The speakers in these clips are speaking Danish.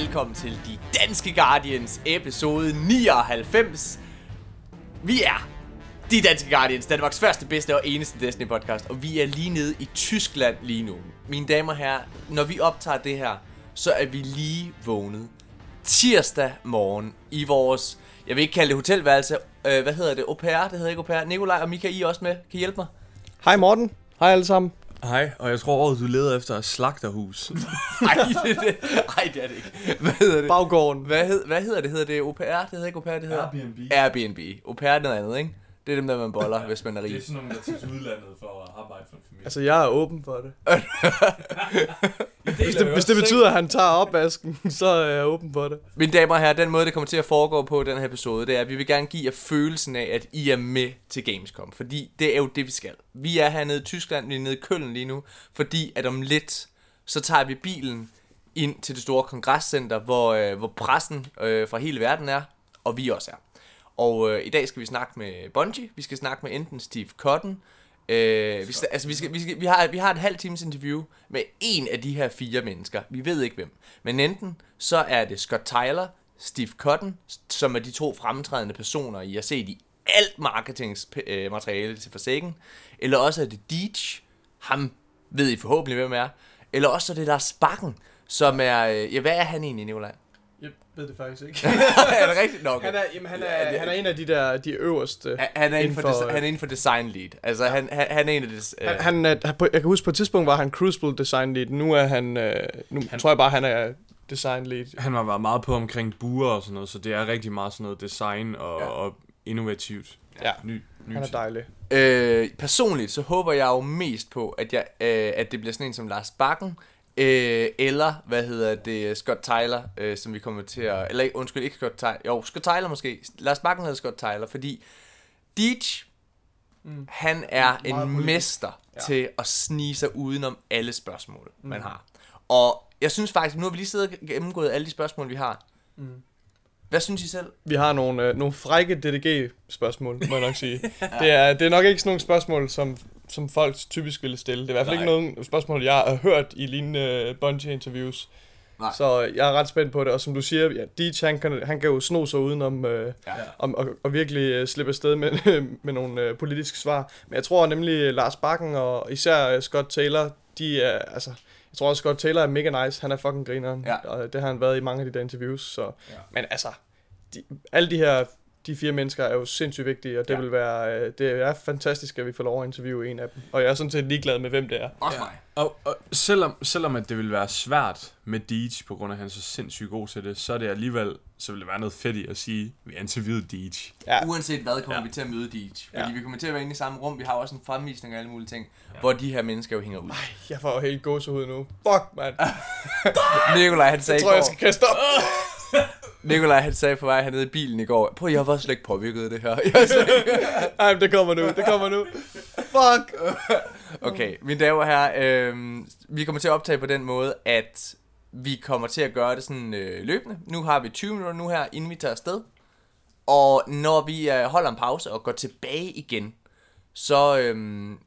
velkommen til De Danske Guardians episode 99. Vi er De Danske Guardians, Danmarks første, bedste og eneste Destiny podcast, og vi er lige nede i Tyskland lige nu. Mine damer og herrer, når vi optager det her, så er vi lige vågnet tirsdag morgen i vores, jeg vil ikke kalde det hotelværelse, øh, hvad hedder det, au pair, det hedder ikke au pair. Nikolaj og Mika, I er også med, kan I hjælpe mig? Hej Morten. Hej alle sammen. Hej, og jeg tror året, du leder efter et slagterhus. Nej, det, er det, ej, det er det ikke. Hvad hedder det? Baggården. Hvad, hed, hvad hedder det? Hedder det au pair? Det hedder ikke au pair, det hedder... Airbnb. Airbnb. Au pair er noget andet, ikke? Det er dem, der man boller, hvis man er rig. sådan nogle, der tager til udlandet for at arbejde for en. Altså, jeg er åben for det. Hvis det, hvis det betyder, at han tager opvasken, så er jeg åben for det. Mine damer og herrer, den måde, det kommer til at foregå på i den her episode, det er, at vi vil gerne give jer følelsen af, at I er med til Gamescom. Fordi det er jo det, vi skal. Vi er hernede i Tyskland, vi er nede i Køln lige nu, fordi at om lidt, så tager vi bilen ind til det store kongresscenter, hvor, øh, hvor pressen øh, fra hele verden er, og vi også er. Og øh, i dag skal vi snakke med Bungie, vi skal snakke med enten Steve Cotton, øh, vi, altså, vi, skal, vi, skal, vi, har, vi har et halvt times interview med en af de her fire mennesker. Vi ved ikke hvem. Men enten så er det Scott Tyler, Steve Cotton, som er de to fremtrædende personer, I har set i alt marketingsmateriale til Forsaken. Eller også er det Deej, ham ved I forhåbentlig hvem er. Eller også er det Lars Bakken, som er... øh, Ja, hvad er han egentlig, Nikolaj? Ved det faktisk ikke. er det rigtigt? Nå, okay. han, er, jamen, han, Ja, er, det- han er en af de der, de øverste. Han- er, inden for, for, han er inden for design lead. Altså, han, han, han er en af des, øh, Han, han er, på- jeg kan huske, på et tidspunkt var han Crucible Design Lead. Nu er han, øh, nu han, tror jeg bare, han er Design Lead. Han har været meget på omkring buer og sådan noget, så det er rigtig meget sådan noget design og, Ja. ja. og innovativt. Ja, Ny, ny han er dejlig. Øh, personligt så håber jeg jo mest på, at, jeg, øh, at det bliver sådan en som Lars Bakken, øh, eller hvad hedder det, Scott Tyler, øh, som vi kommer til at, eller undskyld, ikke Scott Tyler, jo, Scott Tyler måske, Lars Bakken eller Scott Tyler, fordi Deej, Mm. han er en Meget politisk. mester Ja. til at snige sig udenom alle spørgsmål, mm. man har. Og jeg synes faktisk, nu har vi lige siddet og gennemgået alle de spørgsmål, vi har. Mm. Hvad synes I selv? Vi har nogle, øh, nogle frække DDG-spørgsmål, må jeg nok sige. det, er, det er nok ikke sådan nogle spørgsmål, som, som folk typisk ville stille. Det er i hvert fald Nej. ikke nogle spørgsmål, jeg har hørt i lignende Bungie-interviews. Nej. Så jeg er ret spændt på det, og som du siger, ja, Deej, han kan, han kan jo sno sig udenom øh, Ja. om, og, og virkelig uh, slippe afsted med, med nogle øh, politiske svar. Men jeg tror nemlig, Lars Bakken og især øh, Scott Taylor, de er, altså, jeg tror også, Scott Taylor er mega nice. Han er fucking grineren, Ja. og det har han været i mange af de der interviews. Så. Ja. Men altså, de, alle de her de fire mennesker er jo sindssygt vigtige, og det Ja. vil være, øh, det er fantastisk, at vi får lov at interviewe en af dem. Og jeg er sådan set ligeglad med, hvem det er. Også Ja. mig. Og, og selvom, selvom at det vil være svært med Deej, på grund af at han er så sindssygt god til det, så er det alligevel, så vil det være noget fedt i at sige, vi har interviewet Deej. Ja, Uanset hvad, kommer ja. Vi til at møde Deej. Fordi Ja. vi kommer til at være inde i samme rum. Vi har også en fremvisning af alle mulige ting, ja. hvor de her mennesker jo hænger ud. jeg får jo helt gåsehud nu. Fuck, mand. Nikolaj, han sagde Jeg tror, jeg skal kaste op. Nikolaj, han sagde på vej hernede i bilen i går, prøv, jeg var slet ikke påvirket af det her. Jeg sagde, Ej, det kommer nu, det kommer nu. Fuck. okay, mine damer herrer, øh, vi kommer til at optage på den måde, at vi kommer til at gøre det sådan øh, løbende. Nu har vi 20 minutter nu her, inden vi tager afsted. Og når vi øh, holder en pause og går tilbage igen, så, øhm,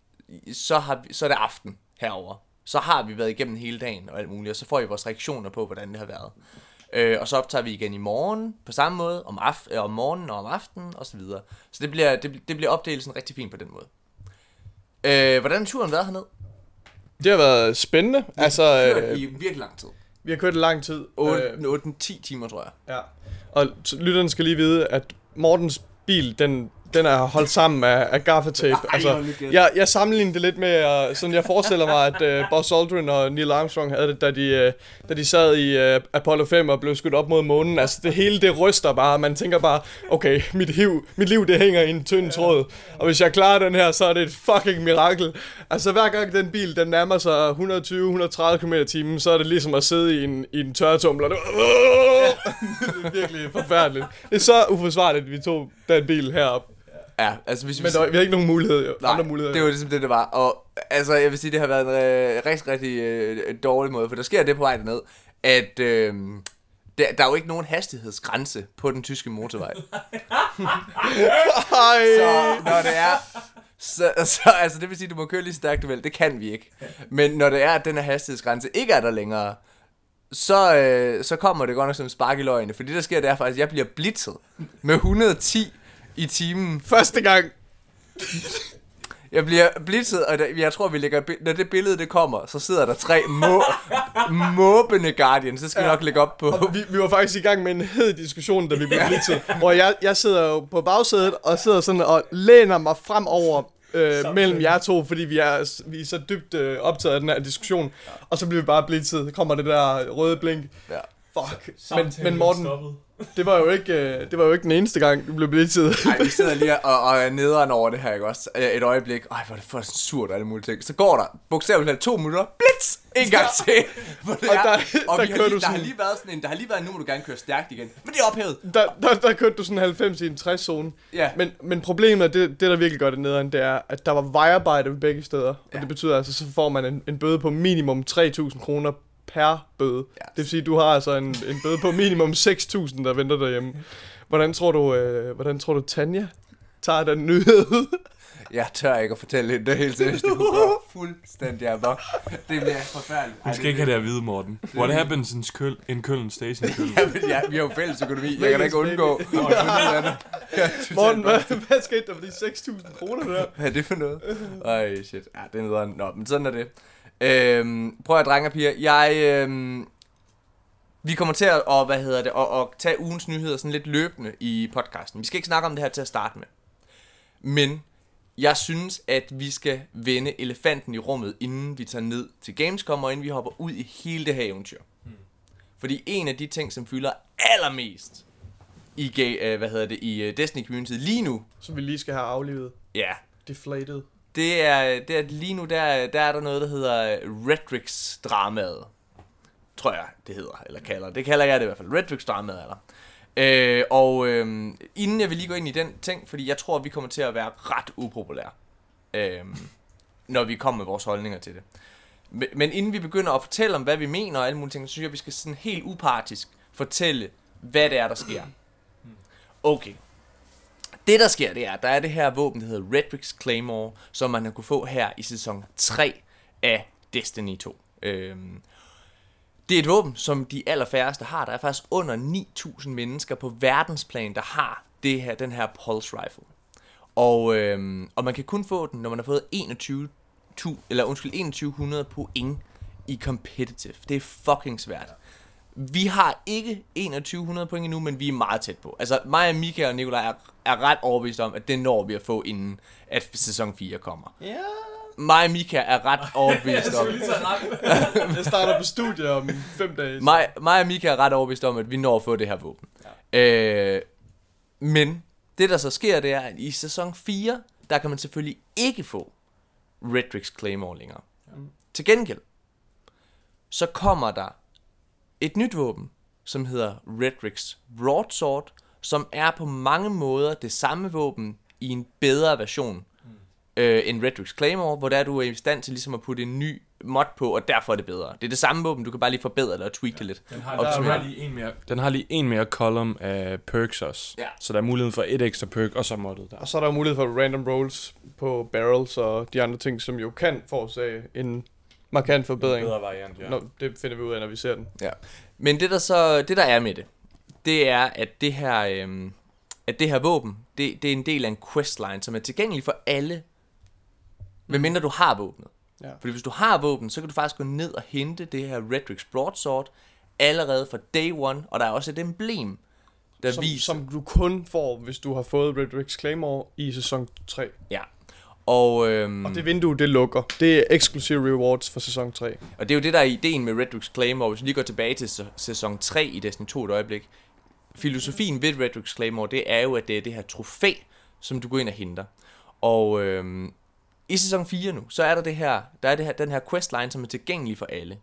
så, har vi, så er det aften herover. Så har vi været igennem hele dagen og alt muligt, og så får I vores reaktioner på, hvordan det har været. Øh, og så optager vi igen i morgen på samme måde, om, af, øh, om morgenen og om aftenen og så videre. Så det bliver, det, det bliver opdelt sådan rigtig fint på den måde. Øh, hvordan har turen været hernede? Det har været spændende. Altså, Kørt øh, I virkelig lang tid. vi har kørt i lang tid. 8-10 timer, tror jeg. Ja. Og lytterne skal lige vide, at Mortens bil, den, den er holdt sammen af, af gaffatape. Altså, jeg, jeg sammenligner det lidt med, uh, sådan jeg forestiller mig, at uh, Buzz Aldrin og Neil Armstrong havde det, da de, uh, da de sad i uh, Apollo 5 og blev skudt op mod månen. Altså det hele det ryster bare, man tænker bare, okay, mit liv, mit liv det hænger i en tynd tråd. Og hvis jeg klarer den her, så er det et fucking mirakel. Altså hver gang den bil, den nærmer sig 120-130 km i timen, så er det ligesom at sidde i en, i en tørretumbler. Det det er virkelig forfærdeligt. Det er så uforsvarligt, vi tog den bil herop. Ja, altså hvis Men der, vi har ikke nogen mulighed, jo. Nej, andre muligheder. det var ligesom det, det var. Og altså, jeg vil sige, det har været en øh, rigtig, rigtig øh, dårlig måde, for der sker det på vej derned, at øh, der, der er jo ikke nogen hastighedsgrænse på den tyske motorvej. Ej. Så når det er... Så, så altså, det vil sige, at du må køre lige stærkt du vil. Det kan vi ikke. Men når det er, at den her hastighedsgrænse ikke er der længere, så, øh, så kommer det godt nok som spark i løgene. For det, der sker, det er faktisk, at jeg bliver blitzet med 110 i timen. Første gang. Jeg bliver blitzet, og jeg tror, vi lægger, når det billede det kommer, så sidder der tre må, måbende Guardians. Så skal vi nok lægge op på... Og vi, vi var faktisk i gang med en hed diskussion, da vi blev blitzet. Hvor jeg, jeg sidder jo på bagsædet og sidder sådan og læner mig fremover øh, mellem jer to, fordi vi er, vi er så dybt øh, optaget af den her diskussion. Og så bliver vi bare blitzet. Så kommer det der røde blink. Ja. Fuck. Men, men Morten, det var, jo ikke, øh, det var jo ikke den eneste gang, du blev blitzet. Ej, vi sidder lige og, og er nederen over det her, ikke også? Øh, Et øjeblik. Ej, hvor er det for surt og alle mulige ting. Så går der bogstaveligt talt to minutter. Blitz! En gang til. Det Og er. der- og der har kører lige, du der har lige været sådan en, der har lige været, nu må du gerne køre stærkt igen. Men det er ophævet. Der, der, der kørte du sådan 90 i en 60 zone. Ja. Men, men problemet, er, det, det der virkelig gør det nederen, det er, at der var vejarbejde ved begge steder. Og Ja. det betyder altså, så får man en, en bøde på minimum 3.000 kroner per bøde. Ja. Det vil sige, at du har altså en, en bøde på minimum 6.000, der venter derhjemme. Hvordan tror du, øh, hvordan tror du Tanja tager den nyhed? Jeg tør ikke at fortælle hende det helt seriøst. Det kunne gå fuldstændig amok. Det bliver forfærdeligt. Hun skal ikke have det at vide, Morten. What happens in, Køl in Køln Station? Køln? Ja, men ja, vi har jo fælles økonomi. Jeg kan da ikke undgå af det. Er Morten, hvad, hvad skete der for de 6.000 kroner der? Hvad er det for noget? Ej, shit. Ja, det er nederen. Nå, men sådan er det. Øhm, prøv at drenge og piger. Jeg, øhm, vi kommer til at, og, hvad hedder det, at, at tage ugens nyheder sådan lidt løbende i podcasten. Vi skal ikke snakke om det her til at starte med. Men jeg synes, at vi skal vende elefanten i rummet, inden vi tager ned til Gamescom, og inden vi hopper ud i hele det her eventyr. Fordi en af de ting, som fylder allermest i, øh, hvad hedder det, i øh, Destiny Community lige nu, Som vi lige skal have aflivet. ja, Deflated. Det er, det er lige nu, der, der er der noget, der hedder Redrix dramaet. Tror jeg, det hedder, eller kalder. Det kalder jeg det i hvert fald. Redrix dramaet er der. Øh, og øh, inden jeg vil lige gå ind i den ting, fordi jeg tror, at vi kommer til at være ret upopulære, øh, når vi kommer med vores holdninger til det. Men, men inden vi begynder at fortælle om, hvad vi mener og alle mulige ting, så synes jeg, at vi skal sådan helt upartisk fortælle, hvad det er, der sker. Okay. Det der sker, det er, at der er det her våben, der hedder Redrix Claymore, som man har kunne få her i sæson 3 af Destiny 2. Øhm, det er et våben, som de allerfærreste har. Der er faktisk under 9.000 mennesker på verdensplan, der har det her, den her Pulse Rifle. Og, øhm, og man kan kun få den, når man har fået 21, tu, eller undskyld, 2100 point i competitive. Det er fucking svært. Vi har ikke 2100 point endnu, men vi er meget tæt på. Altså mig og Mika og Nikolaj er, er ret overbevist om, at det når vi at få, inden at sæson 4 kommer. Ja. Mig og Mika er ret overbevist om... Jeg starter på studie om fem dage. mig, mig og Mika er ret overbevist om, at vi når at få det her våben. Ja. Øh, men det der så sker, det er, at i sæson 4, der kan man selvfølgelig ikke få Redrix Claymore længere. Ja. Til gengæld, så kommer der et nyt våben, som hedder Redrix Broadsword, som er på mange måder det samme våben i en bedre version øh, end Redrix Claymore, hvor der er du er i stand til ligesom at putte en ny mod på, og derfor er det bedre. Det er det samme våben, du kan bare lige forbedre det og tweak det lidt. Den har, har mere. lige en mere, den har lige en mere column af perks også. Ja. Så der er mulighed for et ekstra perk, og så moddet der. Og så er der jo mulighed for random rolls på barrels og de andre ting, som jo kan forårsage en markant forbedring. Bedre variant, ja. Nå, det finder vi ud af, når vi ser den. Ja. Men det der så, det der er med det, det er, at det her, øhm, at det her våben, det, det er en del af en questline, som er tilgængelig for alle, medmindre du har våbnet. Ja. Fordi hvis du har våben, så kan du faktisk gå ned og hente det her Redrix Broadsword allerede fra day one, og der er også et emblem, der Som, viser... som du kun får, hvis du har fået Redrix Claymore i sæson 3. Ja. Og, øhm, Og det vindue, det lukker. Det er exclusive rewards for sæson 3. Og det er jo det, der er ideen med Redrix Claymore. Hvis vi lige går tilbage til sæ- sæson 3 i Destiny 2 et øjeblik. Filosofien ved Redrix Claymore, det er jo, at det er det her trofæ, som du går ind og henter. Og øhm, i sæson 4 nu, så er der det her, der er det her, den her questline, som er tilgængelig for alle.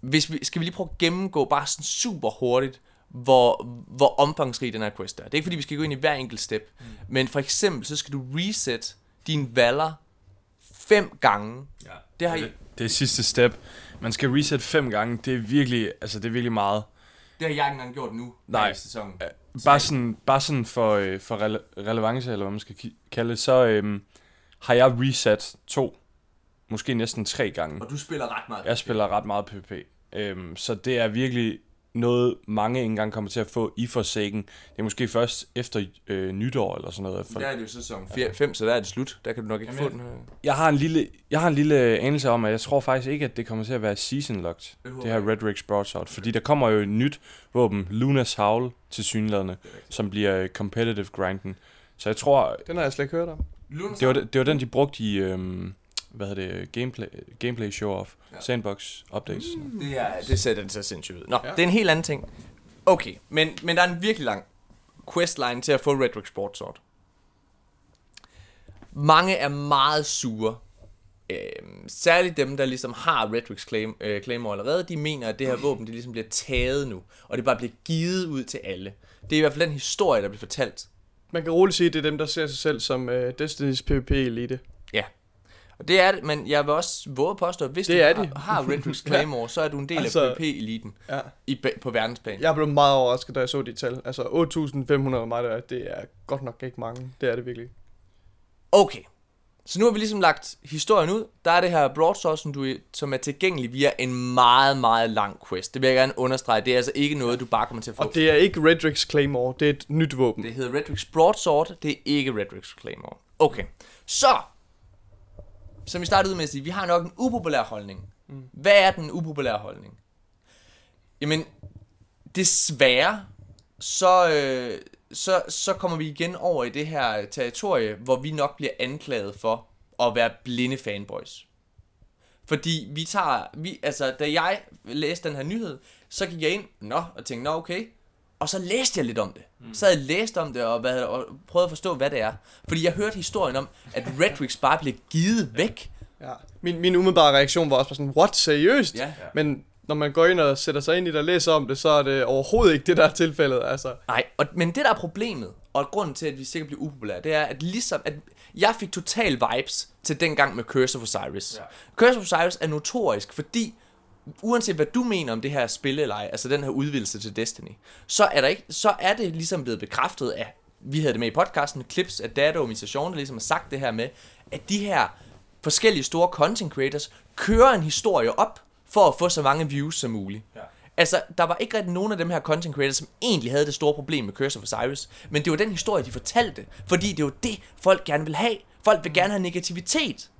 Hvis vi, skal vi lige prøve at gennemgå bare sådan super hurtigt, hvor, hvor omfangsrig den her quest er. Det er ikke fordi, vi skal gå ind i hver enkelt step. Mm. Men for eksempel, så skal du reset din valor fem gange. ja. Det har I- det, det er sidste step. Man skal reset fem gange. Det er virkelig, altså det er virkelig meget. Det har jeg ikke engang gjort nu. Nej. I sæsonen. Bare sådan, bare sådan for, øh, for rele- relevance, eller hvad man skal kalde det, så øhm, har jeg reset to, måske næsten tre gange. Og du spiller ret meget. Jeg spiller ret meget PvP. Øhm, så det er virkelig noget, mange ikke engang kommer til at få i Forsaken. Det er måske først efter øh, nytår eller sådan noget. For Der er det jo sæson 5, så der er det slut. Der kan du nok ikke få den her. jeg, har en lille, jeg har en lille anelse om, at jeg tror faktisk ikke, at det kommer til at være season locked, Det det her Red Rigs Broadsword. Fordi der kommer jo et nyt våben, Luna's Howl, til synlædende, som bliver øh, competitive grinden. Så jeg tror, Den har jeg slet ikke hørt om. det var, det var den, de brugte i, øhm, hvad hedder det, gameplay, gameplay show-off, Ja. sandbox updates. Mm. Det, er, det sætter den så sindssygt ud. Nå, ja. Det er en helt anden ting. Okay, men, men der er en virkelig lang questline til at få Red Rick Sport Sword. Mange er meget sure. Øhm, særligt dem, der ligesom har Red claim, øh, Claymore allerede, de mener, at det her våben, det ligesom bliver taget nu, og det bare bliver givet ud til alle. Det er i hvert fald den historie, der bliver fortalt. Man kan roligt sige, at det er dem, der ser sig selv som uh, Destiny's PvP-elite. Ja. Og det er det, men jeg vil også våge at påstå, at hvis Det du er har, de. har Red Rick's Claymore, så er du en del Altså- af PvP-eliten Ja. i, på verdensplan. Jeg blev meget overrasket, da jeg så de tal. Altså 8.500 mig der, det er godt nok ikke mange. Det er det virkelig. Okay. Så nu har vi ligesom lagt historien ud. Der er det her broadsword, som, du, som er tilgængelig via en meget, meget lang quest. Det vil jeg gerne understrege. Det er altså ikke noget, du bare kommer til at få. Og det er ikke Redrix Claymore, det er et nyt våben. det hedder Red Rick's Broadsword. Det er ikke Red Rick's Claymore. Okay. Så. Som vi startede ud med at sige, vi har nok en upopulær holdning. Hvad er den upopulære holdning? Jamen, desværre, så, øh, så, så kommer vi igen over i det her territorie, hvor vi nok bliver anklaget for at være blinde fanboys. Fordi vi tager, vi, altså da jeg læste den her nyhed, så gik jeg ind, nå, og tænkte, nå okay, og så læste jeg lidt om det. Mm. Så havde jeg læst om det, og, hvad, og prøvet at forstå, hvad det er. Fordi jeg hørte historien om, at Redrix bare blev givet væk. Ja. Min, min umiddelbare reaktion var også bare sådan, what, seriøst? Ja. Men når man går ind og sætter sig ind i det og læser om det, så er det overhovedet ikke det, der er tilfældet. Altså, Nej, og, men det der er problemet, og grunden til, at vi sikkert bliver upopulære, det er, at ligesom, at jeg fik total vibes til dengang med Curse of Osiris. Ja. Curse of Osiris er notorisk, fordi uanset hvad du mener om det her spil eller ej, altså den her udvidelse til Destiny, så er, der ikke, så er det ligesom blevet bekræftet af, vi havde det med i podcasten, clips af Data og Mission, der ligesom har sagt det her med, at de her forskellige store content creators kører en historie op, for at få så mange views som muligt. Ja. Altså, der var ikke rigtig nogen af dem her content creators, som egentlig havde det store problem med Curse of Osiris. Men det var den historie, de fortalte. Fordi det var det, folk gerne vil have. Folk vil gerne have negativitet.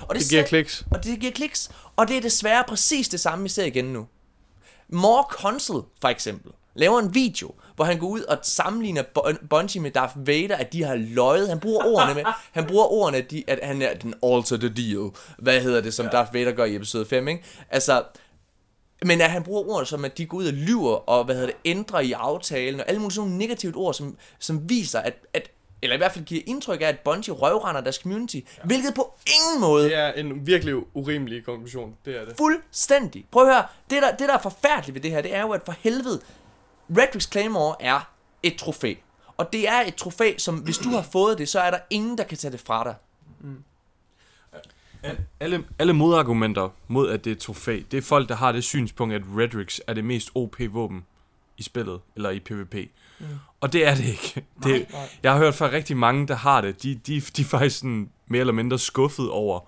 Og det giver ser- kliks. Og det giver kliks. Og det er desværre præcis det samme, vi ser igen nu. More Consul, for eksempel, laver en video, hvor han går ud og sammenligner Bun- Bungie med Darth Vader, at de har løjet. Han bruger ordene med, han bruger ordene, at, de, at han er den alter the deal. Hvad hedder det, som ja. Darth Vader gør i episode 5, ikke? Altså, men at han bruger ord som, at de går ud og lyver, og hvad hedder det, ændrer i aftalen, og alle mulige sådan nogle negativt ord, som, som viser, at, at, eller i hvert fald giver indtryk af, at Bungie røvrender deres community, ja. hvilket på ingen måde Det er en virkelig urimelig konklusion. Det er det. Fuldstændig. Prøv at høre, det der, det der er forfærdeligt ved det her, det er jo, at for helvede, Redrix Claymore er et trofæ. Og det er et trofæ, som hvis du har fået det, så er der ingen, der kan tage det fra dig. Alle, alle modargumenter mod, at det er et trofæ, det er folk, der har det synspunkt, at Redrix er det mest OP-våben i spillet, eller i PvP. Mm. Og det er det ikke. Det, nej. Jeg har hørt fra rigtig mange, der har det. De, de, de er faktisk sådan mere eller mindre skuffet over,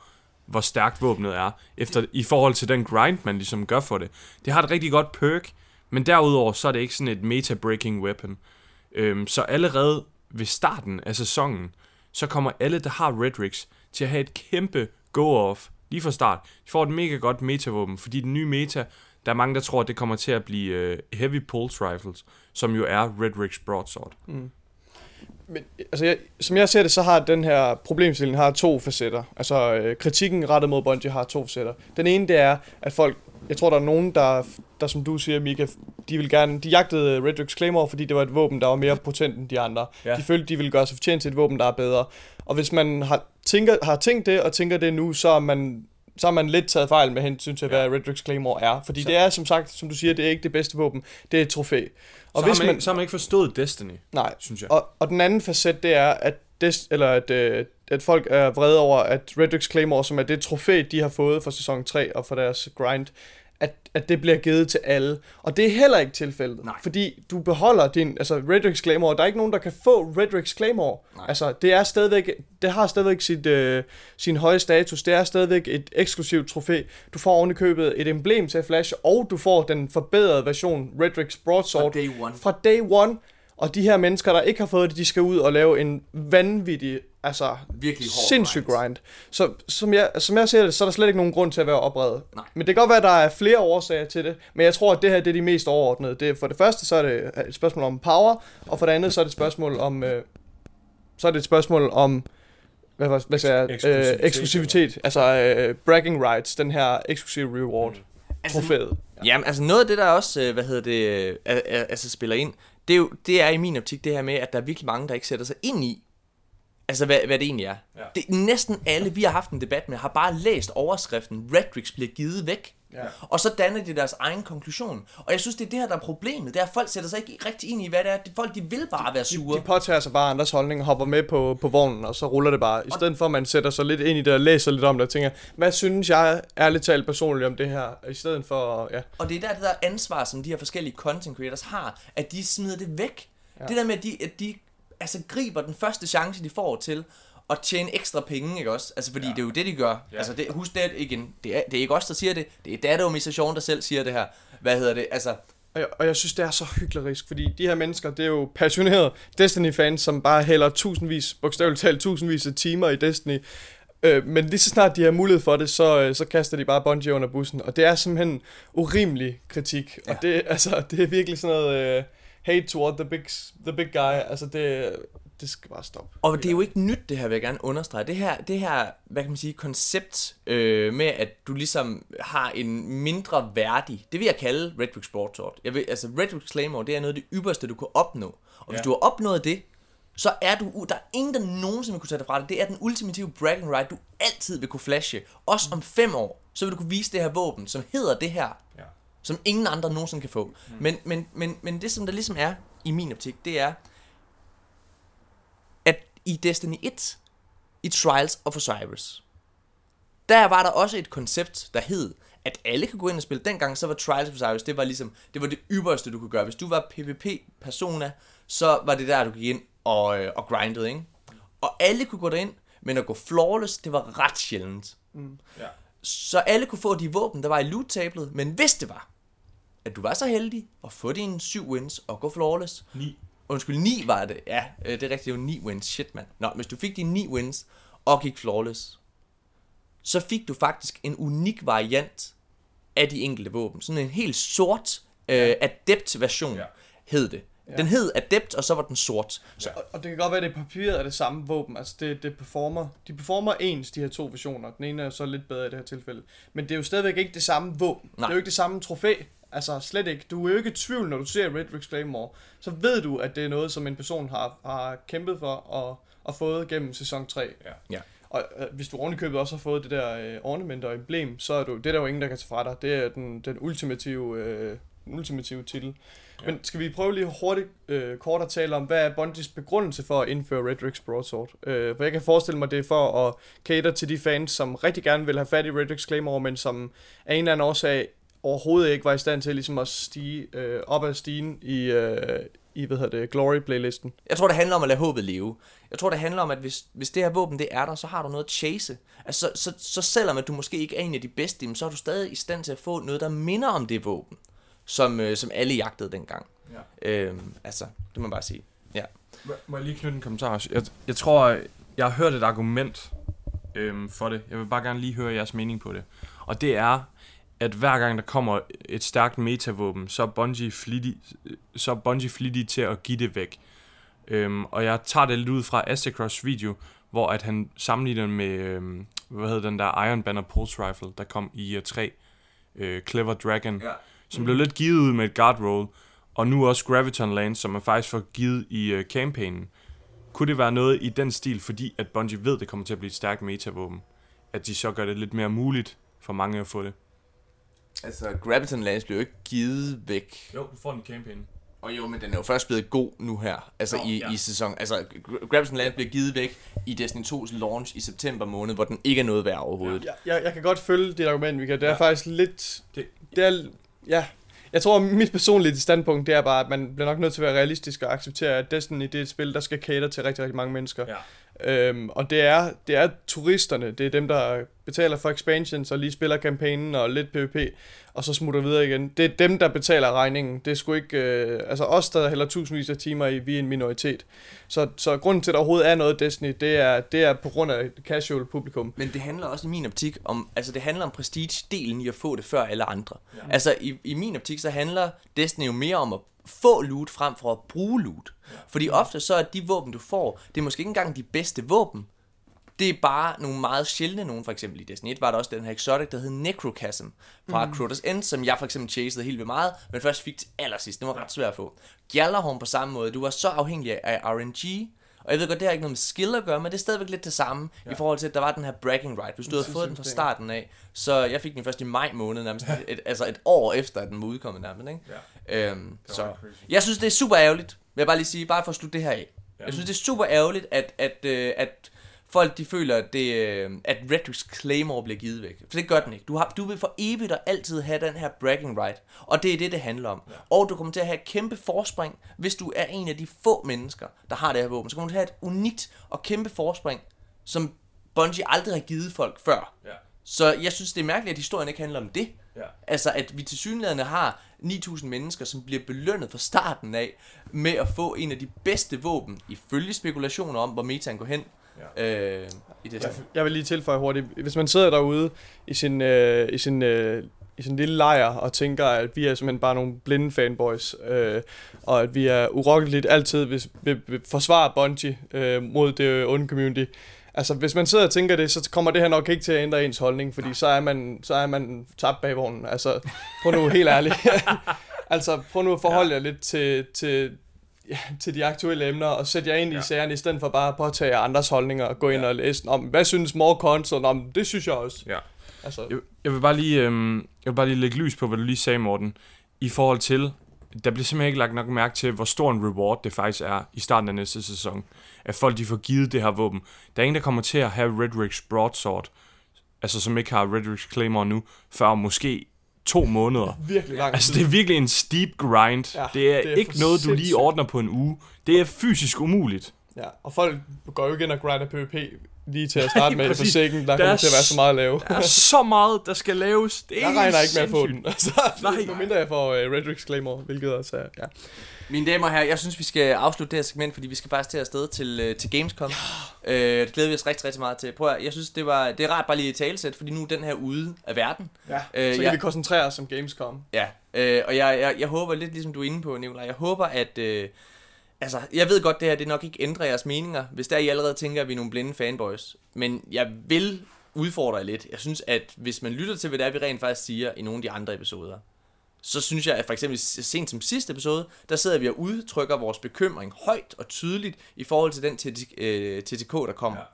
hvor stærkt våbnet er, efter, i forhold til den grind, man ligesom gør for det. Det har et rigtig godt perk, men derudover så er det ikke sådan et meta-breaking weapon. Øhm, så allerede ved starten af sæsonen, så kommer alle, der har Redrix, til at have et kæmpe go-off lige fra start. De får et mega godt meta-våben, fordi den nye meta, der er mange, der tror, at det kommer til at blive øh, Heavy Pulse Rifles, som jo er Redrix Broadsword. Men, altså, jeg, som jeg ser det, så har den her problemstilling har to facetter. Altså, øh, kritikken rettet mod Bungie har to facetter. Den ene, det er, at folk, jeg tror, der er nogen, der, der som du siger, Mika, de vil gerne, de jagtede Redrix Claymore, fordi det var et våben, der var mere potent end de andre. Ja. De følte, de ville gøre sig fortjent til et våben, der er bedre. Og hvis man har, tænker, har tænkt det, og tænker det nu, så er man så har man lidt taget fejl med hensyn til, hvad Redrix Claymore er. Fordi Så- det er, som sagt, som du siger, det er ikke det bedste våben. Det er et trofæ. Og så, hvis har man, ikke, så har man ikke forstået Destiny, Nej, synes jeg. og, og den anden facet, det er, at, des, eller at, øh, at folk er vrede over, at Redrix Claymore, som er det trofæ, de har fået for sæson 3 og for deres grind, at, at det bliver givet til alle. Og det er heller ikke tilfældet. Nej. Fordi du beholder din, altså Redrix Claymore, der er ikke nogen, der kan få Redrix Claymore. Nej. Altså, det er stadigvæk, det har stadigvæk sit, øh, sin høje status. Det er stadigvæk et eksklusivt trofæ. Du får oven købet et emblem til at flashe, og du får den forbedrede version Redrix Broadsword Fra day one. fra day one. Og de her mennesker, der ikke har fået det, de skal ud og lave en vanvittig, altså Virkelig hård sindssyg grind. grind. Så som jeg, som jeg ser det, så er der slet ikke nogen grund til at være oprevet. Nej. Men det kan godt være, at der er flere årsager til det. Men jeg tror, at det her det er de mest overordnede. Det for det første, så er det et spørgsmål om power. Og for det andet, så er det et spørgsmål om... Øh, så er det et spørgsmål om... Hvad, hvad, hvad siger jeg? Eksklusivitet. Øh, eksklusivitet. Altså øh, bragging rights. Den her eksklusive reward. Altså, Trofæet. Jamen, altså noget af det, der også, øh, hvad hedder det, øh, altså spiller ind, det er jo, det er i min optik det her med, at der er virkelig mange, der ikke sætter sig ind i, altså hvad, hvad det egentlig er. Ja. Det, næsten alle, vi har haft en debat med, har bare læst overskriften, Redrix bliver givet væk. Ja. Og så danner de deres egen konklusion. Og jeg synes, det er det her, der er problemet. Det er, at folk sætter sig ikke rigtig ind i, hvad det er. Folk, de vil bare være sure. De påtager sig bare andres holdning, hopper med på, på vognen, og så ruller det bare. I stedet for, at man sætter sig lidt ind i det og læser lidt om det og tænker, hvad synes jeg ærligt talt personligt om det her? I stedet for, ja. Og det er der, det der ansvar, som de her forskellige content creators har, at de smider det væk. Ja. Det der med, at de, at de altså, griber den første chance, de får til at tjene ekstra penge, ikke også? Altså, fordi ja. det er jo det, de gør. Ja. Altså, det, husk det igen. Det er, det er ikke os, der siger det. Det er dataorganisationen, der selv siger det her. Hvad hedder det? Altså, Og jeg, og jeg synes, det er så hyklerisk, fordi de her mennesker, det er jo passionerede Destiny-fans, som bare hælder tusindvis, bogstaveligt talt tusindvis af timer i Destiny. Øh, men lige så snart de har mulighed for det, så, øh, så kaster de bare Bungie under bussen. Og det er simpelthen urimelig kritik. Ja. Og det, altså, det er virkelig sådan noget uh, hate toward the big, the big guy. Altså, det, det skal bare stoppe. Og det er jo ikke nyt, det her vil jeg gerne understrege. Det her, det her hvad kan man sige, koncept øh, med, at du ligesom har en mindre værdig, det vil jeg kalde Redrix Broadsword. Jeg vil, altså Redrix Claymore, det er noget af det ypperste, du kan opnå. Og hvis Ja. du har opnået det, så er du, der er ingen, der nogensinde vil kunne tage dig fra det. Det er den ultimative bragging right, du altid vil kunne flashe. Også om fem år, så vil du kunne vise det her våben, som hedder det her, Ja. Som ingen andre nogensinde kan få. Mm. Men, men, men, men det, som der ligesom er i min optik, det er, at i Destiny 1, i Trials of Osiris, der var der også et koncept, der hed, at alle kan gå ind og spille. Dengang så var Trials of Osiris, det var ligesom, det var det ypperste, du kunne gøre. Hvis du var PvP-persona, så var det der, du gik ind og, øh, og grindede, ikke? Og alle kunne gå derind, men at gå flawless, det var ret sjældent. Ja. Så alle kunne få de våben, der var i loot-tablet, men hvis det var, at du var så heldig at få dine 7 wins og gå flawless, Ni. Undskyld, 9 var det. Ja, øh, det er rigtigt, det var 9 wins. Shit, mand. Nå, hvis du fik dine 9 wins og gik flawless, så fik du faktisk en unik variant af de enkelte våben. Sådan en helt sort øh, adept-version Ja. hed det. Den hed adept, og så var den sort. Så, Og, og det kan godt være, at det papiret er det samme våben. Altså, det, det performer, de performer ens, de her to versioner. Den ene er så lidt bedre i det her tilfælde. Men det er jo stadigvæk ikke det samme våben. Nej. Det er jo ikke det samme trofæ. Altså, slet ikke. Du er jo ikke i tvivl, når du ser Red Rix Claymore. Så ved du, at det er noget, som en person har, har kæmpet for og, og fået gennem sæson 3. Ja. Ja. Og øh, hvis du ovenikøbet også har fået det der øh, ornament og emblem, så er du, det er der jo ingen, der kan tage fra dig. Det er den, den ultimative, øh, den ultimative titel. Men skal vi prøve lige hurtigt øh, kort at tale om, hvad er Bungies begrundelse for at indføre Red Rix Broadsword? Øh, for jeg kan forestille mig, det er for at cater til de fans, som rigtig gerne vil have fat i Red Claymore, men som af en eller anden årsag overhovedet ikke var i stand til ligesom at stige øh, op ad stigen i, øh, i hvad hedder det, Glory-playlisten. jeg tror, det handler om at lade håbet leve. Jeg tror, det handler om, at hvis, hvis det her våben det er der, så har du noget at chase. Altså, så, så, så selvom at du måske ikke er en af de bedste, så er du stadig i stand til at få noget, der minder om det våben, som, øh, som alle jagtede dengang. Ja. Øhm, altså, det må man bare sige. Ja. Må- Må jeg lige knytte en kommentar? Jeg, jeg tror, jeg har hørt et argument øhm, for det. Jeg vil bare gerne lige høre jeres mening på det. Og det er, at hver gang der kommer et stærkt metavåben, så er Bungie flittig, så er Bungie flittig til at give det væk. Øhm, og jeg tager det lidt ud fra Astecross video, hvor at han sammenligner med, øhm, hvad hedder den der Iron Banner Pulse Rifle, der kom i uh, 3, øh, Clever Dragon, Ja. Som blev lidt givet ud med et guard roll, og nu også Graviton Lance, som er faktisk får givet i uh, campaignen. Kunne det være noget i den stil, fordi at Bungie ved, det kommer til at blive et stærkt metavåben, at de så gør det lidt mere muligt for mange at få det? Altså, Graviton Lance blev jo ikke givet væk. Jo, du får den i campaignen. Og jo, men den er jo først blevet god nu her, altså Nå, i, ja. i sæson. Altså, Gra- Grabs Land bliver givet væk i Destiny 2's launch i september måned, hvor den ikke er noget værd overhovedet. Jeg, jeg, jeg kan godt følge dit argument, Mika. Det er Ja. ja. faktisk lidt... Det- Det er... Ja. Jeg tror, mit personlige standpunkt, det er bare, at man bliver nok nødt til at være realistisk og acceptere, at Destiny det er et spil, der skal cater til rigtig, rigtig mange mennesker. Ja. Øhm, og det er, det er turisterne, det er dem, der betaler for expansions og lige spiller kampagnen og lidt PvP, og så smutter videre igen. Det er dem, der betaler regningen. Det er sgu ikke... Øh, altså os, der hælder tusindvis af timer i, vi er en minoritet. Så, så grunden til, at der overhovedet er noget Destiny, det er, det er på grund af et casual publikum. Men det handler også i min optik om, altså det handler om prestige-delen i at få det før alle andre. Ja. Altså i, i min optik, så handler Destiny jo mere om at få loot frem for at bruge loot. Fordi ofte så er de våben, du får, det er måske ikke engang de bedste våben. Det er bare nogle meget sjældne nogen, for eksempel i Destiny 1 var der også den her exotic, der hed Necrochasm fra mm. Crotus End, som jeg for eksempel chasede helt vildt meget, men først fik til allersidst. Den var ret svær at få. Gjallarhorn på samme måde, du var så afhængig af RNG, og jeg ved godt, det har ikke noget med skill at gøre, men det er stadigvæk lidt det samme, ja. i forhold til, at der var den her bragging right. Hvis du havde fået den fra starten af, så jeg fik den først i maj måned, nærmest et, altså et år efter, at den var udkommet nærmest, ikke? Ja. Øhm, så jeg synes, det er super ærgerligt, vil jeg bare lige sige, bare for at slutte det her af. Ja. Jeg synes, det er super ærgerligt, at, at, øh, at folk de føler, at, det, øh, at Redrix Claymore bliver givet væk. For det gør den ikke. Du, har, du vil for evigt og altid have den her bragging right. Og det er det, det handler om. Ja. Og du kommer til at have et kæmpe forspring, hvis du er en af de få mennesker, der har det her våben. Så kommer du til at have et unikt og kæmpe forspring, som Bungie aldrig har givet folk før. Ja. Så jeg synes, det er mærkeligt, at historien ikke handler om det. Ja. Altså, at vi til synligheden har 9.000 mennesker, som bliver belønnet fra starten af, med at få en af de bedste våben, ifølge spekulationer om, hvor metaen går hen. Ja. Øh, i det Jeg, jeg vil lige tilføje hurtigt. Hvis man sidder derude i sin, øh, i sin, øh, i sin lille lejr og tænker, at vi er simpelthen bare nogle blinde fanboys, øh, og at vi er urokkeligt altid vil, vil, vil forsvare Bungie øh, mod det onde community. Altså, hvis man sidder og tænker det, så kommer det her nok ikke til at ændre ens holdning, fordi så er man, så er man tabt bag vognen. Altså, prøv nu helt ærligt. altså, prøv nu at forholde jer lidt til, til, ja, til de aktuelle emner, og sætte jer ind Ja. i sagerne, i stedet for bare at påtage andres holdninger og gå ind Ja. og læse om, hvad synes more console? Om, det synes jeg også. Ja. Altså, Jeg, jeg, vil bare lige, øhm, jeg vil bare lige lægge lys på, hvad du lige sagde, Morten. I forhold til, der bliver simpelthen ikke lagt nok mærke til, hvor stor en reward det faktisk er i starten af næste sæson. At folk de får givet det her våben. Der er ingen, der kommer til at have Redrix Broadsword, altså som ikke har Redrix Claymore nu, før måske to måneder. virkelig lang Altså det er virkelig en steep grind. Ja, det, er det er ikke noget, du lige ordner på en uge. Det er fysisk umuligt. Ja, og folk går jo ikke ind og grinder PvP lige til at starte med i. Forsaken, der, Der kommer er til at være så meget at lave. Der er så meget, der skal laves. Det er Jeg regner ikke med at få den. Altså, Nej. Nej. mindre jeg får uh, Redrix Claymore, hvilket også er... Ja. Mine damer og herrer, jeg synes, vi skal afslutte det her segment, fordi vi skal faktisk til afsted til, øh, til Gamescom. Ja. Øh, det glæder vi os rigtig, rigtig meget til. Prøv at, jeg synes, det, var, det er rart bare lige et talesæt, fordi nu er den her ude af verden. ja. Øh, Så kan ja. vi koncentrere os om Gamescom. Ja, øh, og jeg, jeg, jeg håber lidt ligesom du er inde på, Nicolaj, jeg håber, at... Øh, altså, jeg ved godt, det her det nok ikke ændrer jeres meninger, hvis der I allerede tænker, at vi er nogle blinde fanboys. Men jeg vil udfordre jer lidt. Jeg synes, at hvis man lytter til, hvad det er, vi rent faktisk siger i nogle af de andre episoder, så synes jeg, at for eksempel sent som sidste episode, der sidder vi og udtrykker vores bekymring højt og tydeligt i forhold til den TTK, øh, der kommer. Ja.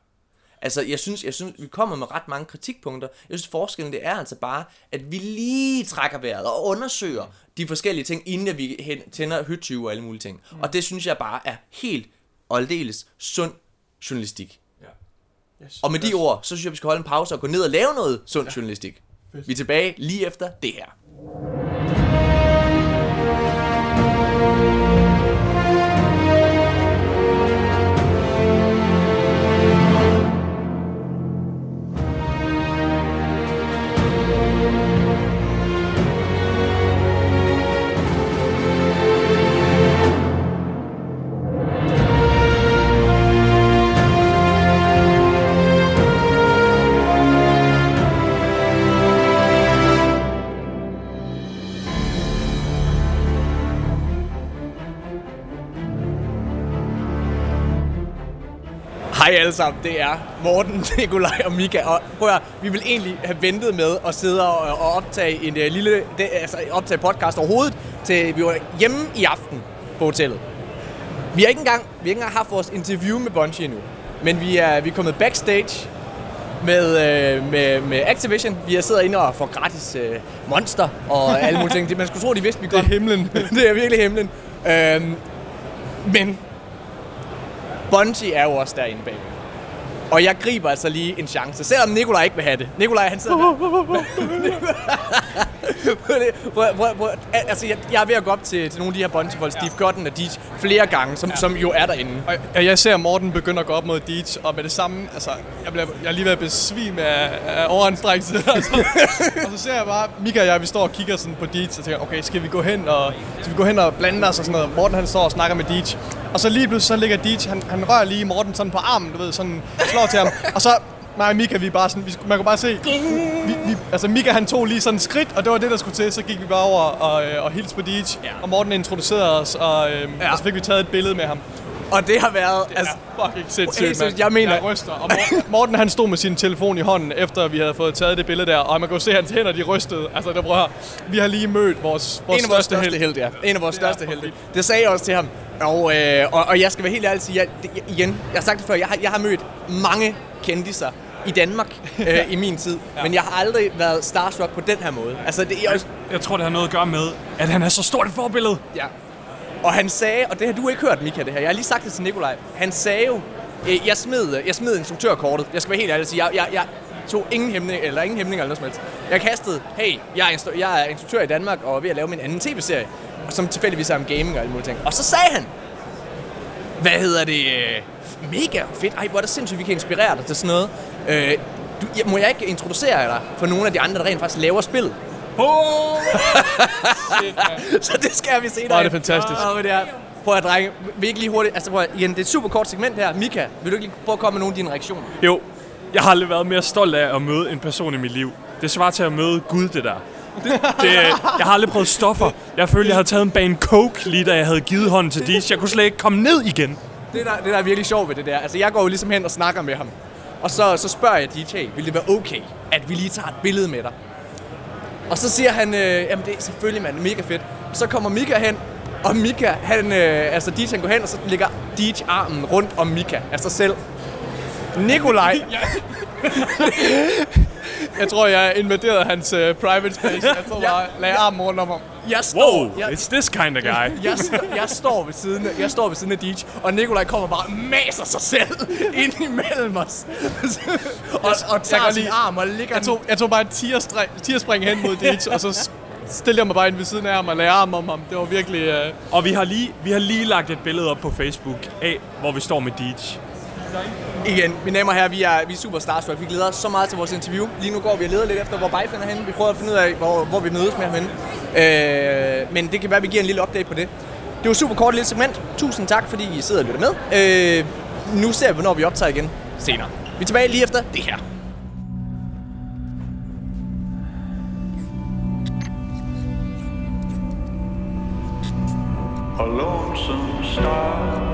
Ja. Altså, jeg synes, jeg synes, vi kommer med ret mange kritikpunkter. Jeg synes, forskellen det er altså bare, at vi lige trækker vejret og undersøger de forskellige ting, inden at vi tænder høtyve og alle mulige ting. Mm. Og det synes jeg bare er helt og aldeles sund journalistik. Yes. Og med de ord, så synes jeg, vi skal holde en pause og gå ned og lave noget sund ja. journalistik. Fedt. Vi er tilbage lige efter det her. Hej alle sammen, det er Morten, Nikolaj og Mika. Og prøv at, vi vil egentlig have ventet med at sidde og, og optage en uh, lille det, altså, optage podcast overhovedet, til vi var hjemme i aften på hotellet. Vi har ikke engang, vi har ikke engang haft vores interview med Bungie endnu. Men vi er, vi er kommet backstage med, øh, med, med Activision. Vi har siddet inde og får gratis øh, monster og alle mulige ting. Man skulle tro, de vidste, vi Det er himlen. det er virkelig himlen. Øhm, men Bungie er jo også derinde bagved. Og jeg griber altså lige en chance, selvom Nikolaj ikke vil have det. Nikolaj, han sidder der. Prøv prøv- prøv- altså, jeg, jeg er ved at gå op til, til nogle af de her Bungie-folk, Steve Godden og Deej, flere gange, som, som jo er derinde. Og jeg- jeg ser Morten begynde at gå op mod Deej, og med det samme, altså, jeg, bliver, jeg er lige ved at besvime af, af overanstrengelse. Altså. og så ser jeg bare, Mika og jeg, vi står og kigger sådan på Deej, og tænker, okay, skal vi gå hen og, skal vi gå hen og blande os og sådan noget. Morten han står og snakker med Deej. Og så lige pludselig, så ligger Deej, han, han rører lige Morten sådan på armen, du ved, sådan slår til ham. Og så mig og Mika, vi bare sådan, vi, man kunne bare se, vi, vi, altså Mika han tog lige sådan et skridt, og det var det, der skulle til. Så gik vi bare over og, øh, og hilste på Deej, Ja. og Morten introducerede os, og, øh, Ja. og så fik vi taget et billede med ham. Og det har været... Altså, Ja, fucking sindssygt, mand. jeg mener- Jeg ryster. Og Morten, Morten, han stod med sin telefon i hånden, efter vi havde fået taget det billede der, og man kunne se, at hans hænder, de rystede. Altså, der prøver Vi har lige mødt vores, vores en af vores største største held. held, ja. En af vores Det er største helte. Det sagde jeg også til ham. Og, øh, og, og jeg skal være helt ærlig sige, jeg, det, igen, jeg har sagt det før, jeg har, jeg har mødt mange kendiser i Danmark øh, i min tid, ja. men jeg har aldrig været starstruck på den her måde. Altså, det er også, Jeg tror, det har noget at gøre med, at han er så stort et forbillede. ja. Og han sagde, og det har du ikke hørt, Mika, det her, jeg har lige sagt det til Nikolaj, han sagde jo, øh, jeg smed, jeg smed instruktørkortet, jeg skal være helt ærlig og sige, jeg, jeg, jeg tog ingen hæmning, eller ingen hæmning eller noget som helst. Jeg kastede, hey, jeg er, instru- jeg er instruktør i Danmark, og er ved at lave min anden tv-serie, som tilfældigvis er om gaming og alle mulige ting. Og så sagde han, hvad hedder det, øh, mega fedt, ej, hvor er det sindssygt, vi kan inspirere dig til sådan noget. Øh, du, må jeg ikke introducere dig for nogle af de andre, der rent faktisk laver spil? så det skal vi se Hvor er det fantastisk. Og det er, prøv at drenge, vil ikke lige hurtigt, altså prøv at, igen, det er et super kort segment her. Mika, vil du ikke lige prøve at komme med nogle af dine reaktioner? Jo, jeg har aldrig været mere stolt af at møde en person i mit liv. Det svarer til at møde Gud, det der. Det, det, jeg har aldrig prøvet stoffer. Jeg følte, jeg havde taget en bane coke, lige da jeg havde givet hånden til Dis. Jeg kunne slet ikke komme ned igen. Det der, det der er virkelig sjovt ved det der, altså jeg går jo ligesom hen og snakker med ham. Og så, så spørger jeg DJ, vil det være okay, at vi lige tager et billede med dig? Og så siger han, øh, jamen det er selvfølgelig, mand, mega fedt. Så kommer Mika hen, og Mika, han, øh, altså DJ han går hen, og så ligger DJ armen rundt om Mika, sig selv. Nikolaj, Jeg tror, jeg invaderede hans uh, private space. Jeg tror Ja. bare, lagde armen rundt om ham. jeg står, Wow, jeg, it's this kind of guy. jeg, jeg, står ved siden af, jeg står ved siden af DJ, og Nikolaj kommer bare og maser sig selv ind imellem os. og, og tager kan sin lige- arm og ligger Jeg tog, jeg tog bare et tierspring, tierspring hen mod Deej, og så stillede jeg mig bare ind ved siden af ham og lagde armen om ham. Det var virkelig... Uh, Og vi har, lige, vi har lige lagt et billede op på Facebook af, hvor vi står med Deej. Igen, mine damer og herrer, vi er, vi er super starstruck. Vi glæder os så meget til vores interview. Lige nu går vi og leder lidt efter, hvor Bejfen er henne. Vi prøver at finde ud af, hvor, hvor vi mødes med ham henne. Øh, men det kan være, at vi giver en lille update på det. Det var super kort lille segment. Tusind tak, fordi I sidder og lytter med. Øh, nu ser vi, hvornår vi optager igen senere. Vi er tilbage lige efter det her. A lonesome star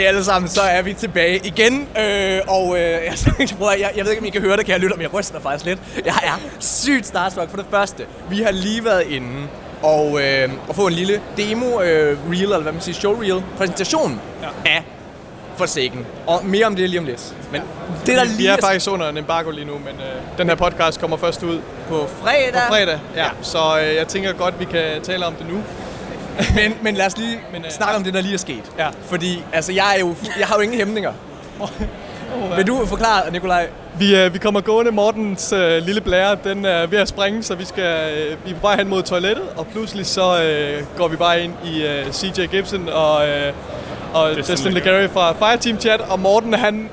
Hej alle sammen, så er vi tilbage igen. Øh, og øh, jeg, at- jeg, jeg ved ikke, om I kan høre det, kan jeg lytte, men jeg ryster faktisk lidt. Jeg er sygt starstruck for det første. Vi har lige været inde og, øh, og få en lille demo øh, reel, eller hvad man siger, show reel, præsentation ja. af Forsaken. Og mere om det lige om lidt. Men det der vi, vi lige er faktisk under en embargo lige nu, men uh, den her podcast kommer først ud på fredag, på fredag. Ja. Så uh, jeg tænker godt, vi kan tale om det nu. Men, men lad os lige Men, øh, snakke om det, der lige er sket. Ja. Fordi altså, jeg, er jo, jeg har jo ingen hæmninger. Vil du forklare, Nikolaj? Vi, øh, vi kommer gående, Mortens øh, lille blære, den er ved at springe, så vi, skal, øh, vi er på vej hen mod toilettet, og pludselig så øh, går vi bare ind i øh, CJ Gibson og, øh, og Destin Destin Legary. Fra Fireteam Chat, og Morten han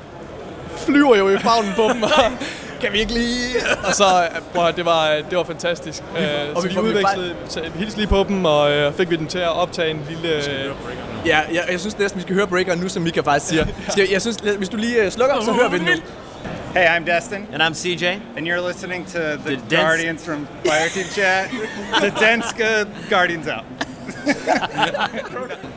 flyver jo i favnen på dem, kan vi ikke lige... Og så, øh, prøv, at- det var, det var fantastisk. Øh, og så vi vi vi udvekslede, vi hilste lige på dem, og øh, fik vi dem til at optage en lille... Øh, Ja, jeg, jeg synes næsten, vi skal høre breakeren nu, som Mika faktisk siger. Skal, jeg, jeg synes, hvis du lige øh, slukker, så hører vi den nu. Hey, I'm Destin, And I'm CJ. and you're listening to the, The Guardians from Fireteam Chat. the Denska Guardians out.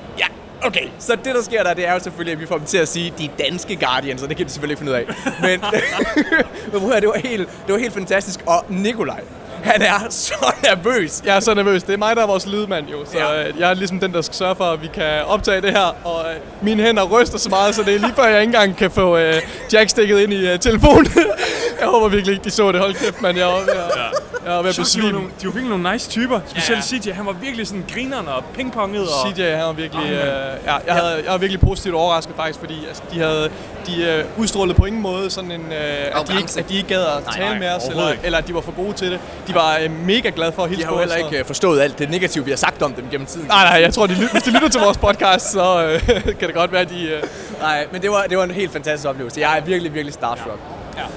Ja, okay. Så det, der sker der, det er jo selvfølgelig, at vi får dem til at sige, de danske Guardians, og det kan de selvfølgelig ikke finde ud af. Men, men prøv at høre, det var helt, det var helt fantastisk. Og Nikolaj, han er så nervøs. Jeg er så nervøs. Det er mig, der er vores lydmand jo. Så Ja. ja. jeg er ligesom den, der skal sørge for, at vi kan optage det her. Og øh, mine hænder ryster så meget, så det er lige før, jeg ikke engang kan få øh, jackstikket ind i øh, telefonen. jeg håber virkelig ikke, de så det. Hold kæft, mand. Jeg ved at, jeg var ved at de, var nogle, de var virkelig nogle nice typer. Specielt CJ, han var virkelig sådan grineren og pingponget. Og... CJ, han var virkelig... Øh, ja, jeg, havde, jeg var virkelig positivt overrasket faktisk, fordi altså, de havde de øh, udstrålede på ingen måde sådan en, øh, at, de at de ikke gad at tale nej, med os, eller, eller at de var for gode til det. De var øh, mega glade for at hilse De har på os. heller og- ikke øh, forstået alt det negative, vi har sagt om dem gennem tiden. Nej, nej, jeg tror, de, hvis de lytter til vores podcast, så øh, kan det godt være, at de... Øh, Nej, men det var, det var en helt fantastisk oplevelse. Jeg er virkelig, virkelig starstruck.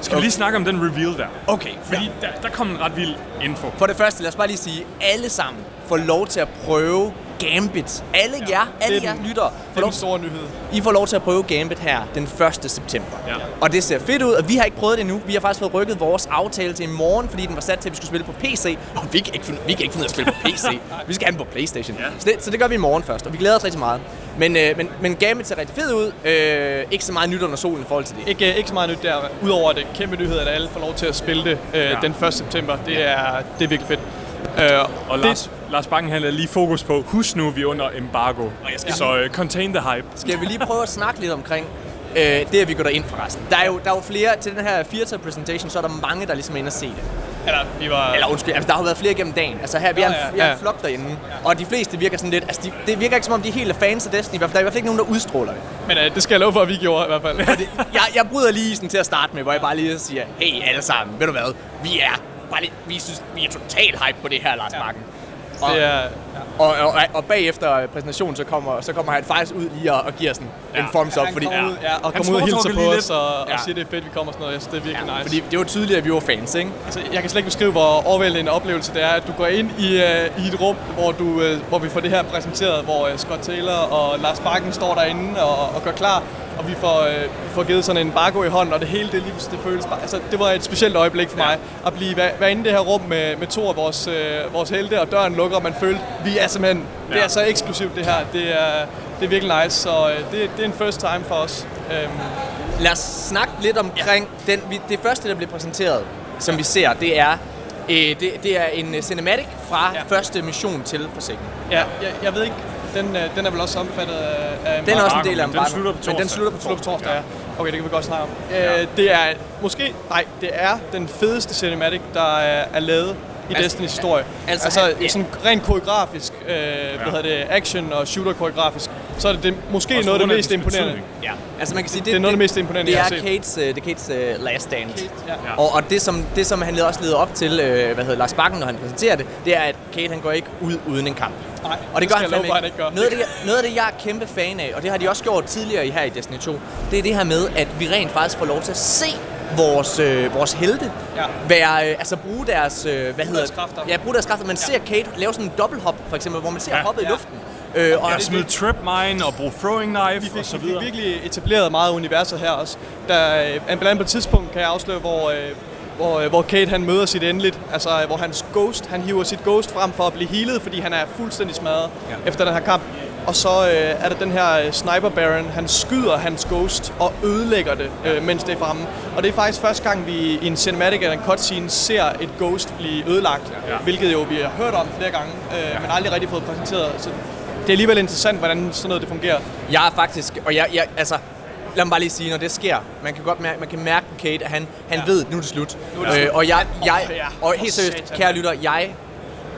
Skal vi lige snakke om den reveal der? Okay, Fordi der, der kom en ret vild info. For det første, lad os bare lige sige, alle sammen får lov til at prøve Gambit. Alle ja, jer, alle er jer lyttere, det er den store nyhed. I får lov til at prøve Gambit her den 1. september. Ja. Og det ser fedt ud, og vi har ikke prøvet det endnu. Vi har faktisk fået rykket vores aftale til i morgen, fordi den var sat til, at vi skulle spille på PC. Og vi kan ikke finde, vi kan ikke finde at spille på PC. vi skal have den på Playstation. Ja. Så, det, så det gør vi i morgen først, og vi glæder os rigtig meget. Men, øh, men, men Gambit ser rigtig fed ud. Øh, ikke så meget nyt under solen i forhold til det. Ikke, øh, ikke så meget nyt der, udover det kæmpe nyhed, at alle får lov til at spille det øh, ja. den 1. september. Det er, det er virkelig fedt. Øh, Og det, Lars, Lars Bangen han er lige fokus på, husk nu, vi er under embargo. Så uh, contain the hype. Skal vi lige prøve at snakke lidt omkring øh, det, at vi går derind forresten. Der er jo, der er jo flere til den her Theater presentation, så er der mange, der ligesom er inde og se det. eller, vi var, Eller undskyld, altså, der har jo været flere gennem dagen. Altså her, vi er en, Ja, ja, vi en ja. flok derinde. Og de fleste virker sådan lidt, altså de, det virker ikke som om, de helt er fans af Destiny. I hvert fald- Der er i hvert fald ikke nogen, der udstråler det. men øh, det skal jeg love for, at vi gjorde i hvert fald. Jeg, jeg bryder lige isen til at starte med, hvor jeg bare lige siger, hey alle sammen, ved du hvad, vi er, bare lidt, vi, synes, vi er totalt hype på det her, Lars Bakken. Og, det er, og, og, og, bagefter præsentationen, så kommer, så kommer han faktisk ud lige og, og giver sådan ja. en thumbs up, han fordi, kommer ud, ja, og kommer ud og hilser på lige os og, Ja. og siger, det er fedt, vi kommer og sådan noget. Jeg synes, det er virkelig ja, nice. fordi det var tydeligt, at vi var fans, ikke? Altså, jeg kan slet ikke beskrive, hvor overvældende en oplevelse det er, at du går ind i, uh, i et rum, hvor, du, uh, hvor vi får det her præsenteret, hvor uh, Scott Taylor og Lars Bakken står derinde og, og gør klar, og vi får, uh, vi får givet sådan en bargo i hånden, og det hele, det, lige, det føles bare, altså, det var et specielt øjeblik for mig, at blive være, være inde i det her rum med, med to af vores, uh, vores helte, og døren lukker, og man følte, vi er simpelthen, det er så eksklusivt det her, det er, det er virkelig nice, så uh, det, det er en first time for os. Um, Lad os snakke lidt omkring den, vi, det første, der blev præsenteret, som vi ser, det er, øh, det, det er en øh, cinematic fra ja. Ja. første mission til forsikring. ja, jeg, jeg ved ikke, den, uh, den er vel også omfattet af, af Den er også en Embargo, del af men den embargo, slutter på Men den torsdag. slutter på Slutter på torsdag. torsdag, ja. Okay, det kan vi godt snakke om. Øh, det er måske, nej, det er den fedeste cinematic, der er, er lavet i Altså- Destinys historie. altså Altså, han- ja. sådan rent koreografisk, øh, hvad hedder det, action og shooter koreografisk, så er det, det måske Også noget af det mest imponerende. Ja. Altså man kan sige, det, Det er noget af det mest imponerende, det jeg er har set. Kates, uh, det er Kates uh, last stand. Ja. Og, og det, som, det, som han også leder op til, øh, hvad hedder Lars Bakken, når han præsenterer det, det er, at Kate han går ikke ud uden en kamp. Nej, og det det gør han jeg love for, han ikke gør. Noget af, det, jeg, noget af det, jeg er kæmpe fan af, og det har de også gjort tidligere i her i Destiny 2, det er det her med, at vi rent faktisk får lov til at se vores, øh, vores helte Ja. være, øh, altså bruge deres, øh, hvad hedder deres kræfter. Ja, bruge deres kræfter. Man ser Kate lave sådan en dobbelthop, for eksempel, hvor man ser Ja. hoppet i Ja. luften. Øh, og Jeg det- smed trap mine og bruge throwing knife Vi og fik, så vi fik videre. virkelig etableret meget universet her også. Der, øh, blandt andet på et tidspunkt kan jeg afsløre, hvor, øh, hvor, øh, hvor Kate han møder sit endeligt. Altså, hvor hans ghost, han hiver sit ghost frem for at blive healet, fordi han er fuldstændig smadret ja. efter den her kamp. Og så øh, er der den her Sniper Baron, han skyder hans ghost og ødelægger det, øh, mens det er fremme. Og det er faktisk første gang, vi i en cinematic eller en cutscene ser et ghost blive ødelagt. Ja. Hvilket jo vi har hørt om flere gange, øh, men aldrig rigtig fået præsenteret. Så det er alligevel interessant, hvordan sådan noget det fungerer. Jeg er faktisk, og jeg, jeg altså, lad mig bare lige sige, når det sker, man kan godt mærke, man kan mærke på Kate, at han, han ja. ved, nu er det slut. Nu er det øh, slut. og jeg, jeg, ja, og helt seriøst, kære lytter, jeg,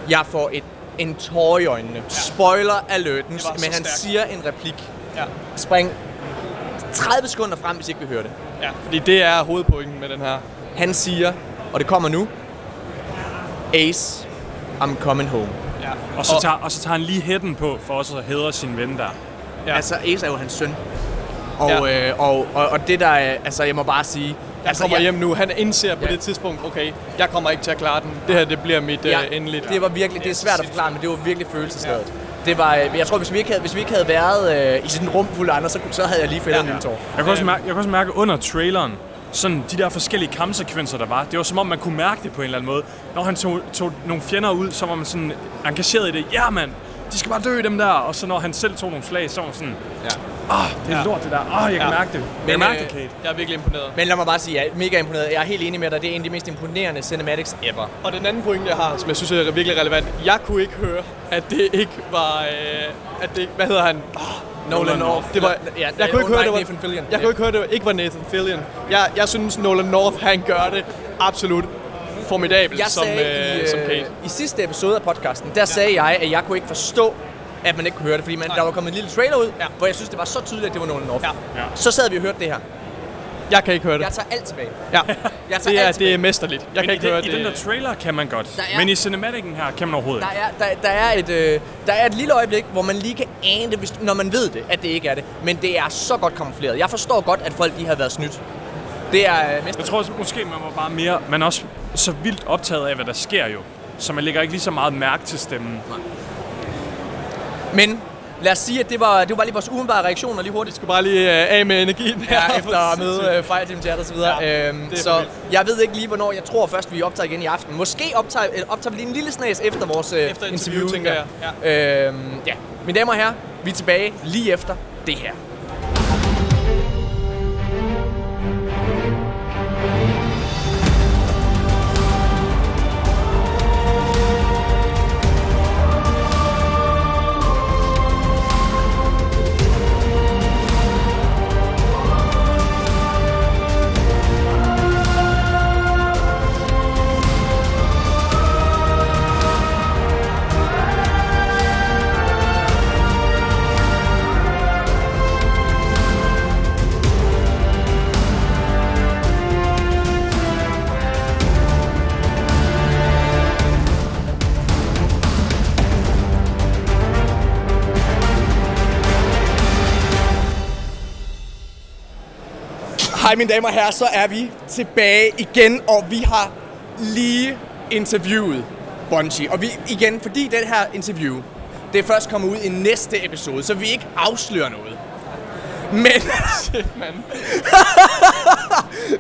jeg får et en tår i øjnene. Spoiler alert. Nu, men han siger en replik. Ja. Spring 30 sekunder frem, hvis ikke vil høre det. ja, fordi det er hovedpointen med den her. Han siger, og det kommer nu, Ace, I'm coming home. Ja. Og så, tager, og så tager han lige hætten på, for også at hedre sin ven der. Ja. Ja. Altså, Ace er jo hans søn. Og, Ja. ja. øh, og, og, og det der er, altså jeg må bare sige... Han altså, kommer jeg- hjem nu. Han indser på Ja. det tidspunkt, okay, jeg kommer ikke til at klare den. Det her, det bliver mit Ja, uh, endeligt. det var virkelig, det er svært at forklare, men det var virkelig følelsesladet. Det var, øh, jeg tror, hvis vi ikke havde, hvis vi ikke havde været øh, i sådan en rum fuld af andre, så, så havde jeg lige fældet en lille tår. Jeg kunne, også mærke, jeg kunne også mærke under traileren, sådan de der forskellige kampsekvenser, der var, det var som om, man kunne mærke det på en eller anden måde. Når han tog, tog nogle fjender ud, så var man sådan engageret i det. Ja, mand, de skal bare dø, dem der. Og så når han selv tog nogle slag, så var man sådan, Ja. ah, det er Ja. lort det der. Ah, jeg kan Ja. mærke det. Jeg Men, kan mærke øh, det, Kate. Jeg er virkelig imponeret. Men lad mig bare sige, jeg er mega imponeret. Jeg er helt enig med dig. Det er en af de mest imponerende cinematics ever. Og den anden pointe, jeg har, som jeg synes er virkelig relevant. Jeg kunne ikke høre, at det ikke var... Øh, at det, hvad hedder han? Oh, Nolan North. Det var, Ja, jeg kunne ikke høre, det var, Nathan Fillion. Jeg kunne ikke høre, det var, ikke var Nathan Fillion. Jeg, jeg synes, Nolan North, han gør det absolut formidabelt Jeg som, sagde øh, i, som øh, Kate. i sidste episode af podcasten, der sagde jeg, at jeg kunne ikke forstå, at man ikke kunne høre det, fordi man, der var kommet en lille trailer ud, Ja. hvor jeg synes, det var så tydeligt, at det var Nolan North. Ja. Ja. Så sad vi og hørte det her. Jeg kan ikke høre det. Jeg tager alt tilbage. Ja. Jeg tager Det er, alt det er tilbage. mesterligt. Jeg kan Men ikke i, høre den, det. I den der trailer kan man godt. Er- Men i cinematikken her kan man overhovedet Der er, der, der, er et, øh, der er et lille øjeblik, hvor man lige kan ane det, hvis, når man ved det, at det ikke er det. Men det er så godt kamufleret. Jeg forstår godt, at folk lige har været snydt. Det er øh. Jeg tror måske, man var bare mere... Man er også så vildt optaget af, hvad der sker jo. Så man lægger ikke lige så meget mærke til stemmen. Men lad os sige, at det var, det var bare lige vores umiddelbare reaktioner lige hurtigt. skal bare lige øh, af med energien her. Ja, efter møde øh, Fire Team Chat og så videre. Ja, øhm, så jeg ved ikke lige, hvornår. Jeg tror først, vi optager igen i aften. Måske optager, øh, optager vi lige en lille snas efter vores øh, Efter interview, tænker jeg. Ja. Øhm, ja. Mine damer og herrer, vi er tilbage lige efter det her. Hej mine damer og herrer, så er vi tilbage igen, og vi har lige interviewet Bungie. Og vi igen, fordi den her interview, det er først kommet ud i næste episode, så vi ikke afslører noget. Men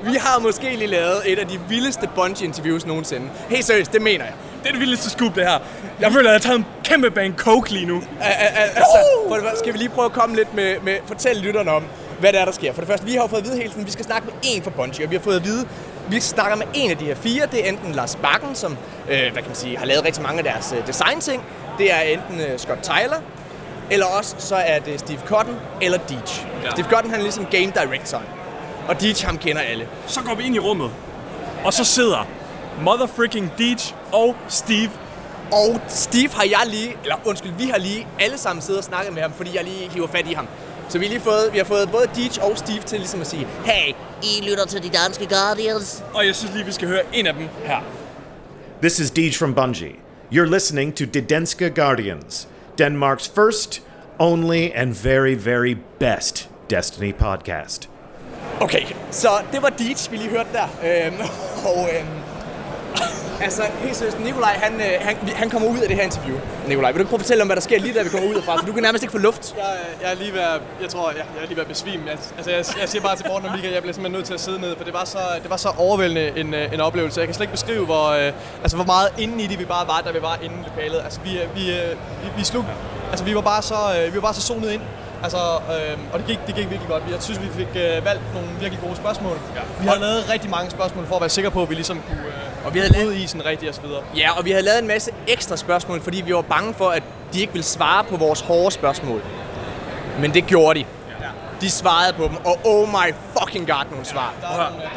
vi har måske lige lavet et af de vildeste Bungie-interviews nogensinde. Helt seriøst, det mener jeg. Det er det vildeste scoop, det her. Jeg føler, at jeg har taget en kæmpe bag coke lige nu. Al- al- al- altså, for det skal vi lige prøve at komme lidt med, med fortælle lytterne om, hvad det er, der sker. For det første, vi har jo fået at vide hele tiden, at vi skal snakke med en fra Bungie, og vi har fået at vide, vi snakker med en af de her fire. Det er enten Lars Bakken, som øh, hvad kan man sige, har lavet rigtig mange af deres øh, design-ting. Det er enten øh, Scott Tyler, eller også så er det Steve Cotton eller Deej. Ja. Steve Cotton han er ligesom game directoren, og Deej ham kender alle. Så går vi ind i rummet, og så sidder Mother freaking Deej og Steve. Og Steve har jeg lige, eller undskyld, vi har lige alle sammen siddet og snakket med ham, fordi jeg lige hiver fat i ham. Så vi har lige fået, vi har fået både Deej og Steve til ligesom at sige, hey, I lytter til de danske Guardians. Og jeg synes lige, vi skal høre en af dem her. This is Deej from Bungie. You're listening to Didenska Guardians, Denmark's first, only, and very, very best Destiny podcast. okay, så det var Deej, vi lige hørte der. Øhm, og øhm, altså, helt seriøst, Nikolaj, han, øh, han, han kommer ud af det her interview. Nikolaj, vil du ikke prøve at fortælle om, hvad der sker lige da vi kommer ud herfra, for du kan nærmest ikke få luft. Jeg, jeg er lige ved at, jeg tror, jeg, jeg er lige ved at besvime. Jeg, altså, jeg, jeg siger bare til Morten og Mika, jeg bliver simpelthen nødt til at sidde ned, for det var så, det var så overvældende en, øh, en oplevelse. Jeg kan slet ikke beskrive, hvor, øh, altså, hvor meget inde i det vi bare var, da vi var inde i lokalet. Altså, vi, øh, vi, øh, vi, vi slug, altså, vi var bare så, øh, vi var bare så zonet ind. Altså, øh, og det gik, det gik virkelig godt. Jeg synes, vi fik øh, valgt nogle virkelig gode spørgsmål. Ja. Vi har lavet rigtig mange spørgsmål for at være sikre på, at vi ligesom kunne øh, Og vi havde lavet- isen rigtigt og så videre. Ja, og vi havde lavet en masse ekstra spørgsmål, fordi vi var bange for, at de ikke ville svare på vores hårde spørgsmål. Men det gjorde de. de svarede på dem, og oh my fucking god, nogle svar.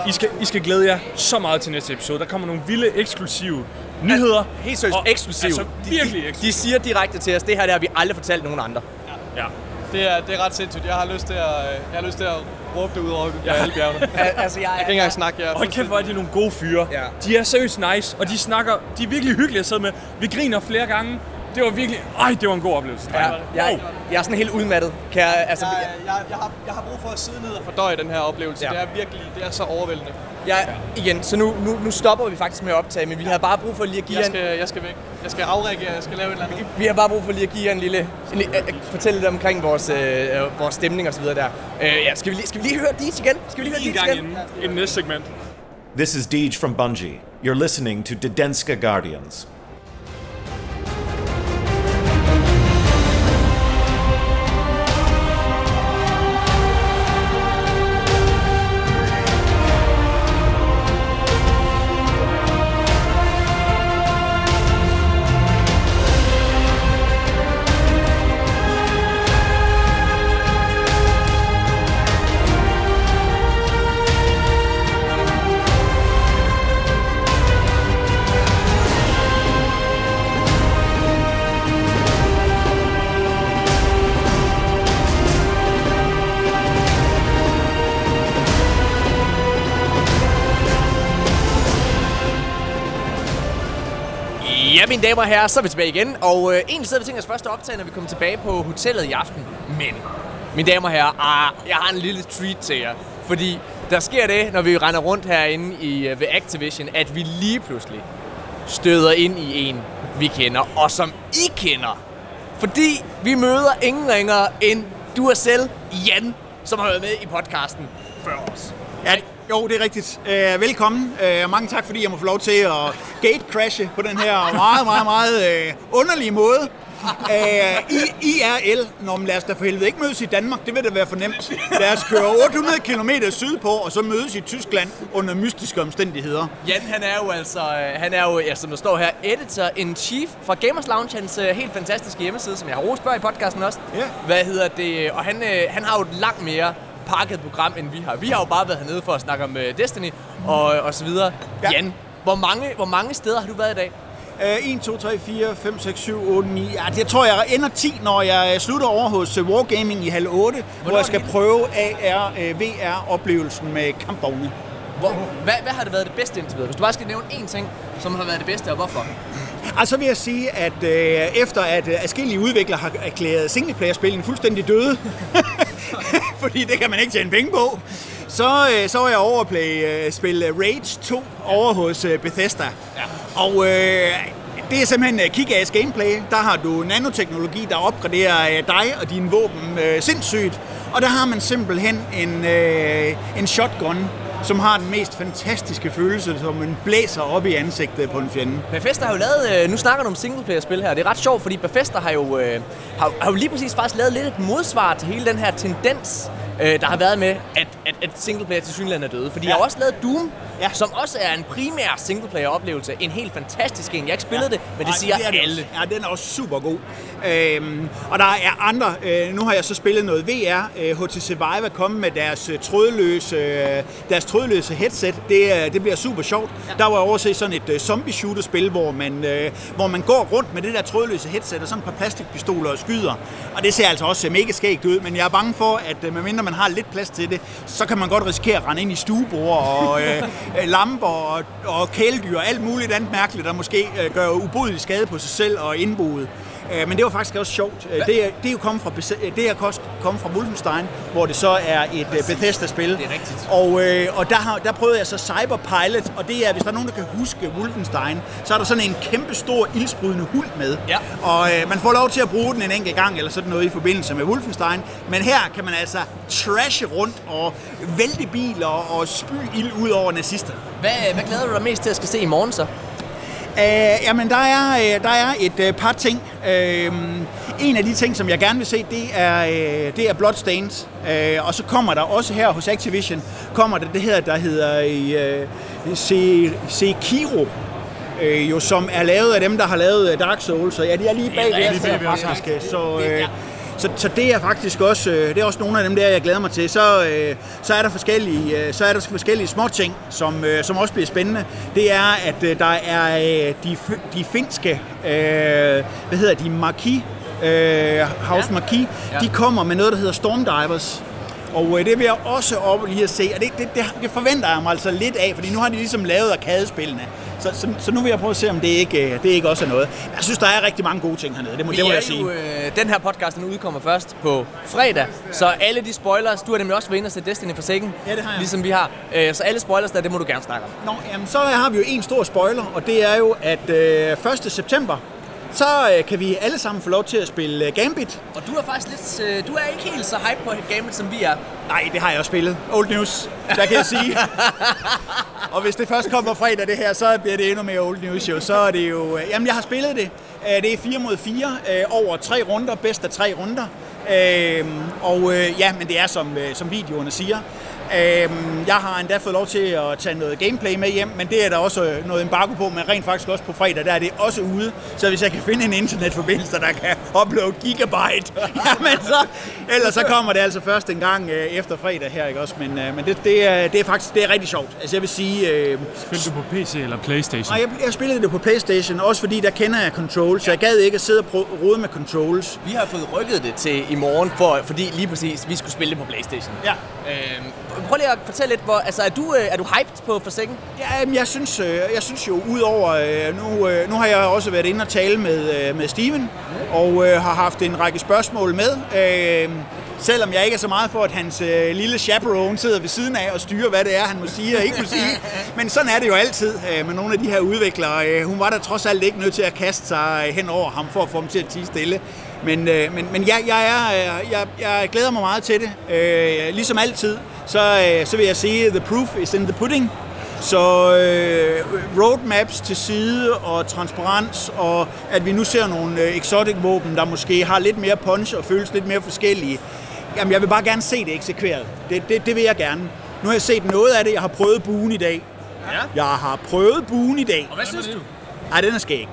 I skal, I skal glæde jer så meget til næste episode. Der kommer nogle vilde, eksklusive nyheder. Helt seriøst, Og- eksklusiv. Altså, virkelig de, eksklusiv. de siger direkte til os, det her det har vi aldrig fortalt nogen andre. Ja. Det er, det er ret sindssygt. Jeg har lyst til at, jeg har lyst til at råbe det ud over ja. alle bjergene. Jeg Al- altså, jeg, kan ikke engang snakke. Jeg Hold kæft, hvor er de nogle gode fyre. Ja. De er seriøst nice, og de snakker, de er virkelig hyggelige at sidde med. Vi griner flere gange. Det var virkelig, ej, det var en god oplevelse. Ja, jeg, jeg er sådan helt udmattet. Kan jeg, altså, jeg, jeg, jeg, jeg, har, jeg har brug for at sidde ned og fordøje den her oplevelse. Ja. Ja. Det er virkelig, det er så overvældende. jeg, igen, så nu, nu, nu stopper vi faktisk med at optage, men vi har bare brug for lige at give Jeg jer en, skal, jeg skal væk. Jeg skal afreagere. Jeg skal lave et eller andet. vi har bare brug for lige at give jer en lille, en, lille- øh, fortælle lidt omkring vores, øh, øh, vores stemning og så videre der. Øh, ja, skal vi, lige, skal vi lige høre Deej igen? Skal vi lige høre En Deej gang igen? inden, inden næste segment. This is Deej from Bungie. You're listening to Didenska Guardians. Mine damer og herrer, så er vi tilbage igen. Og øh, egentlig sidder vi tænkt os først at optage, når vi kommer tilbage på hotellet i aften. Men, mine damer og herrer, ah, jeg har en lille treat til jer. Fordi der sker det, når vi render rundt herinde i, øh, ved Activision, at vi lige pludselig støder ind i en, vi kender, og som I kender. Fordi vi møder ingen ringere end du og selv, Jan, som har været med i podcasten før os. Ja, jo, det er rigtigt. Øh, velkommen. Øh, mange tak, fordi jeg må få lov til at gate-crashe på den her meget, meget, meget øh, underlige måde. Øh, I, IRL, Nå, men lad os da for helvede ikke mødes i Danmark, det vil da være for nemt. Lad os køre 800 km sydpå, og så mødes i Tyskland under mystiske omstændigheder. Jan, han er jo altså, øh, han er jo, ja, som der står her, editor-in-chief fra Gamers Lounge, hans øh, helt fantastiske hjemmeside, som jeg har rost før i podcasten også. Ja. Hvad hedder det? Og han, han har jo et langt mere pakket program, end vi har. Vi har jo bare været hernede for at snakke om øh, Destiny og, og så videre. Ja. Ja. Jan, hvor mange, hvor mange steder har du været i dag? Øh, 1, 2, 3, 4, 5, 6, 7, 8, 9. Ja, det tror jeg ender 10, når jeg slutter over hos øh, Wargaming i halv 8, hvor jeg skal prøve AR, øh, VR-oplevelsen med kampvogne. Hvor, hvad, hvad har det været det bedste indtil videre? Hvis du bare skal nævne én ting, som har været det bedste, og hvorfor? Altså vil jeg sige, at øh, efter at øh, adskillige udviklere har erklæret singleplayer-spillene fuldstændig døde, fordi det kan man ikke tjene penge på, så, øh, så var jeg over at play, øh, spille Rage 2 over hos øh, Bethesda. Ja. Og øh, det er simpelthen øh, kick-ass gameplay. Der har du nanoteknologi, der opgraderer øh, dig og dine våben øh, sindssygt. Og der har man simpelthen en, øh, en shotgun, som har den mest fantastiske følelse, som man blæser op i ansigtet på en fjende. Bethesda har jo lavet, øh, nu snakker du om singleplayer-spil her, det er ret sjovt, fordi Bethesda har jo, øh, har, har jo lige præcis faktisk lavet lidt et modsvar til hele den her tendens, øh, der har været med, at, at, at singleplayer til synligheden er døde. Fordi ja. Jeg har også lavet Doom, ja. Som også er en primær singleplayer-oplevelse. En helt fantastisk en. Jeg har ikke spillet ja. det, men det Nej, siger er det alle. Også. Ja, den er også super god. Øhm, og der er andre. Øh, nu har jeg så spillet noget VR. Øh, HTC Vive er kommet med deres øh, trådløse, øh, deres trådløse headset. Det, øh, det bliver super sjovt. Ja. Der var over se sådan et øh, zombie shooter spil, hvor man, øh, hvor man går rundt med det der trådløse headset og sådan et par plastikpistoler og skyder. Og det ser altså også mega skægt ud, men jeg er bange for, at øh, medmindre man har lidt plads til det, så kan man godt risikere at rende ind i stuebord og øh, øh, lamper og, og kæledyr og alt muligt andet mærkeligt, der måske øh, gør ubodelig skade på sig selv og indboet. Øh, men det var faktisk også sjovt. Øh, Det er, det er jo kommet fra, øh, det er kommet fra Wolfenstein, hvor det så er et Bethesda-spil. Det er rigtigt. Og, øh, og der, har, der prøvede jeg så Cyberpilot, og det er, hvis der er nogen, der kan huske Wolfenstein, så er der sådan en kæmpe stor ildsprudende hund med. Ja. Og øh, man får lov til at bruge den en enkelt gang, eller sådan noget i forbindelse med Wolfenstein. Men her kan man altså trashe rundt og vælte biler og spy ild ud over nazister. Hvad, hvad glæder du dig mest til at skal se i morgen så? Øh, jamen, der er, øh, der er et øh, par ting. Øh, en af de ting, som jeg gerne vil se, det er, øh, det er Bloodstains. Øh, og så kommer der også her hos Activision, kommer der det her, der hedder øh, Se- Sekiro. Øh, jo, som er lavet af dem, der har lavet øh, Dark Souls. Så ja, de er lige bag Det er rigtigt, her det er faktisk. Så, øh. Så, så det er faktisk også, øh, det er også nogle af dem der, jeg glæder mig til. Så, øh, så er der forskellige, øh, så er der forskellige små ting, som, som også bliver spændende. Det er, at der er de, de finske, hvad hedder de, Marquis, øh, House ja. Marquis, ja. de kommer med noget, der hedder Stormdivers. Og øh, det vil jeg også op lige at se, og det, det, det, det forventer jeg mig altså lidt af, fordi nu har de ligesom lavet arkadespillene. Så, så, så nu vil jeg prøve at se, om det ikke, øh, det ikke også er noget. Jeg synes, der er rigtig mange gode ting hernede, det må, Vi det må jeg sige. jo, øh, den her podcast den udkommer først på fredag, så alle de spoilers, du har nemlig også været inde og se Destiny for Forsaken, Ja, det har jeg. ligesom vi har. Øh, så alle spoilers der, det må du gerne snakke om. Nå, jamen, så har vi jo en stor spoiler, og det er jo, at øh, 1. september, så øh, kan vi alle sammen få lov til at spille øh, Gambit. Og du er faktisk lidt, øh, du er ikke helt så hype på Gambit, som vi er. Nej, det har jeg også spillet. Old news, der kan jeg sige. og hvis det først kommer fredag det her, så bliver det endnu mere old news jo. Så er det jo... øh, Jamen, jeg har spillet det. Øh, Det er 4 mod 4 øh, over tre runder, bedst af tre runder. Øh, Og øh, ja, men det er som, øh, som videoerne siger. Øh, Jeg har endda fået lov til at tage noget gameplay med hjem, men det er der også øh, noget embargo på, men rent faktisk også på fredag, der er det også ude. Så hvis jeg kan finde en internetforbindelse, der kan uploade gigabyte, jamen så, ellers så kommer det altså først en gang øh, efter fredag her, ikke også? Men, øh, men det, det, er, det er faktisk det er rigtig sjovt. Altså jeg vil sige, øh, Spiller du på PC eller Playstation? nej, jeg, jeg spillede det på Playstation, også fordi der kender jeg controls, så jeg gad ikke at sidde og rode med controls. Vi har fået rykket det til i morgen, for, fordi lige præcis, vi skulle spille det på Playstation. Ja. Øhm, prøv lige at fortælle lidt, hvor, altså er du, øh, er du hyped på Forsaken? Ja, men jeg synes, øh, jeg synes jo, udover, øh, nu, nu har jeg også været inde og tale med, med Steven, og øh, har haft en række spørgsmål med. Øh, selvom jeg ikke er så meget for, at hans øh, lille chaperone sidder ved siden af og styrer, hvad det er, han må sige og ikke må sige. Men sådan er det jo altid øh, med nogle af de her udviklere. Øh, hun var da trods alt ikke nødt til at kaste sig øh, hen over ham for at få ham til at tige stille. Men, øh, men, men jeg, jeg, er, jeg, jeg glæder mig meget til det. Øh, ligesom altid, så, øh, så vil jeg sige, the proof is in the pudding. Så øh, roadmaps til side og transparens, og at vi nu ser nogle øh, exotic våben, der måske har lidt mere punch og føles lidt mere forskellige. Jamen, jeg vil bare gerne se det eksekveret. Det, det, det vil jeg gerne. Nu har jeg set noget af det. Jeg har prøvet buen i dag. Ja. Jeg har prøvet buen i dag. Og hvad synes du? Ej, den er skæg.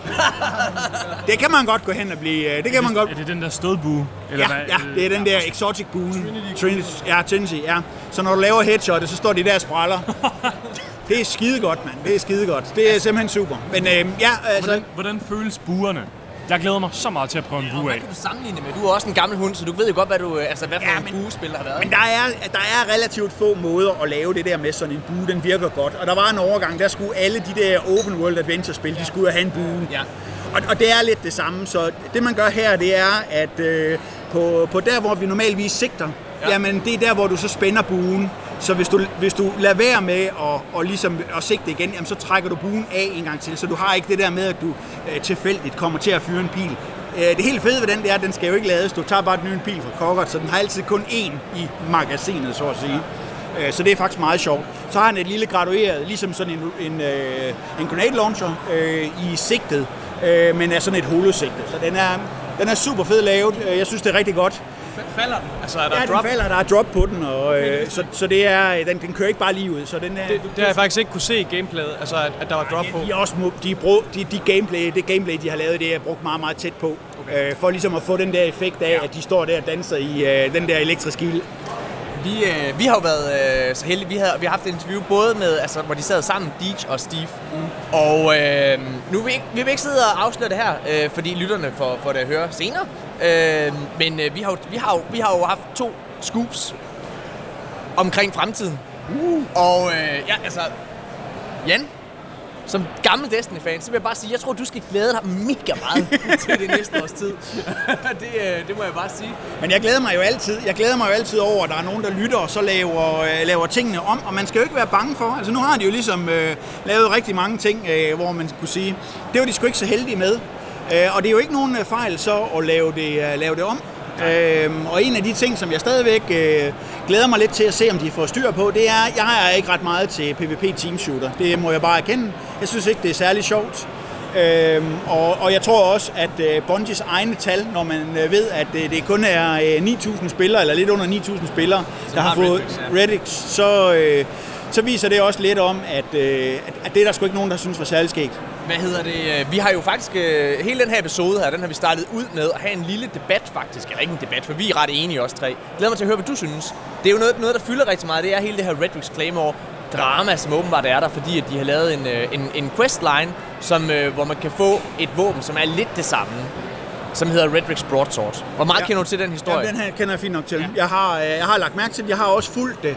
det kan man godt gå hen og blive... øh, Det kan man godt... Er det den der stødbue? Ja, ja, det er den der exotic buen. Trinity. Ja, Trinity, ja. Så når du laver headshotet, så står de der og spræller. Det er skide godt, mand. Det er skide godt. Det er simpelthen super. Men øh, ja, altså... Hvordan, hvordan føles buerne? Jeg glæder mig så meget til at prøve en bue Hvad af. kan du sammenligne med? Du er også en gammel hund, så du ved jo godt, hvad, du, altså, hvad for Ja, ja, en buespiller har været. Men der er, der er relativt få måder at lave det der med sådan en bue. Den virker godt. Og der var en overgang, der skulle alle de der open world adventure spil, de skulle have en bue. Ja. Og, og det er lidt det samme. Så det man gør her, det er, at øh, på, på der, hvor vi normalvis sigter, ja. jamen det er der, hvor du så spænder buen. Så hvis du, hvis du lader være med at, og ligesom, at sigte igen, jamen så trækker du buen af en gang til. Så du har ikke det der med, at du øh, tilfældigt kommer til at fyre en pil. Øh, det helt fede ved den, det er, at den skal jo ikke lades. Du tager bare den nye pil fra Cockert, så den har altid kun én i magasinet, så at sige. Øh, Så det er faktisk meget sjovt. Så har han et lille gradueret, ligesom sådan en, en, øh, en grenade launcher øh, i sigtet, øh, men er sådan et holosigte. Så den er, den er super fed lavet. Øh, jeg synes, det er rigtig godt. Falder den? Altså, er der Ja, drop? den falder, der er drop på den, og, øh, så, så det er, den, den kører ikke bare lige ud. Så den er, Det, det har jeg faktisk ikke kunne se i gameplayet, altså at, at der var drop på. de, er også, de, brug, de, de gameplay, det gameplay, de har lavet, det er brugt meget, meget tæt på. Okay. Øh, for ligesom at få den der effekt af, at de står der og danser i øh, den der elektriske ild. Vi, øh, vi har jo været øh, så heldige, vi, havde, vi har haft et interview både med, altså, hvor de sad sammen, Deej og Steve. Mm. Og øh, nu vil vi, ikke, vi vil ikke sidde og afsløre det her, øh, fordi lytterne får, får det at høre senere. Øh, men øh, vi, har vi, har vi har jo haft to scoops omkring fremtiden. Uh. Og øh, ja, altså, Jan, som gammel Destiny-fan, så vil jeg bare sige, jeg tror, du skal glæde dig mega meget til det næste års tid. det, øh, det må jeg bare sige. Men jeg glæder mig jo altid, jeg glæder mig jo altid over, at der er nogen, der lytter og så laver, øh, laver tingene om. Og man skal jo ikke være bange for. Altså nu har de jo ligesom øh, lavet rigtig mange ting, øh, hvor man kunne sige, det var de sgu ikke så heldige med. Øh, og det er jo ikke nogen øh, fejl så at lave det, øh, lave det om. Øhm, og en af de ting, som jeg stadigvæk øh, glæder mig lidt til at se, om de får styr på, det er, jeg er ikke ret meget til PvP Team Shooter. Det må jeg bare erkende. Jeg synes ikke, det er særlig sjovt. Øhm, og, og jeg tror også, at øh, Bungies egne tal, når man øh, ved, at øh, det kun er øh, 9.000 spillere, eller lidt under 9.000 spillere, der har har fået Redix, ja. Så, øh, så viser det også lidt om, at, øh, at, at det er der sgu ikke nogen, der synes var særlig skægt. Hvad hedder det? øh, Vi har jo faktisk, øh, hele den her episode her, den har vi startet ud med at have en lille debat faktisk. Eller ikke en debat, for vi er ret enige os tre. Glæder mig til at høre, hvad du synes. Det er jo noget, noget der fylder rigtig meget. Det er hele det her Redrix Claymore drama, som åbenbart er der, fordi at de har lavet en, øh, en, en questline, som, øh, hvor man kan få et våben, som er lidt det samme, som hedder Redrix Broadsword. Hvor meget ja. kender du til den historie? Ja, den her kender jeg fint nok til. Ja. Jeg, har, øh, jeg har lagt mærke til det. Jeg har også fulgt det.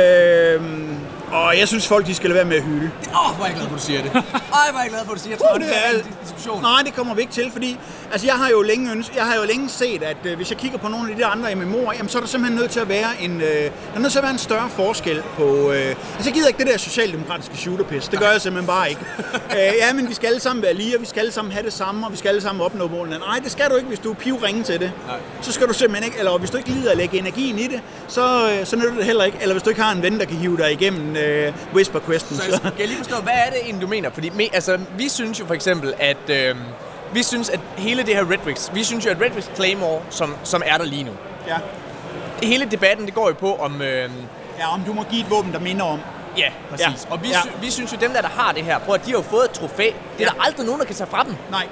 Øhm, og jeg synes, folk de skal lade være med at hylde. Åh, oh, hvor er jeg glad for, at du siger det. Ej, hvor er jeg glad for, at du siger det. Jeg tror, Uh, det er er- en diskussion. Nej, det kommer vi ikke til, fordi altså, jeg, har jo længe øns- jeg har jo længe set, at øh, hvis jeg kigger på nogle af de der andre MMO'er, jamen, så er der simpelthen nødt til at være en, øh, der er nødt til at være en større forskel på... Øh, altså, jeg gider ikke det der socialdemokratiske shooterpis. Det gør jeg simpelthen bare ikke. øh, ja, men vi skal alle sammen være lige, og vi skal alle sammen have det samme, og vi skal alle sammen opnå målene. Nej, det skal du ikke, hvis du er pivringe til det. Nej. Så skal du simpelthen ikke, eller hvis du ikke lider at lægge energien i det, så, øh, så nytter det heller ikke. Eller hvis du ikke har en ven, der kan hive dig igennem øh, Whisper Questen. Så skal jeg lige forstå, hvad er det egentlig, du mener? Fordi me, altså, vi synes jo for eksempel, at... Øh, vi synes, at hele det her Redrix, vi synes jo, at Redrix Claymore, som, som er der lige nu, ja. hele debatten, det går jo på om... Øh, ja, om du må give et våben, der minder om. ja, præcis. Ja. Og vi, Ja. sy- vi synes jo, dem der, der har det her, prøv at de har jo fået et trofæ. Det er Ja. der aldrig nogen, der kan tage fra dem. Nej.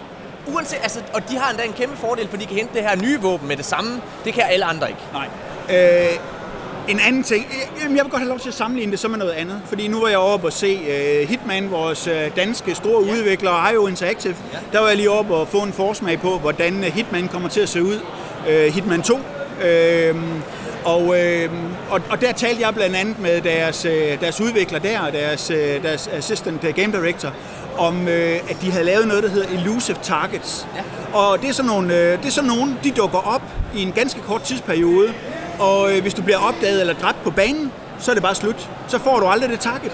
Uanset, altså, og de har endda en kæmpe fordel, for de kan hente det her nye våben med det samme. Det kan alle andre ikke. Nej. Øh, en anden ting, øh, jamen, jeg vil godt have lov til at sammenligne det så med noget andet, fordi nu var jeg oppe og se uh, Hitman, vores uh, danske store ja. udvikler, IO Interactive. Ja. Der var jeg lige oppe og få en forsmag på, hvordan uh, Hitman kommer til at se ud. Uh, Hitman 2. Uh, og, øh, og, og der talte jeg blandt andet med deres, øh, deres udvikler der, deres, øh, deres assistant øh, game director, om øh, at de havde lavet noget, der hedder Elusive Targets. Ja. Og det er, sådan nogle, øh, det er sådan nogle, de dukker op i en ganske kort tidsperiode, og øh, hvis du bliver opdaget eller dræbt på banen, så er det bare slut. Så får du aldrig det target.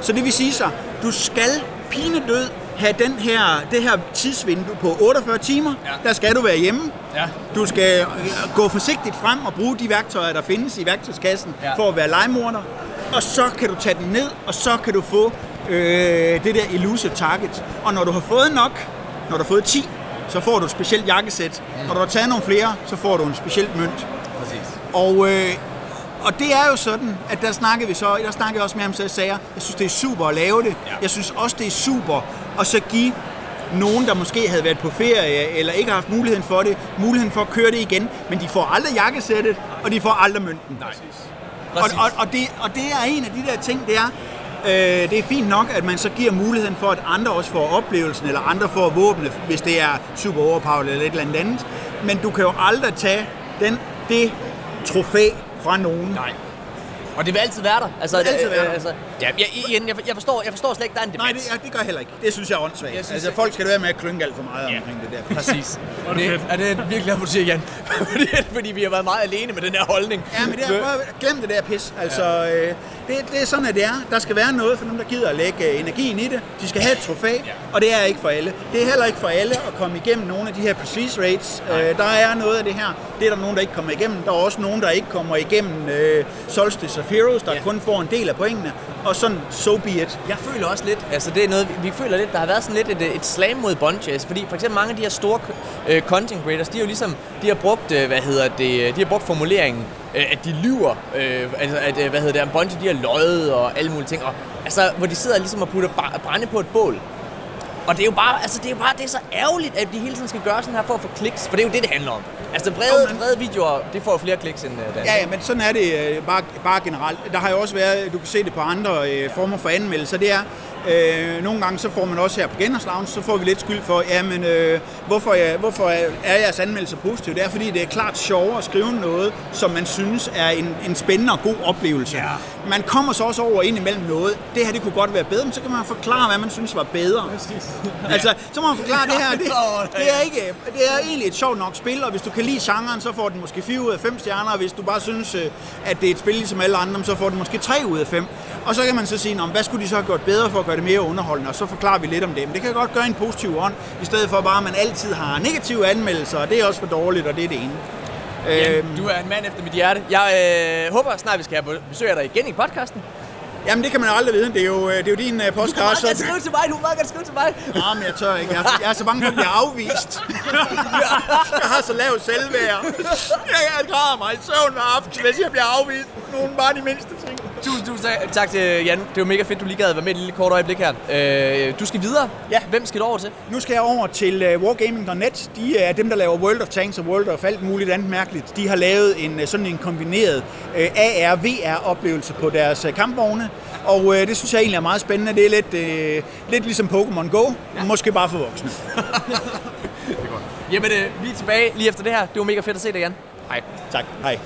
Så det vil sige så, du skal pinedød have den her, det her tidsvindue på 48 timer. Ja. Der skal du være hjemme. Ja. Du skal øh, gå forsigtigt frem og bruge de værktøjer, der findes i værktøjskassen ja. for at være legemorder. Og så kan du tage den ned, og så kan du få øh, det der elusive target. Og når du har fået nok, når du har fået 10, så får du et specielt jakkesæt. Mm. Når du har taget nogle flere, så får du en speciel mønt. Præcis. Og, øh, og det er jo sådan, at der snakkede vi så, der snakkede jeg også med ham, så jeg sagde, jeg synes, det er super at lave det. Ja. Jeg synes også, det er super at så give nogen, der måske havde været på ferie, eller ikke har haft muligheden for det, muligheden for at køre det igen, men de får aldrig jakkesættet, og de får aldrig mønten. Nej. Og, Præcis. og, og, det, og det er en af de der ting, det er, øh, det er fint nok, at man så giver muligheden for, at andre også får oplevelsen, eller andre får våbne, hvis det er super overpowered eller et eller andet andet. Men du kan jo aldrig tage den, det trofæ fra nogen. Nej. Og det vil altid være der. Altså, Det vil altid være der. Altså, ja, jeg, igen, jeg, jeg, forstår, jeg forstår slet ikke, der er en debat. Nej, det, ja, det gør jeg heller ikke. Det synes jeg er åndssvagt. Jeg synes, altså, folk skal da være med at klynke alt for meget Ja. omkring det der. Præcis. det, er det virkelig at du siger, Jan. fordi, fordi vi har været meget alene med den her holdning. Ja, men det er, prøv at glem det der pis. Altså, øh, det, det er sådan, at det er. Der skal være noget for nogen, der gider at lægge øh, energien i det. De skal have et trofæ, og det er ikke for alle. Det er heller ikke for alle at komme igennem nogle af de her prestige rates. Øh, der er noget af det her. Det er der nogen, der ikke kommer igennem. Der er også nogen, der ikke kommer igennem øh, Solstice of Heroes, der Ja. kun får en del af pointene. Og sådan, so be it. Jeg føler også lidt, altså det er noget, vi, føler lidt, der har været sådan lidt et, et slam mod altså, fordi for eksempel mange af de her store øh, content creators, de har jo ligesom, de har brugt, øh, hvad hedder det, de har brugt formuleringen, øh, at de lyver, øh, altså at, øh, hvad hedder det, Bungie, de har løjet og alle mulige ting, og altså, hvor de sidder ligesom og putter brænde på et bål. Og det er jo bare, altså det er jo bare, det er så ærgerligt, at de hele tiden skal gøre sådan her for at få kliks, for det er jo det, det handler om. Altså brede, men- brede videoer, det får jo flere kliks end uh, Ja, ja, men sådan er det øh, bare, bare generelt. Der har jo også været, du kan se det på andre øh, former for anmeldelser, det er, øh, nogle gange så får man også her på Geners Lounge, så får vi lidt skyld for, jamen, øh, hvorfor, jeg, hvorfor er er jeres anmeldelse positiv? Det er fordi, det er klart sjovere at skrive noget, som man synes er en, en spændende og god oplevelse. Ja. Man kommer så også over ind imellem noget, det her det kunne godt være bedre, men så kan man forklare, hvad man synes var bedre. Altså, så må man forklare, det her, det, det, er ikke, det er egentlig et sjovt nok spil, og hvis du kan lide genren, så får den måske 4 ud af 5 stjerner, og hvis du bare synes, øh, at det er et spil ligesom alle andre, så får den måske 3 ud af 5. Og så kan man så sige, "Nå, men hvad skulle de så have gjort bedre for at gøre det mere underholdende, og så forklarer vi lidt om det. Men det kan godt gøre en positiv ånd, i stedet for bare, at man altid har negative anmeldelser, og det er også for dårligt, og det er det ene. Øhm, Du er en mand efter mit hjerte. Jeg øh, håber snart, vi skal have besøg af dig igen i podcasten. Jamen, det kan man aldrig vide. Det er jo, øh, det er jo din uh, Du må podcast. meget Så... gerne skrive til mig, du må gerne skrive til mig. Ja, men jeg tør ikke. Jeg er, jeg er så bange for at blive afvist. jeg har så lavt selvværd. Jeg, jeg græder mig i søvn hver aften, hvis jeg bliver afvist. Nogen bare de mindste ting. Tusind, tusind tak- tak til Jan. Det var mega fedt, du lige gad være med et lille kort øjeblik her. Øh, du skal videre. Ja. Hvem skal du over til? Nu skal jeg over til uh, Wargaming.net. De er dem, der laver World of Tanks og World of alt muligt andet mærkeligt. De har lavet en sådan en kombineret uh, AR-VR-oplevelse på deres uh, kampvogne. Og uh, det synes jeg egentlig er meget spændende. Det er lidt, uh, lidt ligesom Pokémon Go, ja. måske bare for voksne. Jamen, øh, vi er tilbage lige efter det her. Det var mega fedt at se dig, Jan. Hej. Tak. Hej.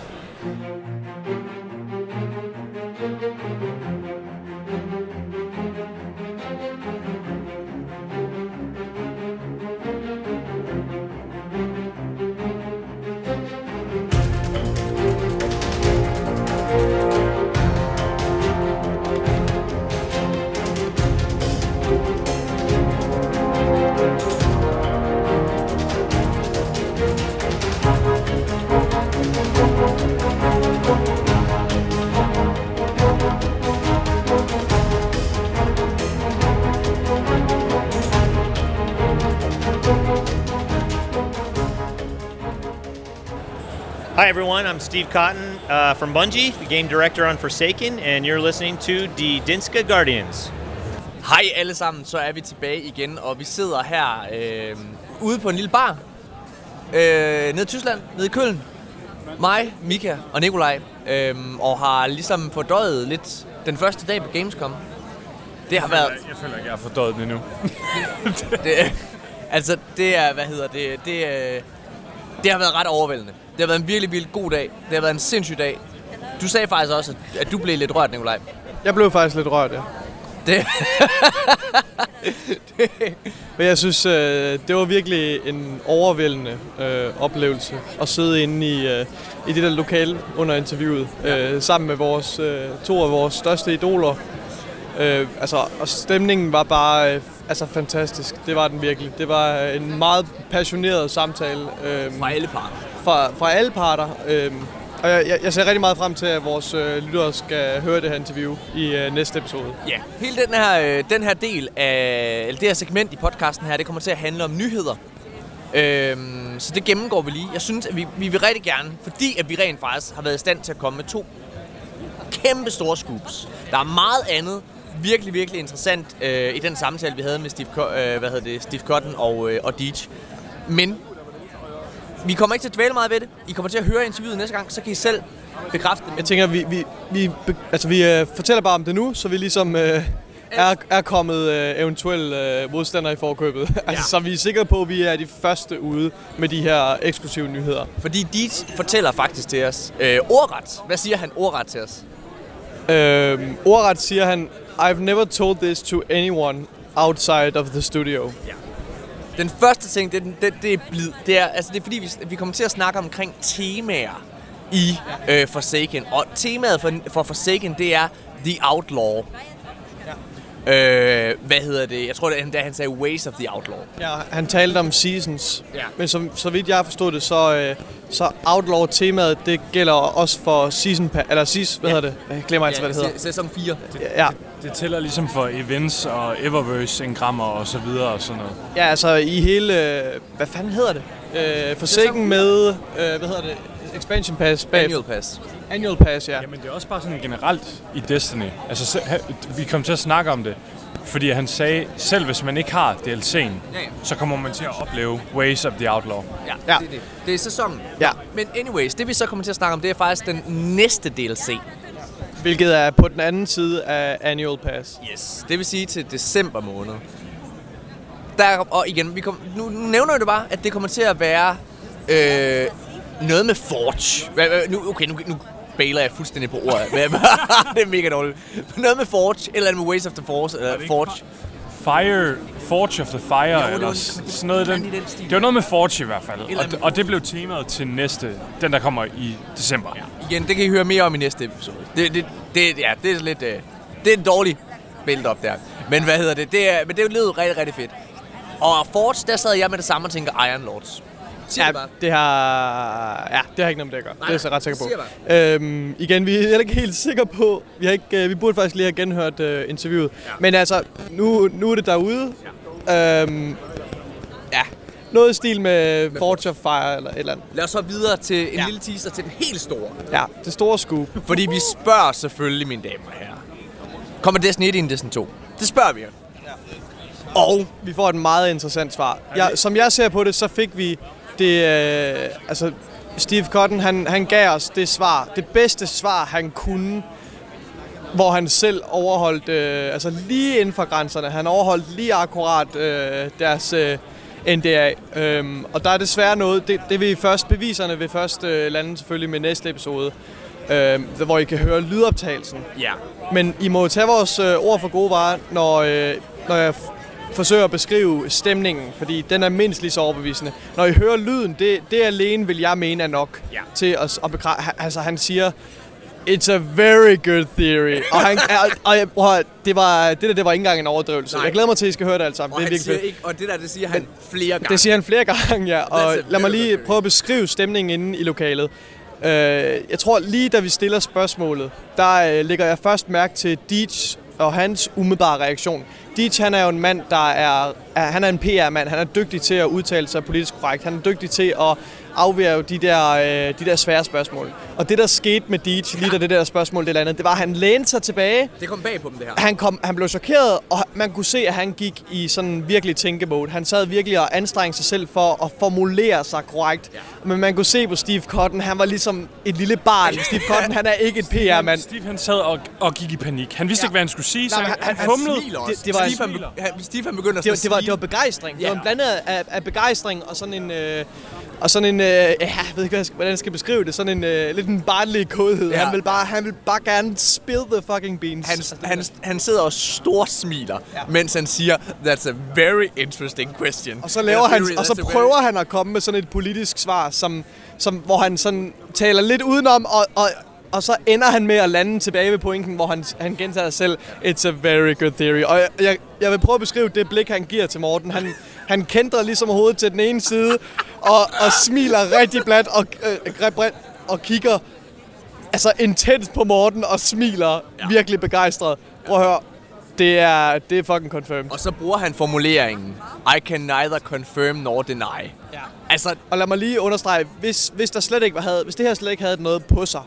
Everyone. I'm Steve Cotton uh, from Bungie, the game director on Forsaken, and you're listening to Die Dinska Guardians. Hej alle sammen, så er vi tilbage igen, og vi sidder her øh, ude på en lille bar. Øh, nede i Tyskland, nede i Køln. Mig, Mika og Nikolaj. Øh, og har ligesom fordøjet lidt den første dag på Gamescom. Det har været... Jeg føler ikke, jeg har fordøjet den endnu. Det, altså, det er, hvad hedder det, det, det har været ret overvældende. Det har været en virkelig, virkelig god dag. Det har været en sindssyg dag. Du sagde faktisk også, at, du blev lidt rørt, Nikolaj. Jeg blev faktisk lidt rørt, ja. Det, Men jeg synes, øh, det var virkelig en overvældende øh, oplevelse at sidde inde i, øh, i det der lokale under interviewet, øh, sammen med vores, øh, to af vores største idoler. Øh, altså, og stemningen var bare øh, altså, fantastisk. Det var den virkelig. Det var en meget passioneret samtale. Øh, fra alle parter fra, fra alle parter. Øh, og jeg, jeg, jeg ser rigtig meget frem til, at vores øh, lyttere skal høre det her interview i øh, næste episode. Ja, hele den her, øh, den her del af, eller det her segment i podcasten her, det kommer til at handle om nyheder. Øhm, så det gennemgår vi lige. Jeg synes, at vi, vi vil rigtig gerne, fordi at vi rent faktisk har været i stand til at komme med to kæmpe store scoops. Der er meget andet virkelig, virkelig interessant øh, i den samtale, vi havde med Steve, Co- øh, hvad hedder det, Steve Cotton og, øh, og Deej. Men vi kommer ikke til at dvæle meget ved det. I kommer til at høre interviewet næste gang, så kan I selv bekræfte det. Jeg tænker, vi, vi, vi, altså, vi øh, fortæller bare om det nu, så vi ligesom øh, er, er kommet øh, eventuelle øh, modstandere i forkøbet. altså, Så vi er sikre på, at vi er de første ude med de her eksklusive nyheder. Fordi Deej fortæller faktisk til os øh, ordret. Hvad siger han ordret til os? Øh, ordret siger han, I've never told this to anyone outside of the studio. Den første ting, det, det, det er blid. Det er, altså, det er fordi, vi, vi kommer til at snakke omkring temaer i øh, Forsaken. Og temaet for, for Forsaken, det er The Outlaw. Øh, hvad hedder det? Jeg tror, det er, da han sagde Ways of the Outlaw. Ja, han talte om seasons, Ja. men som, så vidt jeg forstået det, så, øh, så Outlaw-temaet, det gælder også for season, pa- eller seas, hvad hedder det? Jeg glemmer altid, hvad det hedder. Sæson 4. Ja, Det tæller ligesom for events og Eververse-engrammer og så videre og sådan noget. ja, altså i hele, øh, hvad fanden hedder det? Øh, Forsaken med, øh, hvad hedder det? Expansion Pass bag. Annual Pass. Annual Pass, ja. Jamen det er også bare sådan generelt i Destiny. Altså vi kom til at snakke om det, fordi han sagde, selv hvis man ikke har DLC'en, ja. så kommer man til at opleve Ways of the Outlaw. Ja, Ja. Det, er det. det er sæsonen. Ja. Men anyways, det vi så kommer til at snakke om, det er faktisk den næste DLC. Hvilket er på den anden side af Annual Pass. Yes. Det vil sige til december måned. Der, og igen, vi kom, nu, nu nævner jeg det bare, at det kommer til at være øh, noget med Forge. Nu, okay, nu, nu bailer jeg fuldstændig på ordet. Det er mega dårligt. Noget med Forge, eller med Ways of the Force, eller Forge. Fire, Forge of the Fire, Jo, det eller var- sådan noget den. den. Det var noget med Forge i hvert fald. Og, og det blev temaet til næste, den der kommer i december. Ja. Igen, det kan I høre mere om i næste episode. Det, det, det, ja, det er lidt... Øh, det er en dårlig build-up der. Men hvad hedder det? det er, men det lød rigtig, rigtig fedt. Og Forge, der sad jeg med det samme og tænker Iron Lords. Siger Ja, det det har, ja, det har ikke noget med det at gøre. Nej, det er jeg ret sikker på. Øhm, igen, vi er heller ikke helt sikre på, vi, har ikke, øh, vi burde faktisk lige have genhørt øh, interviewet. Ja. Men altså, nu, nu er det derude. Ja. Øhm, noget i stil med Forge of Fire eller et eller andet. Lad os så videre til en Ja. ja. lille teaser til den helt store. Ja, det store scoop. Fordi vi spørger selvfølgelig, mine damer og herrer. Kommer Destiny 1 ind i Destiny 2? Det spørger vi jo. Og vi får et meget interessant svar. Jeg, som jeg ser på det, så fik vi det... Øh, altså, Steve Cotton, han, han gav os det svar. Det bedste svar, han kunne. Hvor han selv overholdt... Øh, altså lige inden for grænserne. Han overholdt lige akkurat øh, deres... Øh, NDA. Øhm, og der er desværre noget, det, det vil først, beviserne vil først øh, lande selvfølgelig med næste episode, øh, hvor I kan høre lydoptagelsen. Ja. Men I må tage vores øh, ord for gode varer, når, øh, når jeg forsøger at beskrive stemningen, fordi den er mindst lige så overbevisende. Når I hører lyden, det, det alene vil jeg mene er nok Ja. til at, at bekræfte. Altså han siger, It's a very good theory. Og, han, og, og høre, det, var, det der, det var ikke engang en overdrivelse. Nej. Jeg glæder mig til, at I skal høre det alt sammen. Og, det er han siger fedt. ikke, og det der, det siger han flere gange. Det siger han flere gange, ja. Og lad mig lige prøve at beskrive stemningen inde i lokalet. Øh, jeg tror lige da vi stiller spørgsmålet, der øh, lægger jeg først mærke til Deej og hans umiddelbare reaktion. Deej, han er jo en mand, der er, er han er en PR-mand. Han er dygtig til at udtale sig politisk korrekt. Han er dygtig til at afværge de der, øh, de der svære spørgsmål. Og det, der skete med Deej, lige da det der spørgsmål det landede, det var, at han lænede sig tilbage, Det kom bag på dem, det her. han, kom, han blev chokeret, og man kunne se, at han gik i sådan virkelig tænkemode. Han sad virkelig og anstrengte sig selv for at formulere sig korrekt. Ja. Men man kunne se på Steve Cotton, han var ligesom et lille barn. Steve Cotton, han er ikke et PR-mand. Steve han sad og, og gik i panik. Han vidste Ja. ikke, hvad han skulle sige, så Nej, han, men han, han- han fumlede. Det- det var- Steve, han, han, Steve han begynder Det var, at det, var, smile. det var begejstring. Det Ja. var en blandet af, af begejstring og sådan en... Øh, og sådan en, øh, ja, jeg ved ikke, hvad jeg skal- hvordan jeg skal beskrive det, sådan en øh, lidt en barnlig kodhed. Ja. Han vil bare, han vil bare gerne spill the fucking beans. Han, han, han sidder og storsmiler, ja. mens han siger, that's a very interesting question. Og så, laver han, og så very- prøver han at komme med sådan et politisk svar, som, som, hvor han sådan taler lidt udenom, og, og, og så ender han med at lande tilbage ved pointen, hvor han, han gentager selv, it's a very good theory. Og jeg, jeg, jeg vil prøve at beskrive det blik, han giver til Morten. Han, han kender ligesom hovedet til den ene side, og, og smiler rigtig blat, og, øh, og kigger altså intens på Morten, og smiler ja. virkelig begejstret. Prøv at høre, det er, det er fucking confirmed. Og så bruger han formuleringen, I can neither confirm nor deny. Ja. Altså, Og lad mig lige understrege, hvis, hvis, der slet ikke var, havde, hvis det her slet ikke havde noget på sig,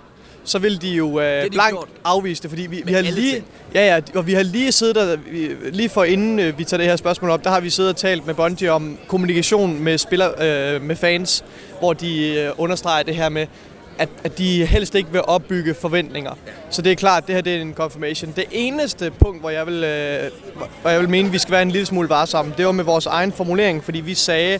så ville de jo øh, de blankt gjort. afvise det, fordi vi, vi har lige... ting. Ja, ja, og vi har lige siddet der, vi, lige for inden øh, vi tager det her spørgsmål op, der har vi siddet og talt med Bungie om kommunikation med spiller, øh, med fans, hvor de øh, understreger det her med, at, at de helst ikke vil opbygge forventninger. Så det er klart, det her det er en confirmation. Det eneste punkt, hvor jeg vil, øh, hvor jeg vil mene, at vi skal være en lille smule varsomme, det var med vores egen formulering, fordi vi sagde,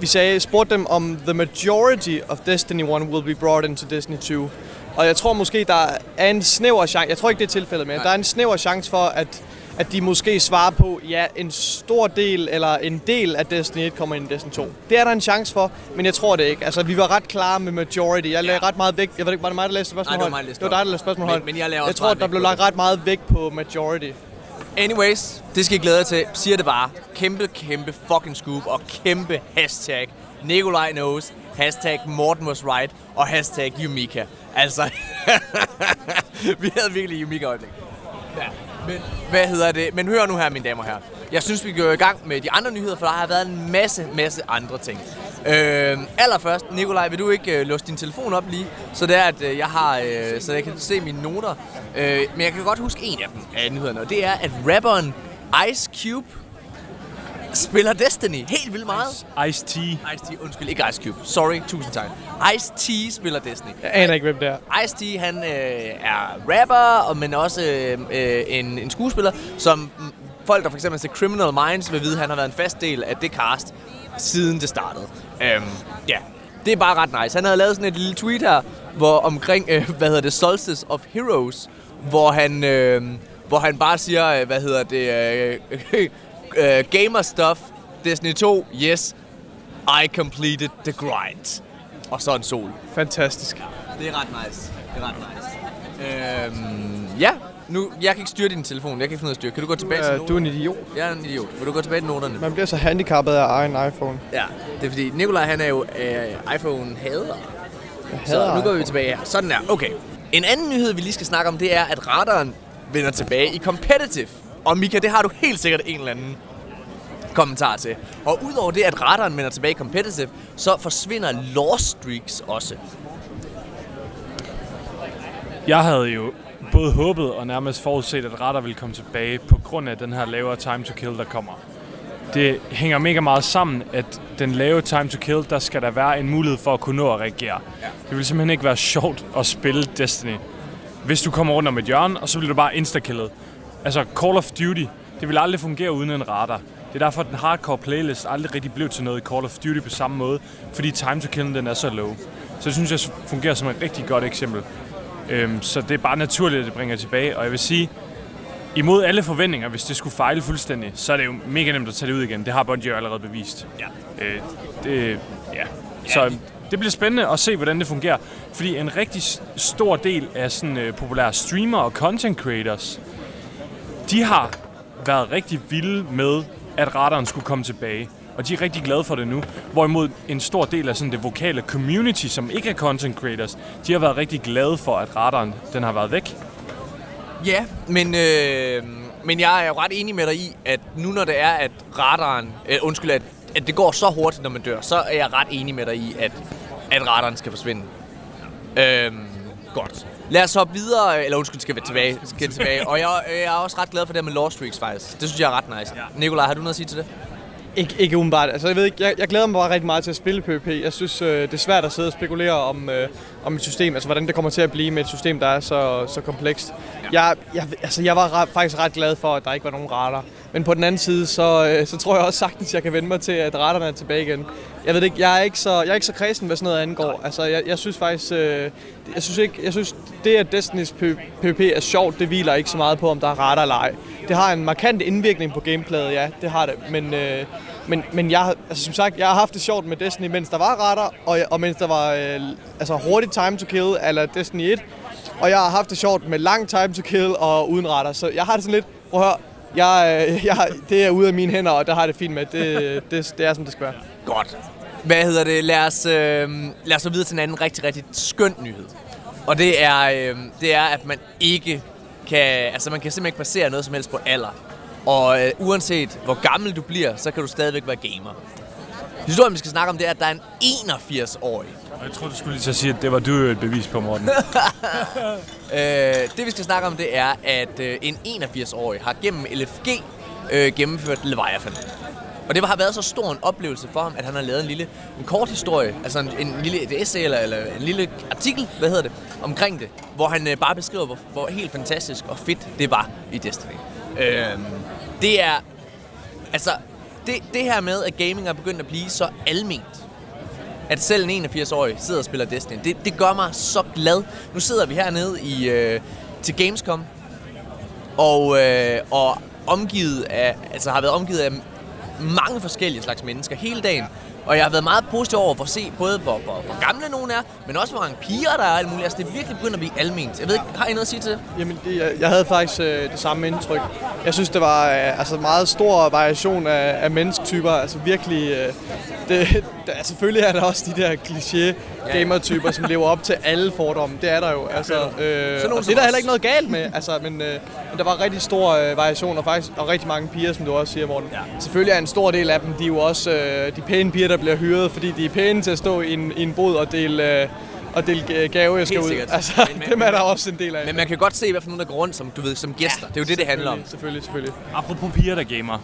vi sagde, spurgte dem om the majority of Destiny 1 will be brought into Destiny 2. Og jeg tror måske, der er en snæver chance, jeg tror ikke, det er tilfældet, men der er en snæver chance for, at, at de måske svarer på, ja, en stor del eller en del af Destiny 1 kommer ind i Destiny 2. Det er der en chance for, men jeg tror det ikke. Altså, vi var ret klare med majority. Jeg lagde ret meget vægt. Jeg ved ikke, var det mig, der læste spørgsmålet? Nej, det var mig, der læste Det var dig, der læste spørgsmålet. Men- men jeg Jeg tror, der blev lagt ret meget vægt på majority. anyways, det skal I glæde jer til. Siger det bare. Kæmpe, kæmpe fucking scoop og kæmpe hashtag Nikolaj knows, hashtag Morten was right og hashtag Yumika. Altså, vi havde virkelig Yumika øjeblik. Ja, men hvad hedder det? Men hør nu her, mine damer og herrer. Jeg synes, vi går i gang med de andre nyheder, for der har været en masse, masse andre ting. Øh, allerførst, Nikolaj, vil du ikke øh, låse din telefon op lige, så det er, at øh, jeg har, øh, så jeg kan se mine noter. Øh, men jeg kan godt huske en af dem af nyhederne, og det er, at rapperen Ice Cube spiller Destiny helt vildt meget. Ice-T. Ice-T, undskyld, ikke Ice Cube. Sorry, tusind tak. Ice-T spiller Destiny. Jeg aner ikke, hvem det er. Ice-T, han øh, er rapper, og, men også øh, øh, en, en skuespiller, som folk, der for eksempel set Criminal Minds, vil vide, at han har været en fast del af det cast, siden det startede. Øhm, ja, det er bare ret nice. Han havde lavet sådan et lille tweet her, hvor omkring, øh, hvad hedder det, Solstice of Heroes, hvor han, øh, hvor han bare siger, øh, hvad hedder det, øh, øh, gamer stuff, Destiny 2, yes, I completed the grind. Og så en sol. Fantastisk. Det er ret nice. Det er ret nice. Øhm, ja, nu, jeg kan ikke styre din telefon. Jeg kan ikke finde ud af at styre. Kan du gå tilbage til Ja, noterne? du er en idiot. Jeg er en idiot. Vil du gå tilbage til noterne? Man bliver så handicappet af egen iPhone. Ja, det er fordi Nikolaj han er jo øh, iPhone-hader. Så nu går vi tilbage her. Sådan der. Okay. En anden nyhed, vi lige skal snakke om, det er, at radaren vender tilbage i competitive. Og Mika, det har du helt sikkert en eller anden kommentar til. Og udover det, at radaren vender tilbage i competitive, så forsvinder loss streaks også. Jeg havde jo både håbet og nærmest forudset, at Radar ville komme tilbage på grund af den her lavere time to kill, der kommer. Det hænger mega meget sammen, at den lave time to kill, der skal der være en mulighed for at kunne nå at reagere. Det vil simpelthen ikke være sjovt at spille Destiny, hvis du kommer rundt om et hjørne, og så bliver du bare instakillet. Altså Call of Duty, det vil aldrig fungere uden en radar. Det er derfor, at den hardcore playlist aldrig rigtig blev til noget i Call of Duty på samme måde, fordi time to kill den er så low. Så det synes jeg fungerer som et rigtig godt eksempel. Øhm, så det er bare naturligt, at det bringer tilbage. Og jeg vil sige, imod alle forventninger, hvis det skulle fejle fuldstændig, så er det jo mega nemt at tage det ud igen. Det har Bungie jo allerede bevist. Ja. Øh, det, ja. Så det bliver spændende at se, hvordan det fungerer. Fordi en rigtig stor del af sådan øh, populære streamer og content creators, de har været rigtig vilde med, at radaren skulle komme tilbage. Og de er rigtig glade for det nu. Hvorimod en stor del af sådan det vokale community, som ikke er content creators, de har været rigtig glade for, at radaren den har været væk. Ja, men, øh, men jeg er jo ret enig med dig i, at nu når det er, at radaren, øh, undskyld, at, at det går så hurtigt, når man dør, så er jeg ret enig med dig i, at, at radaren skal forsvinde. Øh, godt. Lad os hoppe videre, eller undskyld, skal vi tilbage. Skal tilbage. Og jeg, jeg er også ret glad for det her med Lost Streaks, faktisk. Det synes jeg er ret nice. Ja. Nikolaj, har du noget at sige til det? Ikke, ikke umiddelbart. Altså, jeg, ved ikke, jeg, jeg glæder mig bare rigtig meget til at spille PvP. Jeg synes, øh, det er svært at sidde og spekulere om, øh, om et system, altså hvordan det kommer til at blive med et system, der er så, så komplekst. Ja. Jeg, jeg, altså, jeg var ret, faktisk ret glad for, at der ikke var nogen radar. Men på den anden side, så, øh, så tror jeg også sagtens, jeg kan vende mig til, at raderne er tilbage igen. Jeg ved ikke, jeg er ikke så, jeg er ikke så kredsen, hvad sådan noget angår. Altså, jeg, jeg synes faktisk, øh, jeg synes ikke, jeg synes, det at Destiny's PvP er sjovt, det hviler ikke så meget på, om der er radar eller ej. Det har en markant indvirkning på gameplayet, ja, det har det. Men, øh, men, men jeg, altså, som sagt, jeg har haft det sjovt med Destiny, mens der var radar, og, og mens der var øh, altså, hurtig time to kill, eller Destiny 1. Og jeg har haft det sjovt med lang time to kill og uden radar. Så jeg har det sådan lidt, prøv at høre, jeg, øh, jeg, det er ude af mine hænder, og der har det fint med. Det, det, det er, som det skal være. Godt. Hvad hedder det? Lad os, øh, lad os så videre til en anden rigtig, rigtig skøn nyhed. Og det er, øh, det er, at man ikke kan, altså man kan simpelthen ikke basere noget som helst på alder. Og øh, uanset hvor gammel du bliver, så kan du stadigvæk være gamer. Historien, vi skal snakke om, det er, at der er en 81-årig. Og jeg tror, du skulle lige at sige, at det var du et bevis på, Morten. Øh, det vi skal snakke om, det er, at øh, en 81-årig har gennem LFG øh, gennemført Leviathan. Og det har været så stor en oplevelse for ham, at han har lavet en lille en kort historie, altså en, en lille et essay eller, eller en lille artikel, hvad hedder det, omkring det, hvor han øh, bare beskriver, hvor, hvor helt fantastisk og fedt det var i Destiny. Øhm, det er, altså, det, det her med, at gaming er begyndt at blive så alment, at selv en 81-årig sidder og spiller Destiny. Det, det gør mig så glad. Nu sidder vi hernede i, øh, til Gamescom, og, øh, og omgivet af, altså har været omgivet af mange forskellige slags mennesker hele dagen. Og jeg har været meget positiv over for at se både, hvor, hvor, hvor gamle nogen er, men også hvor mange piger der er og alt muligt. Altså, det er virkelig begyndt at blive alment. Jeg ved ikke, har I noget at sige til det? Jamen, det, jeg, jeg havde faktisk øh, det samme indtryk. Jeg synes, det var øh, altså meget stor variation af, af mennesketyper. Altså virkelig... Øh, det, der, selvfølgelig er der også de der kliché gamer-typer, som lever op til alle fordomme. Det er der jo. Altså, øh, nogen og som det er der heller ikke noget galt med. Altså, men, øh, men der var rigtig stor øh, variation, og faktisk og rigtig mange piger, som du også siger, Morten. Ja. Selvfølgelig er en stor del af dem, de er jo også øh, de pæne piger, der bliver hyret, fordi de er pæne til at stå i en, i en bod og dele... Øh, og dele gave, jeg skal Helt ud. sikkert. Altså, Men- dem er der også en del af. Men man kan godt se, hvad for nogen, der går rundt som, du ved, som gæster. det er jo det, det handler om. Selvfølgelig, selvfølgelig. Apropos piger, der gamer.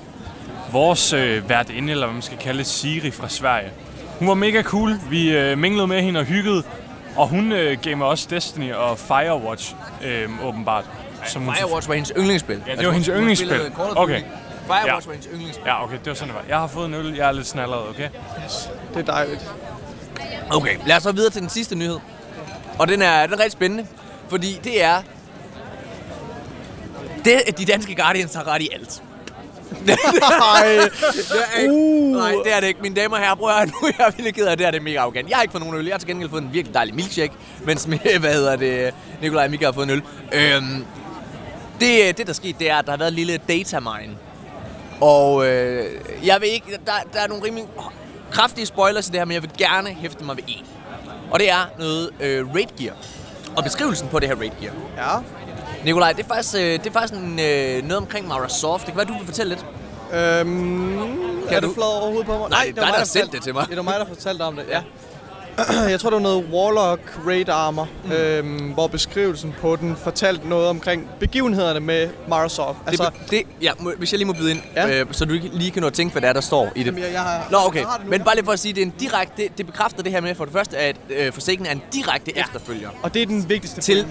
Vores øh, værtinde, eller hvad man skal kalde Siri fra Sverige. Hun var mega cool. Vi øh, minglede med hende og hyggede. Og hun øh, gamer også Destiny og Firewatch, øh, åbenbart. Som hun Firewatch var hendes yndlingsspil. Ja, det var hendes yndlingsspil. Okay. Firewatch Ja. var hendes yndlingsspil. Ja, okay, det var sådan, det var. Jeg har fået en øl, jeg er lidt snalleret, okay? Det er dejligt. Okay, lad os så videre til den sidste nyhed. Og den er, den er rigtig spændende, fordi det er... Det, de danske Guardians har ret i alt. Ej, Det er ikke, uh. Nej, det er det ikke. Mine damer og herrer, prøv at høre, nu er jeg virkelig ked af det her, det er mega arrogant. Jeg har ikke fået nogen øl, jeg har til gengæld fået en virkelig dejlig milkshake, mens hvad hedder det, Nikolaj og Mika har fået en øl. Øhm, det, det, der skete, det er, at der har været en lille data mine. Og øh, jeg vil ikke, der, der er nogle rimelig kraftige spoilers i det her, men jeg vil gerne hæfte mig ved en. Og det er noget øh, raid gear. Og beskrivelsen på det her raid gear. ja. Nikolaj, det er faktisk, øh, det er faktisk en, øh, noget omkring Mara Soft. Det kan være, du vil fortælle lidt. Øhm, er du? det flået over hovedet på mig? Nej, det dig, var mig, der sendte fortalte- det til mig. Det var mig, der fortalte om det, ja. Jeg tror, det var noget Warlock Raid Armor, mm. øhm, hvor beskrivelsen på den fortalte noget omkring begivenhederne med Microsoft. Altså, det, det, ja, må, hvis jeg lige må byde ind, Ja. øh, så du ikke lige kan nå at tænke, hvad det er, der står i det. Jamen, jeg- jeg har- Nå, okay. jeg har det nu, Men bare lige for at sige, det er en direkte, det, det bekræfter det her med, for det første, at øh, Forsaken er en direkte ja. efterfølger Og det er den vigtigste Til-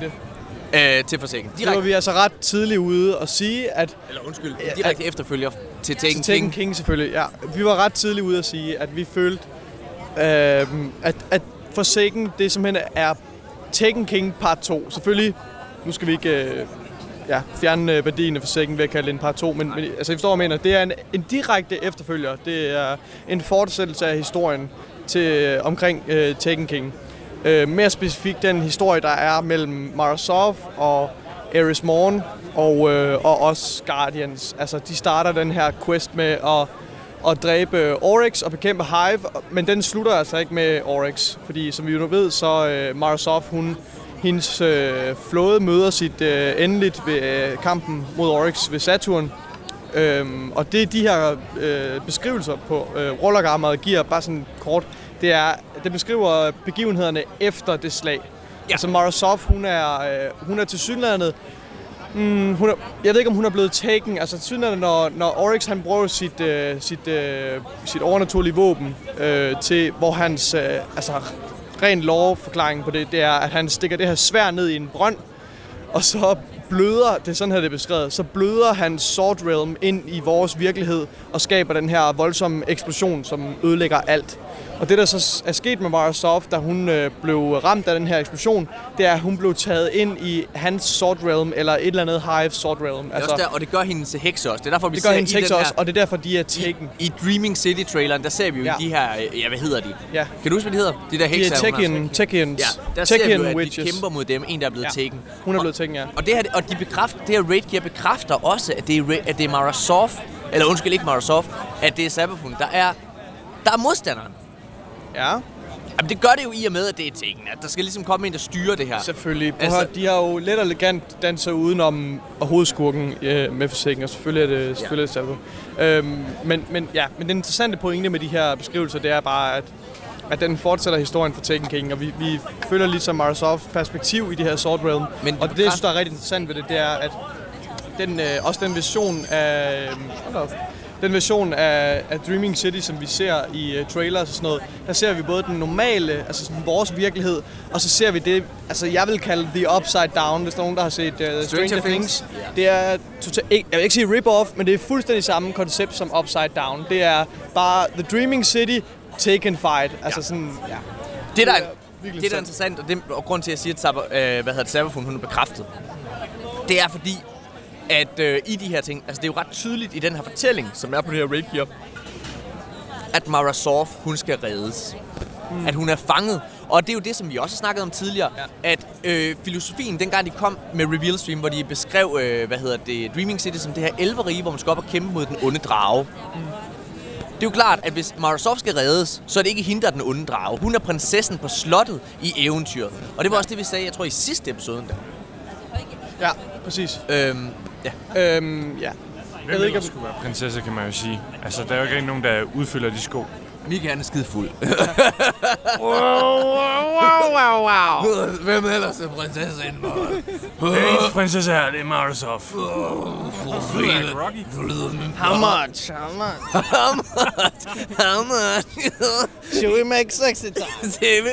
pointe. øh, til Forsaken. Det var vi altså ret tidligt ude og sige, at eller undskyld, direkte efterfølger til Taken til Taken King. King selvfølgelig, ja. Vi var ret tidligt ude at sige, at vi følte, øh, at, at Forsaken, det simpelthen er Tekken King part 2. Selvfølgelig, nu skal vi ikke øh, ja, fjerne øh, værdien af Forsaken ved at kalde det en part 2, men, men altså, jeg forstår, hvad jeg mener. Det er en, en direkte efterfølger. Det er en fortsættelse af historien til, øh, omkring øh, Tekken King. Øh, mere specifikt den historie, der er mellem Marasov og Ares Morn og, øh, og os Guardians. Altså, de starter den her quest med at, at dræbe Oryx og bekæmpe Hive, men den slutter altså ikke med Oryx, fordi som vi jo nu ved, så øh, Microsoft, hun, hendes øh, flåde møder sit øh, endeligt ved øh, kampen mod Oryx ved Saturn. Øhm, og det de her øh, beskrivelser på øh, Warlock giver, bare sådan kort, det er, det beskriver begivenhederne efter det slag. Ja. Altså Microsoft, hun er, øh, hun er til synlandet Mm, hun er, jeg ved ikke, om hun er blevet taken. Altså, til når, når Oryx han bruger sit, øh, sit, øh, sit overnaturlige våben øh, til, hvor hans øh, altså, ren lovforklaring på det, det er, at han stikker det her svær ned i en brønd, og så bløder, det er sådan her det er beskrevet, så bløder hans Sword Realm ind i vores virkelighed og skaber den her voldsomme eksplosion, som ødelægger alt. Og det, der så er sket med Microsoft, da hun øh, blev ramt af den her eksplosion, det er, at hun blev taget ind i hans Sword Realm, eller et eller andet Hive Sword Realm. Det er også der, og det gør hendes heks også. Det er derfor, vi det gør ser hendes i heks også, og det er derfor, de er taken. i, i Dreaming City-traileren, der ser vi jo Ja. de her, ja, hvad hedder de? Ja. Kan du huske, hvad de hedder? De der De hekser. er hun har Tekken. Tekkians. Ja, der ser vi Tekken jo, at Witches. de kæmper mod dem. En, der er blevet Ja. taken. Hun er blevet taken, ja. Og det her, og de bekræfter, det her raid gear bekræfter også, at det er, at det er Microsoft, eller undskyld ikke Microsoft, at det er Cyberpunk, der er, der er modstanderen. Ja, Jamen, det gør det jo i og med, at det er Tekken. At der skal ligesom komme en, der styrer det her. selvfølgelig. Altså- Altså, de har jo let og elegant danset udenom og hovedskurken øh, med forsikring, og selvfølgelig er det selvfølgelig ja. det øhm, men, men, ja, men den interessante pointe med de her beskrivelser, det er bare, at, at den fortsætter historien for Taken King, og vi, vi følger ligesom Microsoft perspektiv i det her Sword Realm. Men og det, der er rigtig interessant ved det, det er, at den, øh, også den version af... Øh. Den version af, af Dreaming City, som vi ser i uh, trailers og sådan noget, der ser vi både den normale, altså sådan vores virkelighed, og så ser vi det, altså jeg vil kalde The Upside Down, hvis der er nogen, der har set uh, Stranger, Stranger Things. Things. Det er total, ikke, jeg vil ikke sige rip-off, men det er fuldstændig samme koncept som Upside Down. Det er bare The Dreaming City, Taken Fight. Altså ja. sådan, ja. Det, der er, Det er der er interessant. og, det, og grund til, at jeg siger, at Cyber, øh, hvad hedder det, Cyberpunk, hun er bekræftet, det er fordi, at øh, i de her ting, altså det er jo ret tydeligt i den her fortælling, som er på det her raid gear, at Mara Sof, hun skal reddes. Mm. At hun er fanget. Og det er jo det, som vi også har snakket om tidligere, ja. at øh, filosofien, dengang de kom med Reveal Stream, hvor de beskrev, øh, hvad hedder det, Dreaming City som det her elverige, hvor man skal op og kæmpe mod den onde drage. Mm. Det er jo klart, at hvis Microsoft skal reddes, så er det ikke hende, der er den onde drage. Hun er prinsessen på slottet i eventyret. Og det var også det, vi sagde, jeg tror, i sidste episode. Der. Ja, præcis. Øhm, ja. Øhm, ja. Jeg ved ikke, om... skulle være prinsesse, kan man jo sige. Altså, der er jo ikke nogen, der udfylder de sko. Mika han er skide fuld. Wow, wow, wow, wow. Hvem ellers er prinsessen? Hey, prinsesse her, det er Microsoft. Rocky. How much? How much? How much? Should we make sexy time?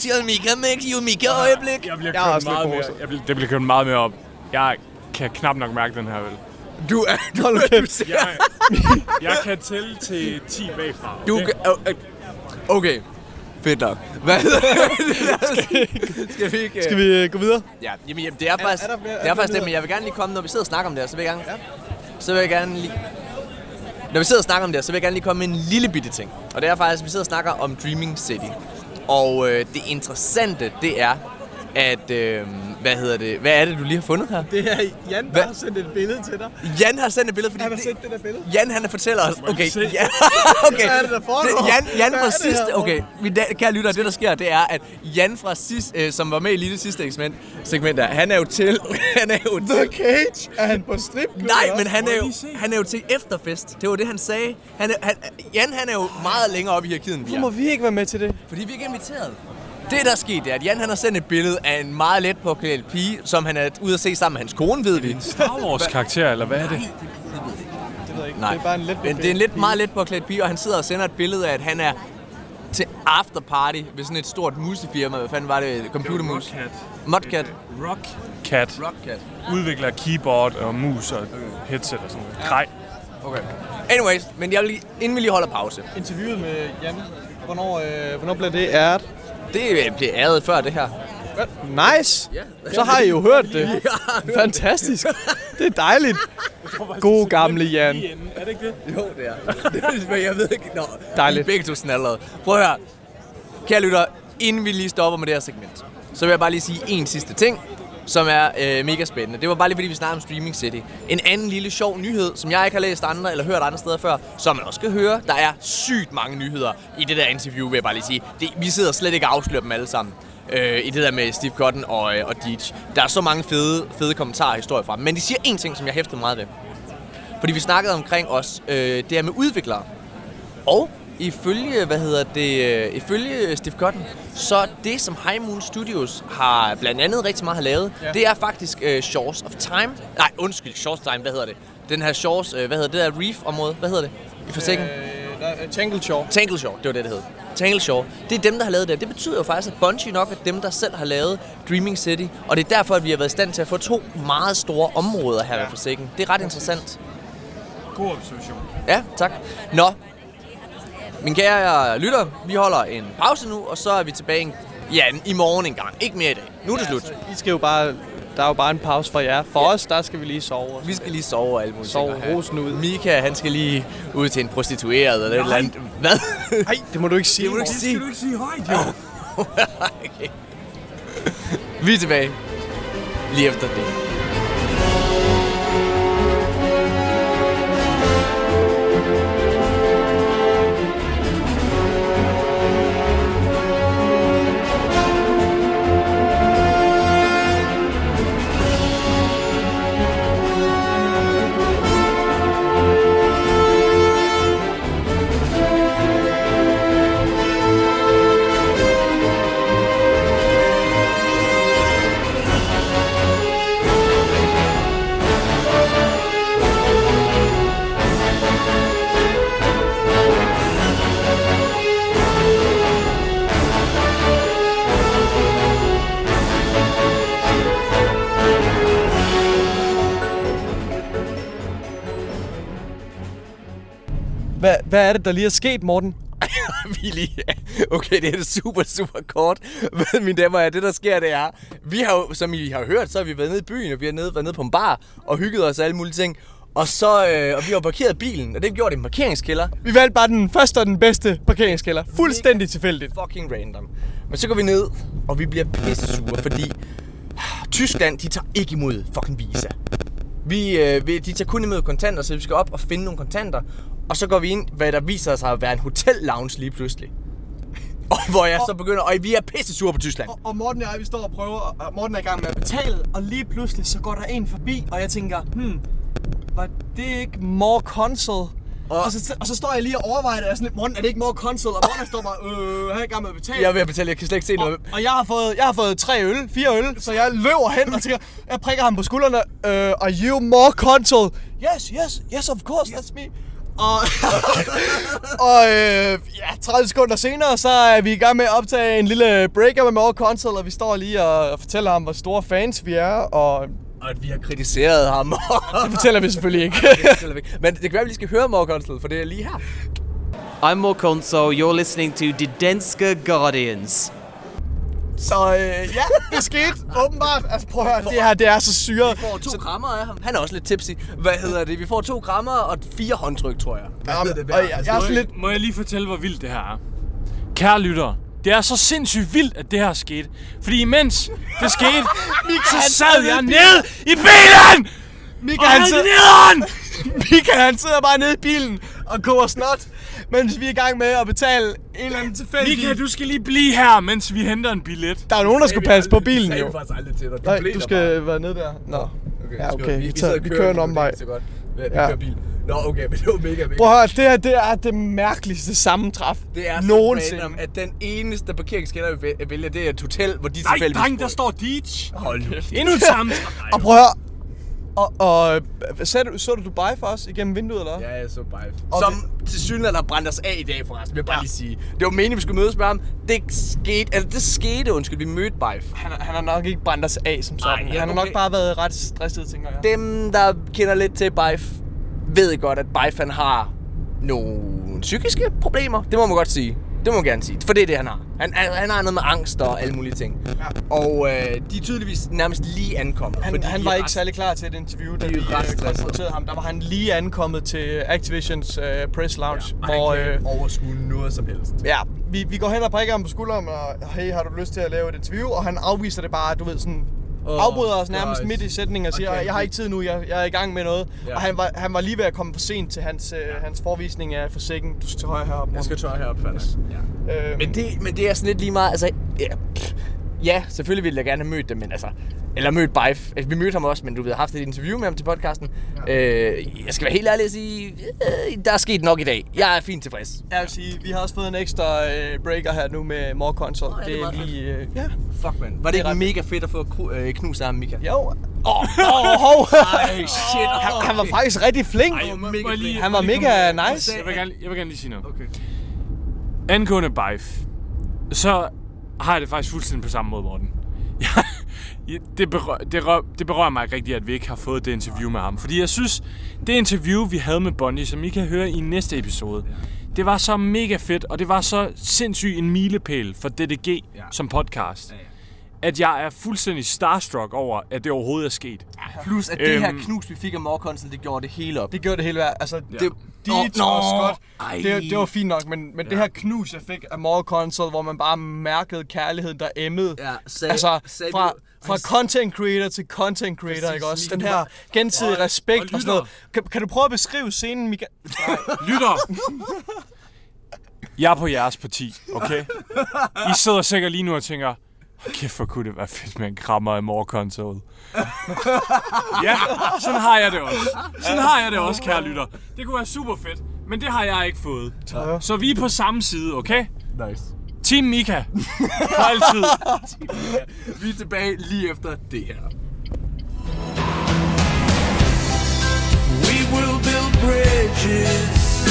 Shall Mika make you Mika øjeblik? Jeg bliver kørt meget lidt mere, poser. jeg bliver, det bliver kørt meget mere op. Jeg kan knap nok mærke den her, vel? Du er... Du, Hold kæft. Jeg, jeg kan tælle til 10 bagfra. du, okay? okay. okay. Fedt nok. Hvad skal vi ikke... Skal vi øh, gå videre? Ja, jamen, jamen det er faktisk, er der flere- det er er faktisk det, men jeg vil gerne lige komme, når vi sidder og snakker om det her, så vil jeg gerne, ja. så vil jeg gerne lige, når vi sidder og snakker om det her, så vil jeg gerne lige komme med en lille bitte ting. Og det er faktisk, at vi sidder og snakker om Dreaming City. Og øh, det interessante, det er, at øh, hvad hedder det? Hvad er det, du lige har fundet her? Det er Jan, Hvad? har sendt et billede til dig. Jan har sendt et billede, fordi Han har det- sendt det der billede. Jan, han fortæller os... Okay, se? ja, okay. Hvad er det, der foregår? Jan, Jan fra er her, sidste... Okay, min da- kære lytter, det der sker, det er, at Jan fra sidst, øh, som var med i lige det sidste segment, segment der, han er jo til... Han er jo The til... Cage? Er han på stripklub? Nej, men han er, jo, han er jo til efterfest. Det var det, han sagde. Han er, han, Jan, han er jo meget længere oppe i hierarkiet, end vi Hvorfor må er. vi ikke være med til det? Fordi vi ikke er inviteret. Det, der er sket, det er, at Jan han har sendt et billede af en meget let påklædt pige, som han er ude at se sammen med hans kone, ved vi. Star Wars karakter, eller hvad er det? Det ved jeg ikke. Nej, Det er bare en let men det er en lidt meget let påklædt pige, og han sidder og sender et billede af, at han er til afterparty ved sådan et stort musefirma. Hvad fanden var det? Computermus? Modcat. Rockcat. Rockcat. Udvikler keyboard og mus og headset og sådan noget. Grej. Okay. Anyways, men jeg vil lige, inden vi lige holder pause. Interviewet med Jan. Hvornår, øh, hvornår bliver det æret? Det øh, blev æret før det her. Nice! Så har I jo hørt det. Fantastisk. Det er dejligt. God gamle Jan. Er det ikke det? Jo, det er. det er men jeg ved ikke. Nå, Dejligt. Er begge to sådan allerede. Prøv at høre. Kære lytter, inden vi lige stopper med det her segment, så vil jeg bare lige sige en sidste ting, som er øh, mega spændende. Det var bare lige fordi, vi snakker om Streaming City. En anden lille sjov nyhed, som jeg ikke har læst andre eller hørt andre steder før, som man også skal høre. Der er sygt mange nyheder i det der interview, vil jeg bare lige sige. Det, vi sidder slet ikke og afslører dem alle sammen. Øh, I det der med Steve Cotton og, øh, og Deej. Der er så mange fede, fede kommentarer og historier fra dem. Men de siger én ting, som jeg hæftede meget ved. Fordi vi snakkede omkring os, øh, det her med udviklere. Og ifølge, hvad hedder det, øh, ifølge Steve Cotton, så det, som High Moon Studios har blandt andet rigtig meget har lavet, ja. det er faktisk øh, Shores of Time. Nej, undskyld, Shores of Time, hvad hedder det? Den her Shores, øh, hvad hedder det der Reef-område, hvad hedder det? I forsikring? Øh, Tangle Shore. Tangle Shore, det var det, det hed. Tangle Shore. Det er dem, der har lavet det. Det betyder jo faktisk, at Bungie nok er dem, der selv har lavet Dreaming City. Og det er derfor, at vi har været i stand til at få to meget store områder her ja. ved forsikring. Det er ret interessant. God observation. Ja, tak. Nå, min kære lytter, vi holder en pause nu, og så er vi tilbage ja, i morgen en gang. Ikke mere i dag. Nu er det slut. I skal jo bare... Der er jo bare en pause for jer. For os, der skal vi lige sove. Vi skal lige sove og alle mulige Sove rosen ud. Mika, han skal lige ud til en prostitueret eller et eller andet. Hvad? Nej, det må du ikke sige. Det må du ikke sige. ikke sige højt, jo. okay. Vi er tilbage. Lige efter det. Hvad, er det, der lige er sket, Morten? vi lige... Okay, det er det super, super kort. Men mine damer og det der sker, det er... Vi har jo, som I har hørt, så har vi været nede i byen, og vi har nede, været nede på en bar, og hygget os og alle mulige ting. Og så, øh, og vi har parkeret bilen, og det gjorde det en parkeringskælder. Vi valgte bare den første og den bedste parkeringskælder. Fuldstændig tilfældigt. Fucking random. Men så går vi ned, og vi bliver pisse sure, fordi Tyskland, de tager ikke imod fucking visa. Vi, øh, vi, de tager kun imod kontanter, så vi skal op og finde nogle kontanter. Og så går vi ind, hvad der viser sig at være en hotel lounge lige pludselig. Og hvor jeg så begynder, og vi er pisse sure på Tyskland. Og, og Morten og jeg, vi står og prøver, og Morten er i gang med at betale, og lige pludselig så går der en forbi, og jeg tænker, hmm, var det ikke more console? Og, og, så, og så står jeg lige og overvejer det, og jeg sådan lidt, Morten, er det ikke more console? Og Morten står bare, øh, han er i gang med at betale. Jeg er ved at betale, jeg kan slet ikke se og, noget. og jeg har fået, jeg har fået tre øl, fire øl, så jeg løber hen og tænker, jeg prikker ham på skuldrene, øh, are you more console? Yes, yes, yes, of course, that's me. Og, og øh, ja, 30 sekunder senere, så er vi i gang med at optage en lille breaker med More Console, og vi står lige og fortæller ham, hvor store fans vi er, og Og at vi har kritiseret ham. det fortæller vi selvfølgelig ikke. Men det kan være, at vi lige skal høre More Console, for det er lige her. I'm Mokonso. You're listening to Didenska Guardians. så øh, ja, det skete åbenbart. Altså prøv at høre, det her det er så syret. Vi får to krammer af ham. Han er også lidt tipsy. Hvad hedder det? Vi får to krammer og fire håndtryk, tror jeg. Hvad Jamen, hedder det og jeg, jeg er sådan lidt... Må jeg lige fortælle, hvor vildt det her er? Kære lytter, Det er så sindssygt vildt, at det her skete. Fordi imens det skete, så sad jeg ned i bilen! Mika, Og han, sidder! Mika, han sidder bare nede i bilen og koger snot, mens vi er i gang med at betale en eller anden tilfældig... Mika, du skal lige blive her, mens vi henter en billet. Der er nogen, der skulle passe på bilen, Det jo. er faktisk aldrig til dig. Nej, blev du skal være nede der. Nå. Ja, okay. Vi, tager, vi kører en lige på omvej. det, Så godt. Ja, vi Ja. kører bil. Nå, okay, men det var mega, mega. Prøv at høre, det her det er det mærkeligste sammentræf Det er så nogensinde. random, at den eneste parkeringskælder, vi væ- vælger, det er et hotel, hvor de Nej, tilfældigvis dreng, der bor. står Deej. Hold nu. Endnu et sammen. Og prøv at høre, og, og øh, så, du, så du Dubai for os igennem vinduet, eller? hvad? Ja, jeg så bare. Og Som til synligheden har brændt os af i dag, forresten, vil jeg bare lige sige. Det var meningen, vi skulle mødes med ham. Det skete, eller det skete, undskyld, vi mødte Bife. Han, han har nok ikke brændt os af som sådan. ja, han har okay. nok bare været ret stresset, tænker jeg. Dem, der kender lidt til Bife, ved godt, at Bife han har nogle psykiske problemer. Det må man godt sige. Det må man gerne sige. For det er det, han har. Han, han har noget med angst og alle mulige ting. Ja. Og øh, de er tydeligvis nærmest lige ankommet. Han, fordi han de var ikke ret- særlig klar til et interview, da De ret øh, konfronterede ham. Der var han lige ankommet til Activisions uh, press lounge, Ja, hvor... han kan Øh, overskue noget som helst. ja, vi, vi går hen og prikker ham på skulderen, og hey, har du lyst til at lave et interview? Og han afviser det bare, du ved, sådan... Åh, afbryder os nærmest guys. midt i sætningen og siger, Okay. jeg har ikke tid nu, jeg, jeg er i gang med noget. Ja. Og han var, han var lige ved at komme for sent til hans, øh, hans forvisning af Forsaken. Du skal til højre heroppe. Jeg skal tørre herop først. Ja. Øh, Men det, men det er sådan lidt lige meget, altså, ja, pff, ja selvfølgelig ville jeg gerne have mødt dem, men altså, eller mødt Bife. Altså, vi mødte ham også, men du ved, har haft et interview med ham til podcasten. Ja. Øh, jeg skal være helt ærlig og sige, øh, der er sket nok i dag. Jeg er fint tilfreds. Jeg vil sige, vi har også fået en ekstra øh, breaker her nu med More Console. Nå, ja, det er det er meget lige... Øh, ja. Fuck, man. Var det, Det er ikke mega fedt at få kru- øh, knus af ham, Mika? Jo. Åh, oh, oh, hov. Ej, shit. han, han var faktisk rigtig flink. Ej, må- må jeg lige- Han var mega nice. Jeg vil gerne, jeg vil gerne lige sige noget. Okay. Angående Bife, så har jeg det faktisk fuldstændig på samme måde, Morten. Det, berør, det, rør, det berører mig ikke rigtigt, at vi ikke har fået det interview med ham. Fordi jeg synes, det interview, vi havde med Bundy, som I kan høre i næste episode, det var så mega fedt, og det var så sindssygt en milepæl for DDG ja. som podcast. At jeg er fuldstændig starstruck over, at det overhovedet er sket. Plus, at det her Øhm. knus, vi fik af Morkonsen, det gjorde det hele op. Det gjorde det hele værd. Altså, det, det, Nå, Deej nå. Scott, Ej. det, det var fint nok, men, men det her knus, jeg fik af More Console, hvor man bare mærkede kærligheden, der emmede. Ja, sag, Altså, sagde fra, fra content creator til content creator, Præcis, ikke også? Den her var- gensidige Og- respekt og og, sådan noget. Kan, kan du prøve at beskrive scenen, Mika? Lytter! Jeg er på jeres parti, okay? I sidder sikkert lige nu og tænker, "Hold kæft, hvor kunne det være fedt med en krammer i More Console. ja, sådan har jeg det også. Sådan har jeg det også, kære lytter. Det kunne være super fedt, men det har jeg ikke fået. Så vi er på samme side, okay? Nice. Team Mika. For altid. Vi er tilbage lige efter det her. We will build bridges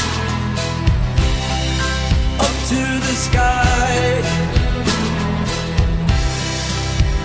up to the sky.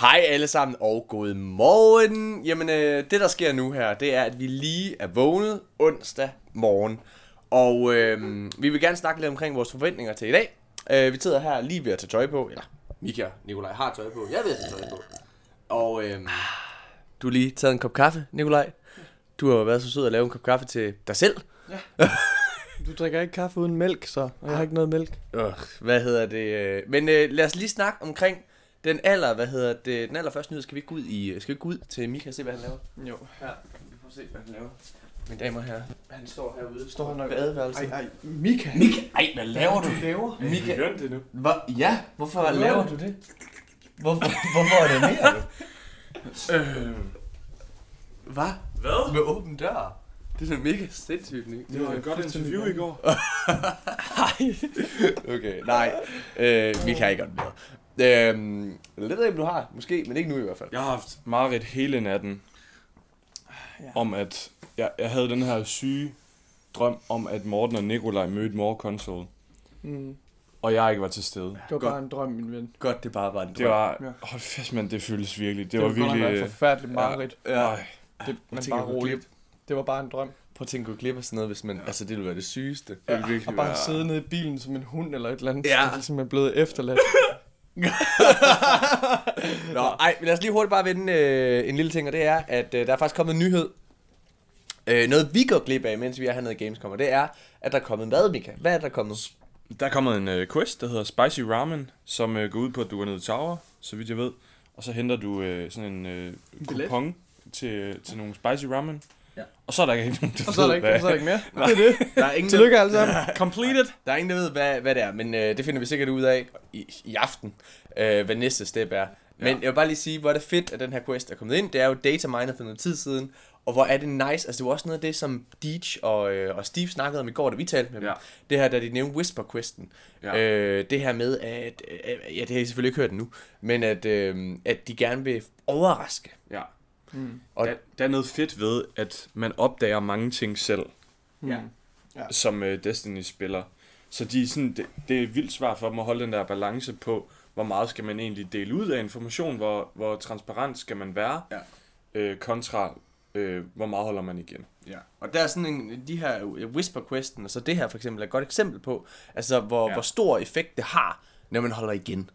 Hej alle sammen og god morgen. Jamen øh, det der sker nu her, det er at vi lige er vågnet onsdag morgen. Og øh, vi vil gerne snakke lidt omkring vores forventninger til i dag. Øh, vi sidder her lige ved at tage tøj på. Eller Mika og Nikolaj har tøj på. Jeg ved at tage tøj på. Og øh, du har lige taget en kop kaffe, Nikolaj. Du har været så sød at lave en kop kaffe til dig selv. Du drikker ikke kaffe uden mælk, så. Og jeg har ikke noget mælk. Øh, hvad hedder det? øh, Men øh, lad os lige snakke omkring den aller, hvad hedder det, den allerførste nyhed. Skal vi ikke gå ud, i, skal vi gå ud til Mika og se, hvad han laver? Jo. Ja, vi får se, hvad han laver. Mine damer og herrer, han står herude. Står han og- badeværelset. Ej, ej, Mika. Mika, ej, hvad laver du? laver? Mika, Hørte det nu? Hva? ja, hvorfor Hvad laver du det? Hvorfor, hvorfor er det mere du? øh, hvad? Hvad? Med åben dør? Det er da mega sindssygt, Nick. Det var et godt interview i går. Okay, nej. Øh, vi kan ikke godt mere. Øhm, det ved jeg ikke, om du har. Måske, men ikke nu i hvert fald. Jeg har haft mareridt hele natten ja. om, at jeg, jeg havde den her syge drøm om, at Morten og Nikolaj mødte More Console. Mm. og jeg ikke var til stede. Det var bare en drøm, min ven. Godt, det bare var en drøm. Det var, Ja. hold fast mand, det føles virkelig. Det, Det var var godt virkelig... et forfærdeligt mareridt. Ja. Ej, Det, tænker, bare roligt. Det var bare en drøm. Prøv at tænke at glip af sådan noget, hvis man... Altså, det ville være det sygeste. det ville Og virkelig bare være... sidde nede i bilen som en hund eller et eller andet. Ja. Det er simpelthen blevet efterladt. Nå, ej, lad os lige hurtigt bare vende øh, en lille ting, og det er, at øh, der er faktisk kommet en nyhed. Øh, noget vi går glip af, mens vi er hernede i Gamescom, og det er, at der er kommet mad, Mika. Hvad er der kommet? Der er kommet en uh, quest, der hedder Spicy Ramen, som uh, går ud på, at du går ned i Tower, så vidt jeg ved. Og så henter du uh, sådan en uh, kupon til, til nogle Spicy Ramen. Og så er der ikke nogen, der Og så er der ikke, hvad- så er der ikke mere. Det er det. Der er ingen, Tillykke alle sammen. Completed. Der er ingen, der ved, hvad, hvad det er, men øh, det finder vi sikkert ud af i, i aften, øh, hvad næste step er. Men Ja. jeg vil bare lige sige, hvor er det fedt, at den her quest er kommet ind. Det er jo data miner for noget tid siden, og hvor er det nice. Altså, det var også noget af det, som Deej og, øh, og Steve snakkede om i går, da vi talte med dem. Ja. Det her, da de nævnte Whisper-questen. Ja. Øh, det her med, at... Øh, ja, det har I selvfølgelig ikke hørt endnu, men at, øh, at de gerne vil overraske. Ja. Og- Og der, der er noget fedt ved, at man opdager mange ting selv, Ja. som uh, Destiny-spiller. Så de er sådan, det, det er vildt svært for dem at holde den der balance på, hvor meget skal man egentlig dele ud af information, hvor, hvor transparent skal man være, Ja. øh, kontra øh, hvor meget holder man igen. Ja. Og der er sådan en, de her Whisper-questen, og så det her for eksempel er et godt eksempel på, altså hvor, ja. Ja. hvor stor effekt det har, når man holder igen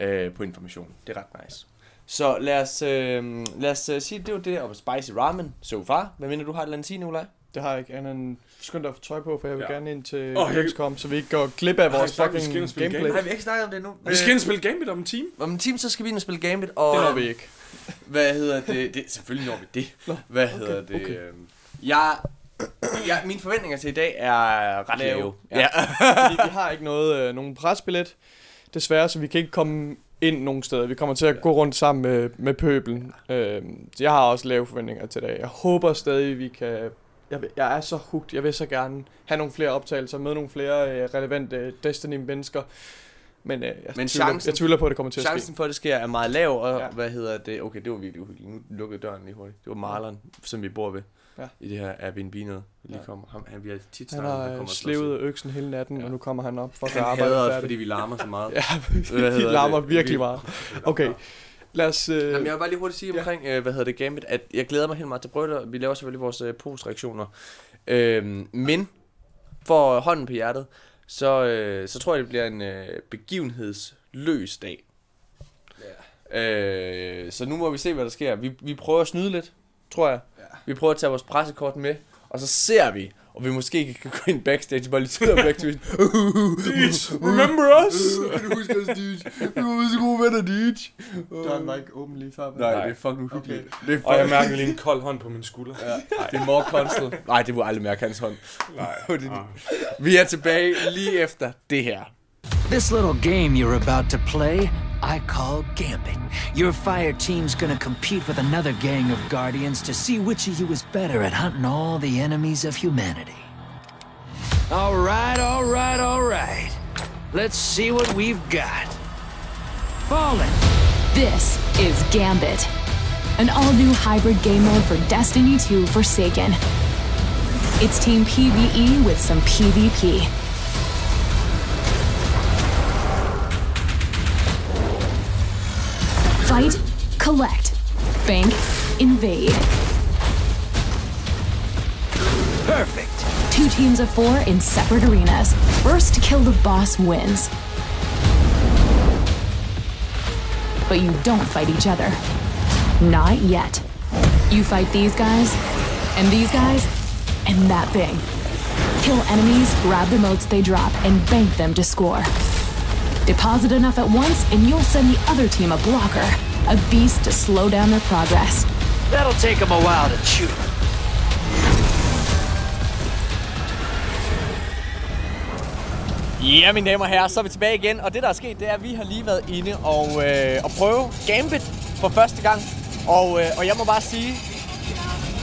øh, på information. Det er ret nice. Så lad os, øh, lad os øh, sige, det var det om Spicy Ramen so far. Hvad mener du har et eller andet at sige, Nikolaj? Det har jeg ikke andet end skynd dig at få tøj på, for jeg vil Ja. gerne ind til oh, jeg- Gamescom, så vi ikke går glip af vores vi fucking ind og spille gameplay. game? vi har ikke snakket om det nu. Vi skal ind og spille Gambit om en time. Om en time, så skal vi ind og spille Gambit, og... Det når vi ikke. Hvad hedder det? det selvfølgelig når vi det. Hvad okay, hedder det? okay. Jeg, jeg, mine forventninger til i dag er ret lave. Lave. Ja. Fordi vi har ikke noget, øh, nogen presbillet, desværre, så vi kan ikke komme ind nogen steder. Vi kommer til at gå rundt sammen med, med pøbelen. Øh, jeg har også lave forventninger til i dag. Jeg håber stadig, vi kan... Jeg, jeg er så hugt. Jeg vil så gerne have nogle flere optagelser med nogle flere øh, relevante Destiny-mennesker. Men, øh, jeg, Men tvivler, chancen- jeg tvivler på, at det kommer til at ske. Chancen for, at det sker, er meget lav, og ja. Ja. hvad hedder det? Okay, det var virkelig uhyggeligt. Nu lukkede døren lige hurtigt. Det var Marlon, som vi bor ved. Ja. I det her Airbnb noget. Lige Ja. kommer. Ham, han, vi har tit Han snakket om, har han øh, slevet øksen hele natten, Ja. ja. og nu kommer han op for at Han os, færdigt. fordi vi larmer så meget. Ja, Hvad vi larmer det? virkelig Vi- meget. Okay, lad os... Øh, Jamen, jeg vil bare lige hurtigt sige Ja. omkring, øh, hvad hedder det, Gambit, at jeg glæder mig helt meget til at prøve det. Vi laver selvfølgelig vores øh, postreaktioner. Øhm, men, for hånden på hjertet, så, øh, så tror jeg, det bliver en øh, begivenhedsløs dag. Øh, så nu må vi se, hvad der sker. Vi, vi prøver at snyde lidt, tror jeg. Vi prøver at tage vores pressekort med, og så ser vi, og vi måske kan gå ind backstage og bare lige sidde backstage. Remember us? Kan du huske os, Deej? Vi var så gode venner, Deej. Døren var ikke åben lige før. Nej, det er fucking uhyggeligt. Okay. Det er Og jeg fucking- mærker lige en kold hånd på min skulder. Ja, det er more console. Nej, det må aldrig mærke hans hånd. Nej. Det- Vi er tilbage lige efter det her. This little game you're about to play, I call Gambit. Your fire team's gonna compete with another gang of Guardians to see which of you is better at hunting all the enemies of humanity. All right, all right, all right. Let's see what we've got. Fallen. This is Gambit, an all new hybrid game mode for Destiny 2 Forsaken. It's Team PvE with some PvP. Fight, collect, bank, invade. Perfect. Two teams of four in separate arenas. First to kill the boss wins. But you don't fight each other. Not yet. You fight these guys, and these guys, and that thing. Kill enemies, grab the motes they drop, and bank them to score. Deposit enough at once, and you'll send the other team a blocker, a beast to slow down their progress. That'll take them a while to chew. Ja, mine damer og herrer, så er vi tilbage igen, og det der er sket, det er, at vi har lige været inde og, øh, og prøve Gambit for første gang. Og, øh, og jeg må bare sige,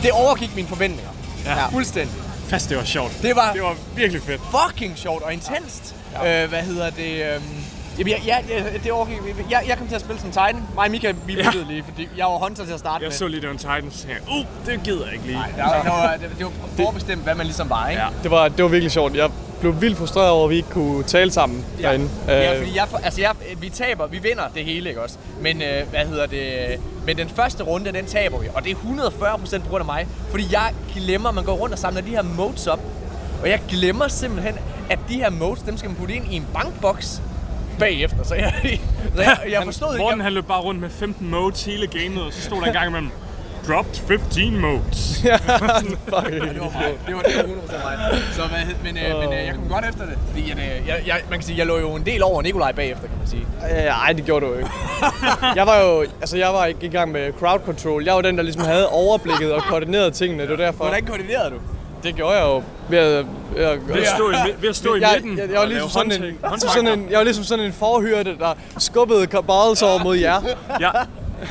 det overgik mine forventninger. Ja. Fuldstændig. Fast, det var sjovt. Det var Det var virkelig fedt. fucking sjovt og intenst. Ja. Øh, hvad hedder det? Øh, Jamen, jeg, jeg, jeg, det overgik. Jeg, jeg kom til at spille som Titan. Mig og Mika, vi ja. lige, fordi jeg var hunter til at starte Jeg med. så lige, det var en Titan, så jeg, uh, det gider jeg ikke lige. Nej, der var, der var, det, det var forbestemt, hvad man ligesom var, ikke? Ja. Det var, det var virkelig sjovt. Jeg, blev vildt frustreret over, at vi ikke kunne tale sammen Ja, derinde. ja Øh, fordi jeg, altså jeg, vi taber, vi vinder det hele, ikke også? Men, øh, hvad hedder det, men den første runde, den taber vi, og det er 140% på grund af mig, fordi jeg glemmer, man går rundt og samler de her modes op, og jeg glemmer simpelthen, at de her modes, dem skal man putte ind i en bankboks bagefter, så jeg, så jeg, jeg forstod ikke, Morten han løb bare rundt med 15 modes hele gamet, og så stod der en gang imellem, dropped 15 modes. ja, fuck, det var mig. Det var, det var 100% mig. Så hvad, men, øh, men øh, jeg kom godt efter det. Fordi at, øh, jeg, jeg, man kan sige, jeg lå jo en del over Nikolaj bagefter, kan man sige. Øh, Ej, det gjorde du ikke. Jeg var jo, altså jeg var ikke i gang med crowd control. Jeg var den, der ligesom havde overblikket og koordinerede tingene. Det var derfor. Hvordan koordinerede du? Det gjorde jeg jo ved at, ved at, Ved at stå i ved at stå i jeg, midten Jeg, jeg, var ligesom lave sådan en, ligesom sådan en, jeg var ligesom sådan en forhyrte, der skubbede kabals over mod jer. Ja,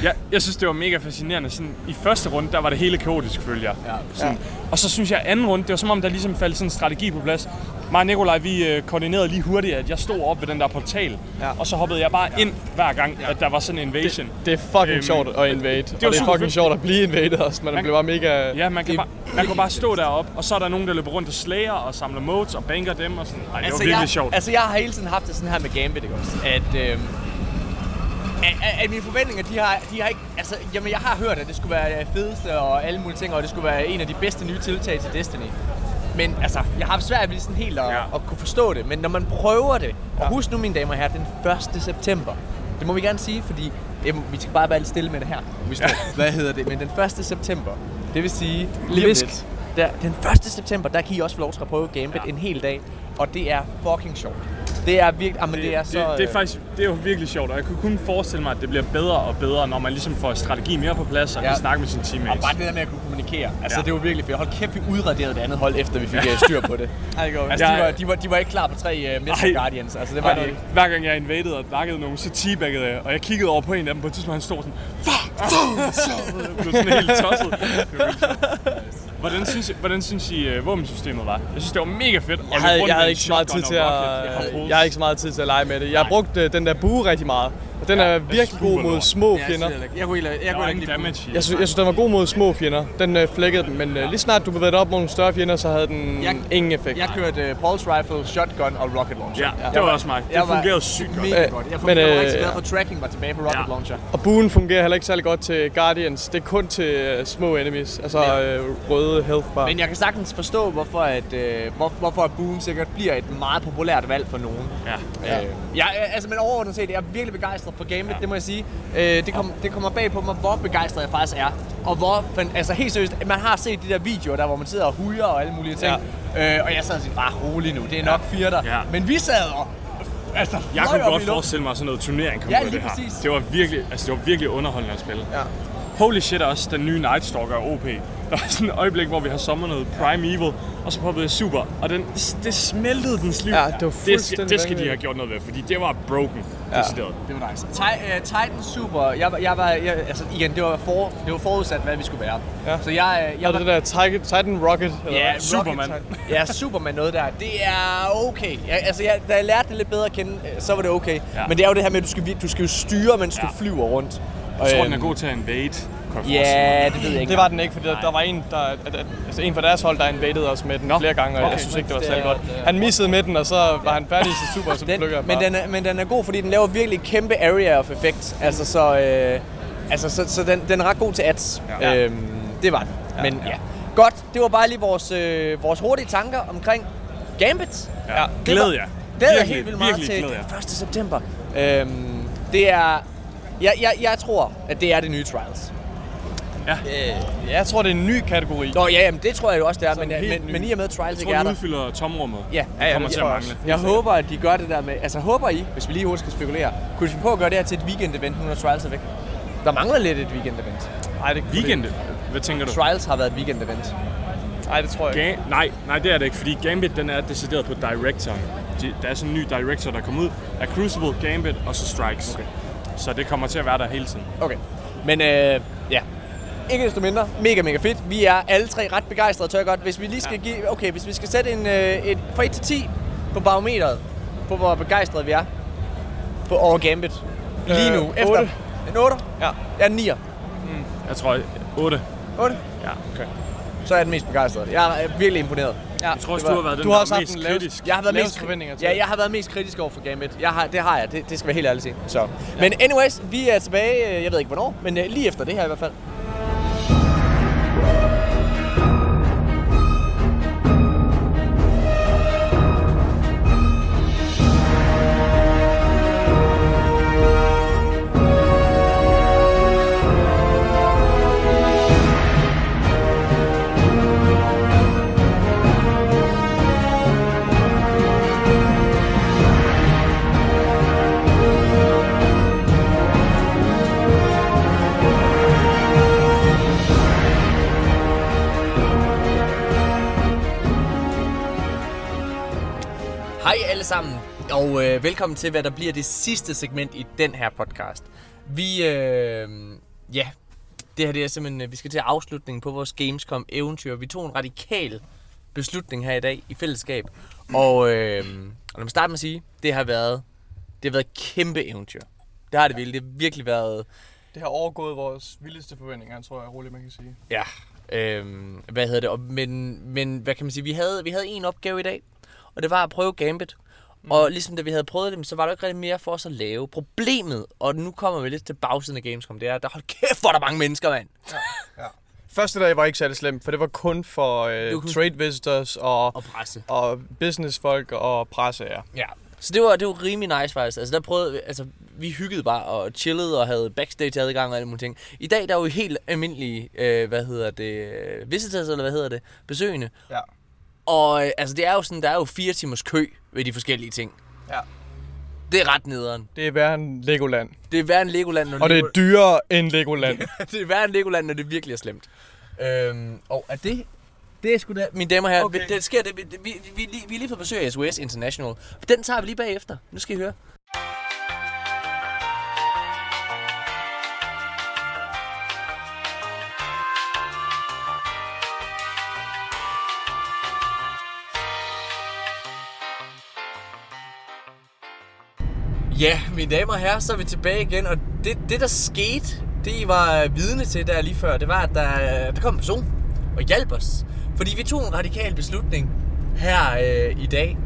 ja, jeg synes, det var mega fascinerende. Sådan, I første runde, der var det hele kaotisk, følger jeg. Ja. Sådan, Og så synes jeg, anden runde, det var som om, der ligesom faldt sådan en strategi på plads. Mig og Nikolaj, vi øh, koordinerede lige hurtigt, at jeg stod op ved den der portal. Ja. Og så hoppede jeg bare ind hver gang, at der var sådan en invasion. Det er fucking Øhm, sjovt at invade. Det, var og det er fucking fedt. sjovt at blive invaded også, men det Man- bliver bare mega... Ja, man kan, bare, man kan bare stå deroppe, og så er der nogen, der løber rundt og slayer og samler modes og banker dem og sådan. Ej, det var virkelig jeg, sjovt. Altså, jeg har hele tiden haft det sådan her med Gambit, ikke også? At, øh, at, at, mine forventninger, de har, de har ikke... Altså, jamen, jeg har hørt, at det skulle være det fedeste og alle mulige ting, og det skulle være en af de bedste nye tiltag til Destiny. Men altså, jeg har haft svært ved sådan helt at, ja. at kunne forstå det. Men når man prøver det, og husk nu, mine damer og herrer, den 1. september, det må vi gerne sige, fordi det, vi skal bare være lidt stille med det her. Hvis ja. Hvad hedder det? Men den 1. september, det vil sige lige lidt, der, den 1. september, der kan I også få lov til at prøve Gambit ja. en hel dag. Og det er fucking sjovt. Det er virkelig, jamen, det er så... det, det er øh, faktisk det er jo virkelig sjovt, og jeg kunne kun forestille mig, at det bliver bedre og bedre, når man ligesom får strategi mere på plads og ja. kan snakke med sine Og teammates. bare det der med at kunne kommunikere. Altså, Ja. det var virkelig fedt. Hold kæft, vi udraderede det andet hold, efter vi fik øh, styr på det. Ej, det Altså, de Jeg- var, de, var, de var ikke klar på tre uh, Mr. Ej. Guardians. Altså, det var Ej, de ikke. Hver gang jeg invaded og nakkede nogen, så teabaggede jeg, og jeg kiggede over på en af dem på et tidspunkt, han stod sådan, fuck, fuck, fuck. Det blev sådan helt tosset. Det var. Hvordan synes, hvordan synes I, uh, våbensystemet var? Jeg synes, det var mega fedt. Jeg havde, jeg havde ikke så meget tid til at, jeg havde ikke så meget tid til at lege med det. Jeg har brugt øh, den der bue rigtig meget. Og den er virkelig god mod små fjender. Jeg kunne ikke, jeg Der kunne var ikke damage i. Jeg synes, jeg synes, den var god mod små fjender. Den øh, flækkede dem, men øh, lige snart du bevægede dig op mod nogle større fjender, så havde den Jeg- ingen effekt. Jeg kørte uh, pulse rifle, shotgun og rocket launcher. Ja, det var også mig. Det Jeg var fungerede sygt godt. Mega Øh, godt. Jeg, men, jeg var øh, rigtig glad for, tracking var tilbage på rocket Ja. launcher. Og buen fungerer heller ikke særlig godt til Guardians. Det er kun til øh, små enemies, altså øh, røde health bar. Men jeg kan sagtens forstå, hvorfor, at, øh, hvor, hvorfor at Boom sikkert bliver et meget populært valg for nogen. Ja. Ja. Øh, jeg, er- altså, men overordnet set, jeg er virkelig begejstret for Gambit, ja. det må jeg sige. Øh, det, kom, det kommer bag på mig, hvor begejstret jeg faktisk er. Og hvor, altså helt seriøst, man har set de der videoer, der hvor man sidder og hujer og alle mulige ting. Ja. Øh, og jeg sad og sagde, bare rolig nu, det er nok fire der. Ja. Men vi sad og, altså, Jeg kunne godt forestille mig, sådan noget turnering kom Ja, lige det her. præcis. Det var virkelig, altså det var virkelig underholdende at spille. Ja. Holy shit også, den nye Night Stalker OP. Der var sådan et øjeblik, hvor vi har sommernet Prime Evil, og så poppede jeg Super, og den, det smeltede dens liv. Ja, det var det, skal, fuldstændig det skal de have gjort noget ved, fordi det var broken. Ja. Decideret. Det var nice. Ti- uh, Titan Super, jeg, jeg var, jeg, altså igen, det var, for, det var forudsat, hvad vi skulle være. Ja. Så jeg, øh, jeg Og var, det der Titan, Titan Rocket. Eller Ja? Superman. Rocket Titan. Ja, Superman noget der. Det er okay. Jeg, altså, jeg, da jeg lærte det lidt bedre at kende, øh, så var det okay. Ja. Men det er jo det her med, at du skal, du skal jo styre, mens du flyver rundt. Jeg tror, Øhm, den er god til at invade. Jeg Ja, det ved jeg ikke. Det var den ikke, fordi der, der var en, der, altså en fra deres hold, der invadede os med den Nå. flere gange, og Okay. jeg synes ikke, det var særlig godt. Han missede med den, og så var han færdig i sit super, så den, plukker jeg men, den er, men den er god, fordi den laver virkelig kæmpe area of effect. Altså, så, øh, altså, så, så den, den er ret god til ads. Ja. Øhm, det var den. Men ja. Godt, det var bare lige vores, øh, vores hurtige tanker omkring Gambit. Ja. Det Glæd jer. Det er jeg Virkelig, helt vildt meget virkelig til glæd jer. den 1. september. Øhm, det er... Jeg, jeg, jeg tror, at det er det nye Trials. Øh, jeg tror, det er en ny kategori. Nå ja, jamen, det tror jeg jo også, det er, men, men, men i og med, at Trials Jeg ikke tror, er der... udfylder tomrummet. Ja, Det kommer til at jeg mangle. Jeg håber, at de gør det der med... Altså, håber I, hvis vi lige hurtigt skal spekulere, kunne finde på at gøre det her til et weekend-event, nu når Trials er væk? Der mangler lidt et weekend-event. Nej, det, Weekend. Hvad tænker du? Trials har været et weekend-event. Nej, det tror jeg ikke. Ga- nej, nej, det er det ikke, fordi Gambit den er decideret på directoren. De, der er sådan en ny director, der kommer ud af Crucible, Gambit og så Strikes. Okay. Så det kommer til at være der hele tiden. Okay. Men øh, ja, ikke desto mindre, mega, mega fedt. Vi er alle tre ret begejstrede, tør jeg godt. Hvis vi lige skal give, okay, hvis vi skal sætte en, øh, et, fra 1 til 10 på barometeret, på hvor begejstrede vi er på over Gambit. Lige Øh, nu, efter otte. en 8? Ja. Ja, en 9'er. Jeg tror 8. 8? Ja. Så er jeg den mest begejstrede. Jeg er virkelig imponeret. Ja, Jeg tror også, du har været den, Du har også mest kritisk. Jeg har været mest forventninger til Ja, jeg har været mest kritisk over for Gambit. Jeg har, det har jeg, det, det skal være helt ærligt sige. Så. Men anyways, vi er tilbage, øh, jeg ved ikke hvornår, men øh, lige efter det her i hvert fald. Alle sammen, og øh, velkommen til, hvad der bliver det sidste segment i den her podcast. Vi, øh, ja, det her det er simpelthen, øh, vi skal til afslutningen på vores Gamescom-eventyr. Vi tog en radikal beslutning her i dag i fællesskab, og, øh, og lad mig starte med at sige, det har været, det har været et kæmpe eventyr. Det har det virkelig, det har virkelig været, Det har overgået vores vildeste forventninger, tror jeg roligt, man kan sige. Ja, øhm, hvad hedder det? Men, men hvad kan man sige? Vi havde, vi havde en opgave i dag, og det var at prøve Gambit. Mm. Og ligesom da vi havde prøvet det, så var der ikke rigtig mere for os at lave. Problemet, og nu kommer vi lidt til bagsiden af Gamescom, det er, at der hold kæft, hvor er der mange mennesker, mand. Første dag var ikke særlig slemt, for det var kun for øh, kun- trade visitors og, Og presse. og businessfolk og presse, ja. Ja. Så det var, det var rimelig nice faktisk. Altså der prøvede, vi- altså vi hyggede bare og chillede og havde backstage adgang og alle mulige ting. I dag der er jo helt almindelige, øh, hvad hedder det, visitors eller hvad hedder det, besøgende. Ja. Og øh, altså det er jo sådan, der er jo fire timers kø ved de forskellige ting. Ja. Det er ret nederen. Det er værre end Legoland. Det er værre end Legoland, når Og det er Lego- dyrere end Legoland. det er værre end Legoland, når det virkelig er slemt. Øhm, og er det... Det er sgu da... Mine damer og herrer, Okay. det sker det, vi, vi, vi, vi, har lige fået besøg af SOS International. Den tager vi lige bagefter. Nu skal I høre. Ja, mine damer og herrer, så er vi tilbage igen, og det, det der skete, det I var øh, vidne til der lige før, det var, at der, øh, der kom en person og hjalp os. Fordi vi tog en radikal beslutning her øh, i dag.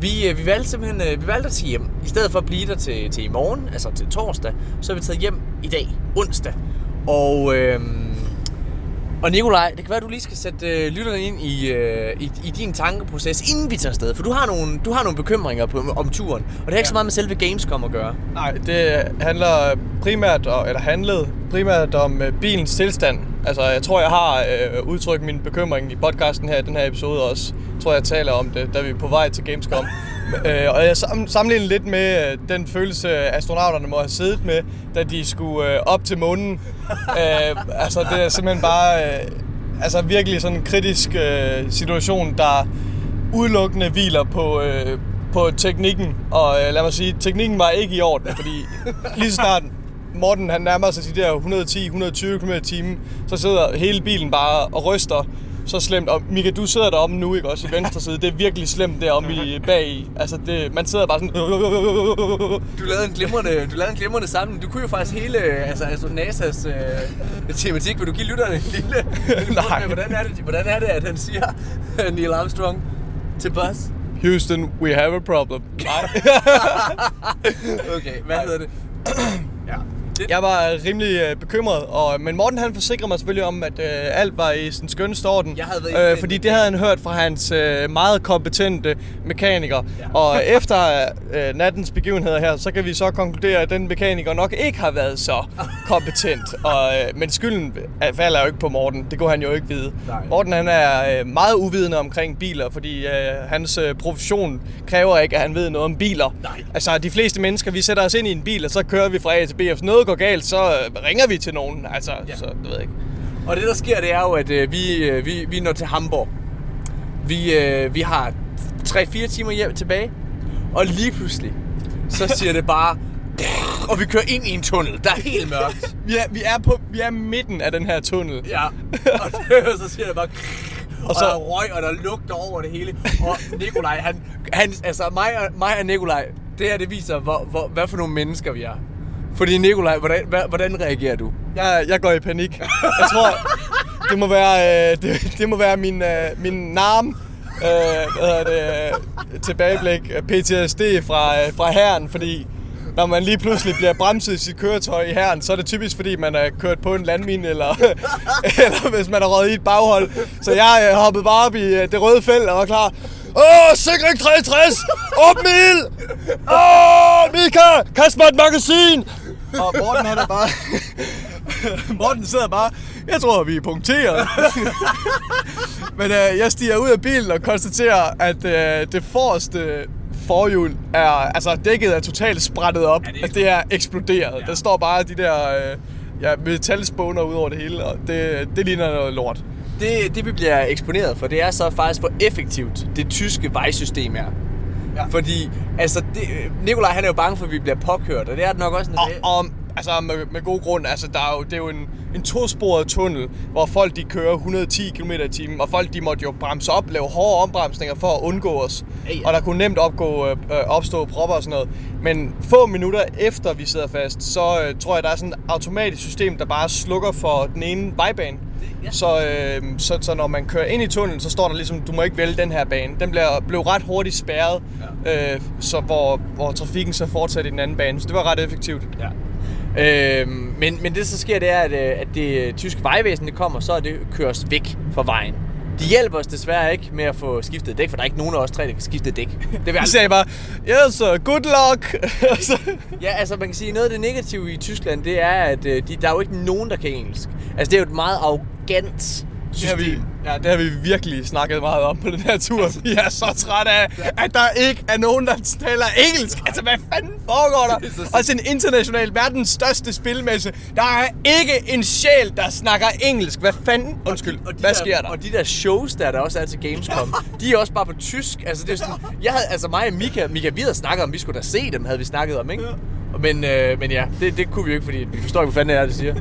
Vi, øh, vi valgte simpelthen øh, vi valgte at tage hjem. I stedet for at blive der til, til i morgen, altså til torsdag, så er vi taget hjem i dag, onsdag. Og, øh, og Nikolaj, det kan være, at du lige skal sætte øh, lytterne ind i, øh, i, i din tankeproces, inden vi tager afsted. For du har nogle, du har nogle bekymringer på, om turen, og det har ikke så meget med selve Gamescom at gøre. Nej, det handler primært, eller handlede primært om øh, bilens tilstand. Altså, jeg tror, jeg har øh, udtrykt min bekymring i podcasten her i den her episode også. Jeg tror, jeg taler om det, da vi er på vej til Gamescom. øh, og jeg sam- sammenligner lidt med øh, den følelse, astronauterne må have siddet med, da de skulle øh, op til månen. øh, altså, det er simpelthen bare... Øh, altså, virkelig sådan en kritisk øh, situation, der udelukkende hviler på, øh, på teknikken. Og øh, lad mig sige, teknikken var ikke i orden, fordi lige så snart Morten han nærmer sig de der 110-120 km i timen, så sidder hele bilen bare og ryster så slemt. Og Mika, du sidder deromme nu, ikke også i venstre side. Det er virkelig slemt deromme i bag i. Altså, det, man sidder bare sådan... Du lavede en glimrende, du lavede en glimrende sammen. Du kunne jo faktisk hele altså, altså NASA's øh, tematik. Vil du give lytterne en lille... Nej. med, Hvordan er, det, hvordan er det, at han siger Neil Armstrong til Buzz? Houston, we have a problem. Nej. Okay, hvad hedder det? Jeg var rimelig øh, bekymret, og, men Morten han forsikrede mig selvfølgelig om, at øh, alt var i sin skønneste orden. Jeg havde været øh, fordi det havde han hørt fra hans øh, meget kompetente mekaniker. Ja. Og efter øh, nattens begivenheder her, så kan vi så konkludere, at den mekaniker nok ikke har været så kompetent. og, øh, men skylden øh, falder jo ikke på Morten. Det kunne han jo ikke vide. Nej. Morten han er øh, meget uvidende omkring biler, fordi øh, hans øh, profession kræver ikke, at han ved noget om biler. Nej. Altså, de fleste mennesker, vi sætter os ind i en bil, og så kører vi fra A til B. Og hvis noget går galt, så øh, ringer vi til nogen. Altså, ja. så det ved jeg ikke. Og det der sker, det er jo, at øh, vi, øh, vi, vi når til Hamburg. Vi, øh, vi har 3-4 timer hjem tilbage. Og lige pludselig, så siger det bare... Og vi kører ind i en tunnel, der er helt mørkt. Vi er, vi er, på, vi er midten af den her tunnel. Ja, og det, så siger det bare... Og, så- og der er røg, og der lugter over det hele. Og Nikolaj, han, han, altså mig og, mig og Nikolaj, det her det viser, hvor, hvor, hvad for nogle mennesker vi er. Fordi Nikolaj, hvordan, hvordan reagerer du? Jeg, jeg går i panik. Jeg tror, det må være, øh, det, det må være min, øh, min narm, øh, hvad hedder det, øh, tilbageblik øh, PTSD fra, øh, fra herren, fordi når man lige pludselig bliver bremset i sit køretøj i herren, så er det typisk, fordi man er kørt på en landmine, eller, eller hvis man er røget i et baghold. Så jeg øh, hoppede bare op i øh, det røde felt og var klar. Åh, sikring 63! Åbn ild! Åh, Mika! Kast mig et magasin! Og Morten han er bare... Morten sidder bare... Jeg tror, vi er punkteret. Men øh, jeg stiger ud af bilen og konstaterer, at øh, det forreste forhjul er... Altså, dækket er totalt sprættet op. Ja, det, er altså, det er eksploderet. Ja. Der står bare de der... Øh, ja, metalspåner ud over det hele, og det, det ligner noget lort. Det, det vi bliver eksponeret for, det er så faktisk, hvor effektivt det tyske vejsystem er. Ja. Fordi, altså, det, Nikolaj han er jo bange for, at vi bliver påkørt, og det er det nok også... Og, og altså med, med god grund, altså der er jo, det er jo en, en tosporet tunnel, hvor folk de kører 110 km i timen, og folk de måtte jo bremse op, lave hårde ombremsninger for at undgå os. Ja. Og der kunne nemt opgå, øh, opstå propper og sådan noget. Men få minutter efter vi sidder fast, så øh, tror jeg, der er sådan et automatisk system, der bare slukker for den ene vejbane. ja. Så, øh, så, så når man kører ind i tunnelen, så står der ligesom, du må ikke vælge den her bane. Den bliver, blev ret hurtigt spærret, ja. øh, så hvor, hvor trafikken så fortsætter i den anden bane. Så det var ret effektivt. Ja. Øhm, men, men det så sker, det er, at, øh, at det tyske vejvæsen det kommer, så er det køres væk fra vejen. De hjælper os desværre ikke med at få skiftet dæk, for der er ikke nogen af os tre, der kan skifte dæk. Det vil De sagde bare, yes, good luck. Så- Ja, altså man kan sige, noget af det negative i Tyskland, det er, at øh, de, der er jo ikke nogen, der kan engelsk. Altså det er jo et meget arrogant Det har, vi, ja, det har vi virkelig snakket meget om på den her tur. Vi er så trætte af, at der ikke er nogen, der taler engelsk. Altså, hvad fanden foregår der? Også en international, verdens største spilmesse. Der er ikke en sjæl, der snakker engelsk. Hvad fanden? Undskyld, Og de hvad der, sker der? Og de der shows, der, der også er til Gamescom, de er også bare på tysk. Altså, det er sådan, jeg havde, altså mig og Mika, Mika, vi havde snakket om, vi skulle da se dem, havde vi snakket om, ikke? Men, øh, men ja, det, det kunne vi jo ikke, fordi vi forstår ikke, hvad fanden det er, det siger.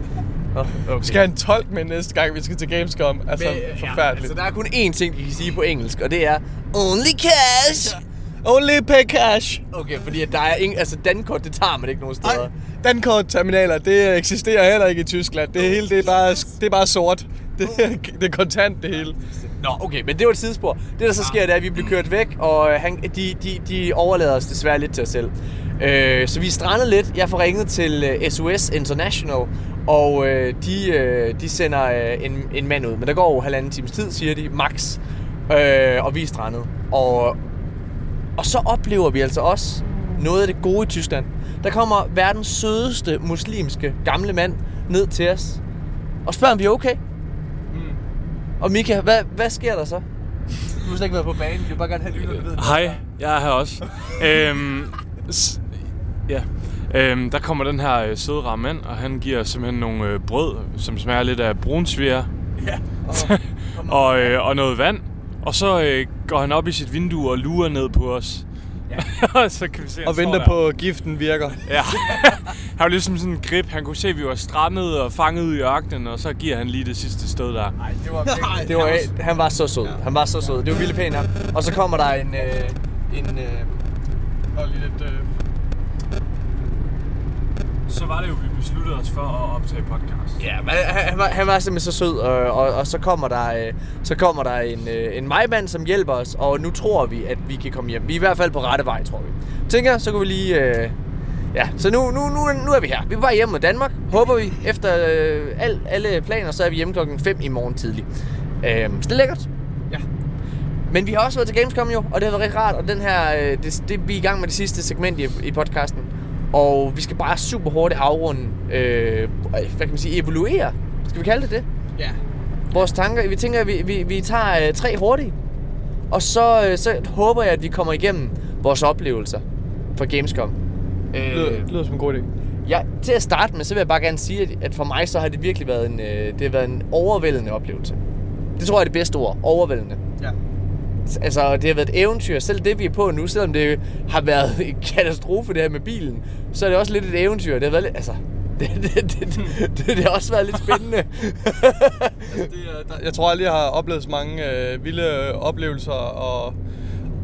Okay. Vi skal have en tolk med næste gang, vi skal til Gamescom. Altså, Men, øh, forfærdeligt. Ja, altså, der er kun én ting, de kan sige på engelsk, og det er Only cash! Only pay cash. Okay, fordi at der er ingen, altså Dankort, det tager man ikke nogen steder. Nej, Dankort-terminaler, det eksisterer heller ikke i Tyskland. Det hele, det er bare, det er bare sort. Det, det er kontant, det hele. Nå, okay, men det var et sidespor. Det, der så sker, det er, at vi bliver kørt væk, og øh, han, de, de, de overlader os desværre lidt til os selv. Øh, så vi strandet lidt. Jeg får ringet til øh, SOS International, og øh, de, øh, de sender øh, en, en mand ud. Men der går jo halvanden times tid, siger de, max. Øh, og vi er strandet. Og, og så oplever vi altså også noget af det gode i Tyskland. Der kommer verdens sødeste muslimske gamle mand ned til os og spørger, om vi er okay. Og Mika, hvad, hvad sker der så? Du har slet ikke været på banen, du vil bare gerne have lytterne ved det. Hej, jeg er her også. øhm, s- ja. Øhm, der kommer den her øh, søde rare mand, og han giver simpelthen nogle øh, brød, som smager lidt af brunsviger. Ja. og, øh, og noget vand. Og så øh, går han op i sit vindue og lurer ned på os. Ja. så kan vi se, han Og venter der. på, at giften virker. Ja. han var ligesom sådan en grip. Han kunne se, at vi var strandet og fanget i ørkenen, og så giver han lige det sidste stød der. Nej, det var, det var, han var så sød. Han var så sød. Det var vildt pænt ham. Og så kommer der en... Øh, en øh, Og lige lidt... Øh... Så var det jo, vi besluttede os for at optage podcast. Ja, men han, han, var, han var simpelthen så sød, og, og, og så kommer der, øh, så kommer der en, øh, en majmand, som hjælper os, og nu tror vi, at vi kan komme hjem. Vi er i hvert fald på rette vej, tror vi. Tænker, så kan vi lige... Øh, ja, så nu, nu, nu, nu er vi her. Vi er bare hjemme med Danmark, håber vi. Efter øh, al, alle planer, så er vi hjemme klokken 5 i morgen tidlig. Øh, så det er lækkert. Ja. Men vi har også været til Gamescom jo, og det har været rigtig rart. Og den her, øh, det, det, vi er i gang med det sidste segment i, i podcasten. Og vi skal bare super hurtigt afrunde, øh, hvad kan man sige, evaluere. Skal vi kalde det det? Ja. Vores tanker. Vi tænker, at vi, vi, vi tager øh, tre hurtige. Og så, øh, så håber jeg, at vi kommer igennem vores oplevelser fra Gamescom. Det lyder, det lyder som en god idé. Ja, til at starte med, så vil jeg bare gerne sige, at, at for mig så har det virkelig været en, øh, det har været en overvældende oplevelse. Det tror jeg er det bedste ord. Overvældende. Ja. Altså, det har været et eventyr. Selv det, vi er på nu, selvom det har været en katastrofe, det her med bilen, så er det også lidt et eventyr. Det har været lidt, altså... Det, det, det, det, det, det har også været lidt spændende. Det, er- der- jeg tror aldrig, jeg har oplevet så mange øh, vilde oplevelser og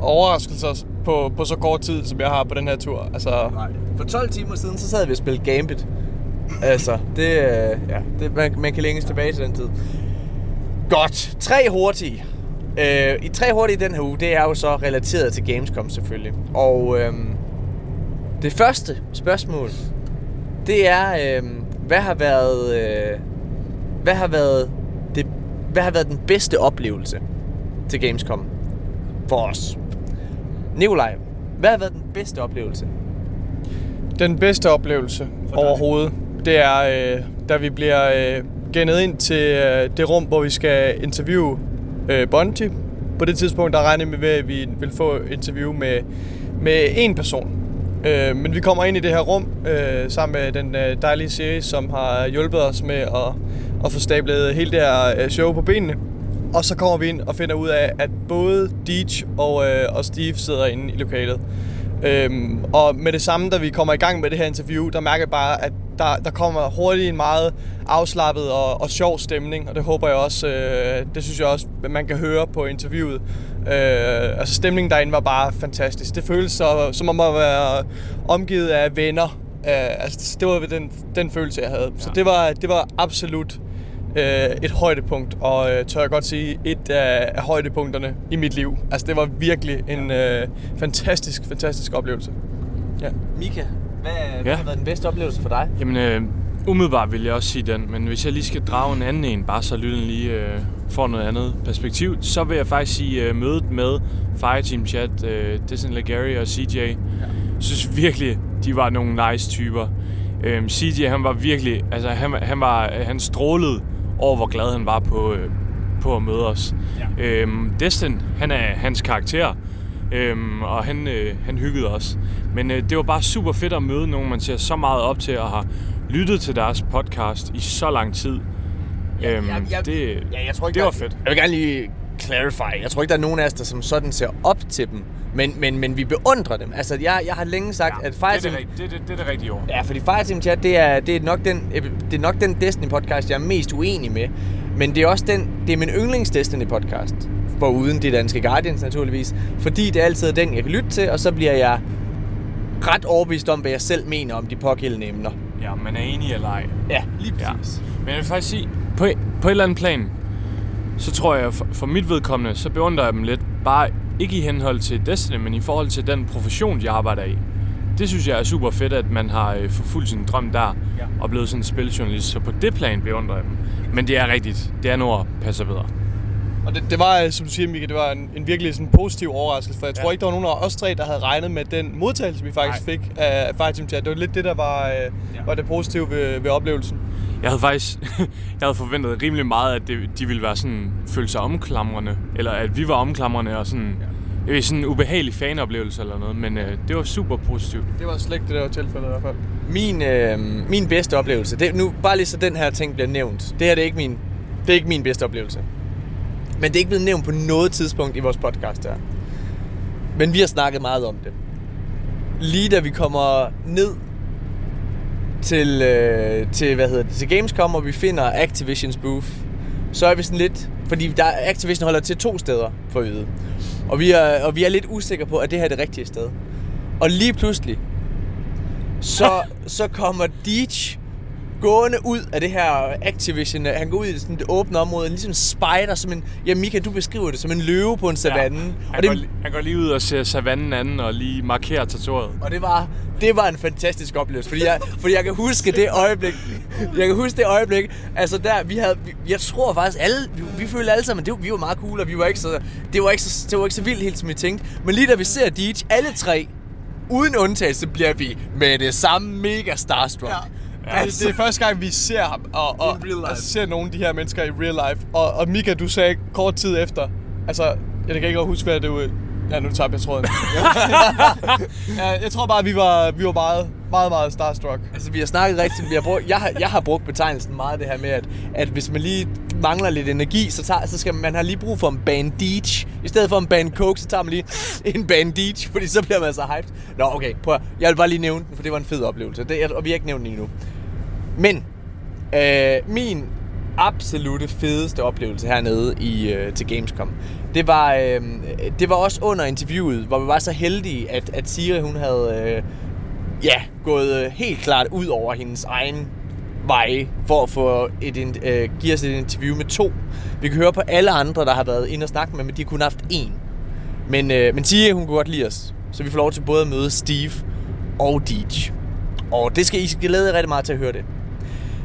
overraskelser på, på så kort tid, som jeg har på den her tur. Altså, For 12 timer siden, så sad vi og spillede Gambit. Altså, det, øh, ja, det, man, man kan længes tilbage til den tid. Godt. Tre hurtige. Øh, I tre hurtige den her uge, det er jo så relateret til Gamescom selvfølgelig. Og øh, det første spørgsmål, det er, øh, hvad har været, øh, hvad har været det, hvad har været den bedste oplevelse til Gamescom for os? Nikolaj, hvad har været den bedste oplevelse? Den bedste oplevelse overhovedet, det er, øh, da vi bliver øh, gennet ind til øh, det rum, hvor vi skal interviewe øh, Bungie. På det tidspunkt, der regnede vi med, at vi ville få et interview med, med en person. Øh, men vi kommer ind i det her rum øh, sammen med den øh, dejlige serie, som har hjulpet os med at, at få stablet hele det her øh, show på benene. Og så kommer vi ind og finder ud af, at både Deej og, øh, og Steve sidder inde i lokalet. Øhm, og med det samme, da vi kommer i gang med det her interview, der mærker jeg bare, at der, der kommer hurtigt en meget afslappet og, og sjov stemning, og det håber jeg også, øh, det synes jeg også, man kan høre på interviewet. Øh, altså stemningen derinde var bare fantastisk. Det føles så, som om at være omgivet af venner. Øh, altså det var den, den følelse, jeg havde. Så det var, det var absolut øh, et højdepunkt, og øh, tør jeg godt sige, et af, af højdepunkterne i mit liv. Altså det var virkelig en øh, fantastisk, fantastisk oplevelse. Ja. Mika, hvad, ja. hvad Ja. har været den bedste oplevelse for dig? Jamen, øh, umiddelbart vil jeg også sige den, men hvis jeg lige skal drage en anden en, bare så lytten lige øh, får noget andet perspektiv, så vil jeg faktisk sige øh, mødet med Fireteam Chat, øh, Disney Legary og CJ. Jeg synes virkelig, de var nogle nice typer. Øh, CJ, han var virkelig, altså han, han, var, han strålede over, hvor glad han var på, øh, på at møde os. Ja. Øhm, Destin, han er hans karakter, øhm, og han, øh, han hyggede os. Men øh, det var bare super fedt at møde nogen, man ser så meget op til, og har lyttet til deres podcast i så lang tid. Øhm, jeg- jeg- det, Ja, jeg tror ikke, det der- var fedt. Jeg vil gerne lige clarify. Jeg tror ikke, der er nogen af os, der som sådan ser op til dem. Men, men, men vi beundrer dem. Altså, jeg, jeg har længe sagt, ja, at Det er Fireteam... det, det, det, det er det rigtige ord. Ja, fordi Fireteam Chat, det er, det, er nok den, det er nok den Destiny-podcast, jeg er mest uenig med. Men det er også den, det er min yndlings Destiny-podcast. For uden de danske Guardians naturligvis. Fordi det er altid den, jeg kan lytte til, og så bliver jeg ret overbevist om, hvad jeg selv mener om de pågældende emner. Ja, man er enig eller ej. Ja, lige præcis. Ja. Men jeg vil faktisk sige, på, på et eller andet plan, så tror jeg, for, for mit vedkommende, så beundrer jeg dem lidt. Bare ikke i henhold til Destiny, men i forhold til den profession, de arbejder i. Det synes jeg er super fedt, at man har øh, forfulgt sin drøm der, ja. og blevet sådan en spiljournalist. Så på det plan beundrer jeg dem. Men det er rigtigt. Det er noget, der passer bedre. Og det, det var, øh, som du siger, Mika, det var en, en virkelig sådan positiv overraskelse, for jeg tror Ja. ikke, der var nogen af os tre, der havde regnet med den modtagelse, vi faktisk Nej. fik af Fireteam Chat. Det var lidt det, der var, øh, ja. var det positive ved, ved oplevelsen. Jeg havde faktisk jeg havde forventet rimelig meget, at det, de ville være sådan, føle sig omklamrende. Eller at vi var omklamrende og sådan... Jeg ved, sådan en ubehagelig fanoplevelse eller noget, men øh, det var super positivt. Det var slet ikke det, der var tilfældet i hvert fald. Min, øh, min bedste oplevelse, det, nu bare lige så den her ting bliver nævnt. Det her det er ikke min, det er ikke min bedste oplevelse. Men det er ikke blevet nævnt på noget tidspunkt i vores podcast her. Men vi har snakket meget om det. Lige da vi kommer ned til, øh, til, hvad hedder det, til Gamescom, og vi finder Activisions booth, så er vi sådan lidt... Fordi der, Activision holder til to steder, for vide. Og vi, er, og vi er lidt usikre på, at det her er det rigtige sted. Og lige pludselig, så, så kommer Deej gående ud af det her Activision. Han går ud i sådan det åbne område, ligesom en spider, som en... Ja, Mika, du beskriver det som en løve på en savanne. Han, og, det, går, han går lige ud og ser savannen anden og lige markerer territoriet. og det var, det var en fantastisk oplevelse, fordi jeg, fordi jeg kan huske det øjeblik. Jeg kan huske det øjeblik. Altså der, vi havde, vi, jeg tror faktisk alle, vi, vi følte alle sammen, det, var- vi var meget cool, og vi var ikke så, det var ikke så, det var ikke så vildt helt, som vi tænkte. Men lige da vi ser Deej, alle tre, uden undtagelse, bliver vi med det samme mega starstruck. Ja. Ja, det, det er første gang, vi ser ham, og, og altså, ser nogle af de her mennesker i real life. Og, og Mika, du sagde kort tid efter, altså, jeg kan ikke huske, hvad det var. Ja, nu tager jeg tråden. ja, jeg tror bare, vi var, vi var meget, meget, meget starstruck. Altså, vi har snakket rigtigt. Vi har brugt, jeg, har, jeg har brugt betegnelsen meget det her med, at, at hvis man lige mangler lidt energi, så, tager, så skal man have lige brug for en bandage. I stedet for en band coke, så tager man lige en bandage, fordi så bliver man så hyped. Nå, okay, prøv at, Jeg vil bare lige nævne den, for det var en fed oplevelse. Det, og vi har ikke nævnt den endnu. Men, øh, min absolute fedeste oplevelse hernede i, øh, til Gamescom, det var, øh, det var også under interviewet, hvor vi var så heldige, at, at Siri, hun havde... Øh, ja, gået øh, helt klart ud over hendes egen veje for at få et, in- øh, give os et interview med to. Vi kan høre på alle andre, der har været inde og snakke med, men de har kun haft én. Men, øh, men Tia, hun kunne godt lide os. Så vi får lov til både at møde Steve og Deej. Og det skal I glæde jer rigtig meget til at høre det.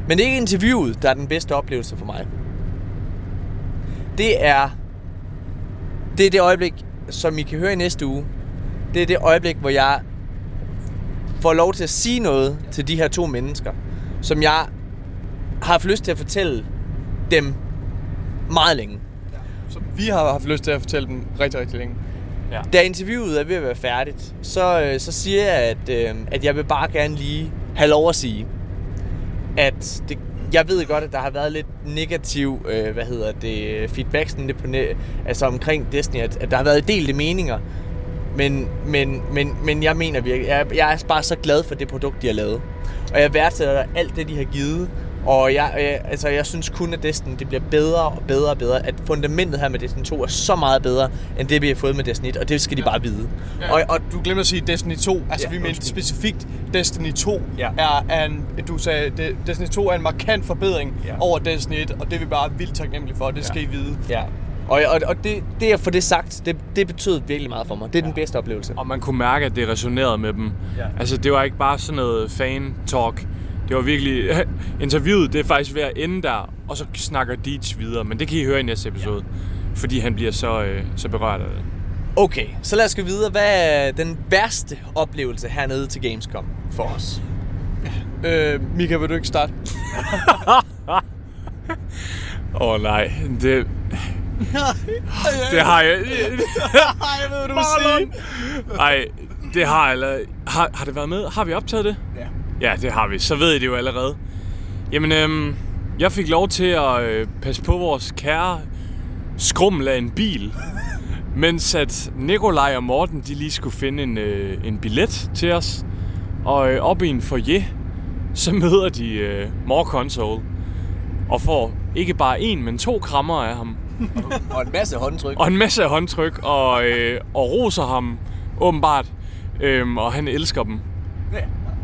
Men det er ikke interviewet, der er den bedste oplevelse for mig. Det er det er det øjeblik, som I kan høre i næste uge. Det er det øjeblik, hvor jeg får lov til at sige noget til de her to mennesker, som jeg har haft lyst til at fortælle dem meget længe. Så vi har haft lyst til at fortælle dem rigtig, rigtig længe. Ja. Da interviewet er ved at være færdigt, så, øh, så siger jeg, at, øh, at jeg vil bare gerne lige have lov at sige, at det, jeg ved godt, at der har været lidt negativ, øh, hvad hedder det, feedback sådan lidt på net, altså omkring Destiny, at, at der har været delte meninger. Men, men, men, men jeg mener virkelig, jeg, jeg er bare så glad for det produkt, de har lavet. Og jeg værdsætter alt det, de har givet. Og jeg, jeg, altså, jeg synes kun, at Destiny det bliver bedre og bedre og bedre. At fundamentet her med Destiny 2 er så meget bedre, end det vi har fået med Destiny 1. Og det skal de bare vide. Ja. Og, og du glemte at sige Destiny 2. Altså, Ja, ja, vi mente specifikt Destiny 2 Ja. er, er en, du sagde, det, Destiny 2 er en markant forbedring Ja. ja. over Destiny 1, og det er vi bare vildt taknemmelige for, det skal I vide. Ja. Og, og, og det, det at få det sagt, det, det betød virkelig meget for mig. Det er ja. den bedste oplevelse. Og man kunne mærke, at det resonerede med dem. Ja. Altså, det var ikke bare sådan noget fan-talk. Det var virkelig... Interviewet, det er faktisk ved at ende der, og så snakker Deej videre. Men det kan I høre i næste episode. Ja. Fordi han bliver så, øh, så berørt af det. Okay, så lad os gå videre. Hvad er den værste oplevelse hernede til Gamescom for os? Øh, Mika, vil du ikke starte? Åh oh, nej, det... det har jeg... jeg ved, hvad du vil sige. Nej, det har eller har, har det været med? Har vi optaget det? Ja. Ja, det har vi. Så ved I det jo allerede. Jamen, øhm, jeg fik lov til at øh, passe på vores kære skrummel af en bil. mens at Nikolaj og Morten, de lige skulle finde en, øh, en billet til os. Og øh, op i en foyer, så møder de øh, More Console. Og får ikke bare en, men to krammer af ham. Og en masse håndtryk. Og en masse håndtryk, og, øh, og roser ham, åbenbart. Øhm, og han elsker dem. Ja.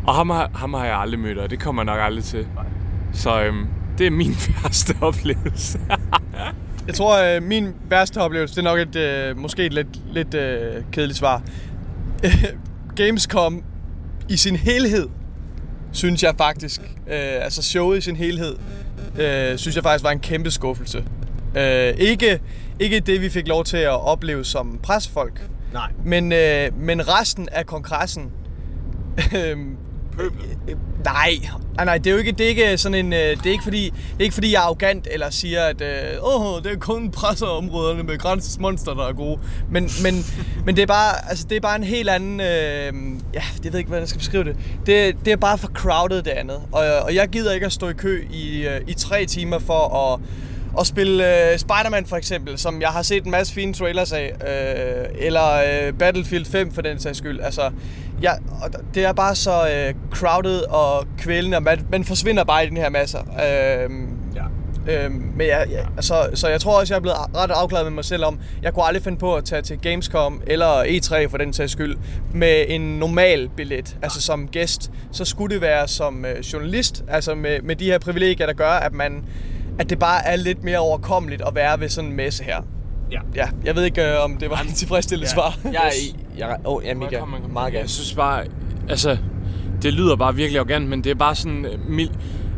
Og ham har, ham har jeg aldrig mødt, og det kommer jeg nok aldrig til. Så øhm, det er min værste oplevelse. Jeg tror, øh, min værste oplevelse, det er nok et, øh, måske et lidt, lidt øh, kedeligt svar. Gamescom i sin helhed, synes jeg faktisk, øh, altså showet i sin helhed, øh, synes jeg faktisk var en kæmpe skuffelse. Øh, ikke, ikke det, vi fik lov til at opleve som pressefolk, Nej. men, øh, men resten af kongressen... øhm, øh, nej, nej, nej, det er jo ikke, det er ikke sådan en, øh, det er ikke fordi, det er ikke fordi jeg er arrogant eller siger at øh, åh, det er kun presseområderne med grænsesmonster der er gode. Men, men, men det er bare, altså det er bare en helt anden, øh, ja, jeg ved ikke hvordan jeg skal beskrive det. Det, det er bare for crowded det andet, og, og jeg gider ikke at stå i kø i, øh, i tre timer for at at spille øh, Spider-Man for eksempel, som jeg har set en masse fine trailers af, øh, eller øh, Battlefield 5 for den sags skyld. Altså, ja, og det er bare så øh, crowded og kvælende, og man, man forsvinder bare i den her masser. Øh. Øh, men ja, ja, altså, så jeg tror også, jeg er blevet ret afklaret med mig selv om, jeg kunne aldrig finde på at tage til Gamescom eller E3 for den sags skyld med en normal billet, altså som gæst. Så skulle det være som øh, journalist, altså med, med de her privilegier, der gør, at man at det bare er lidt mere overkommeligt at være ved sådan en messe her. Ja. Ja, jeg ved ikke, øh, om det var et tilfredsstillende Ja. svar. Jeg er i... Jeg, oh, ja, Mika. Meget gerne. Jeg synes bare, altså, det lyder bare virkelig arrogant, men det er bare sådan, øh, mil-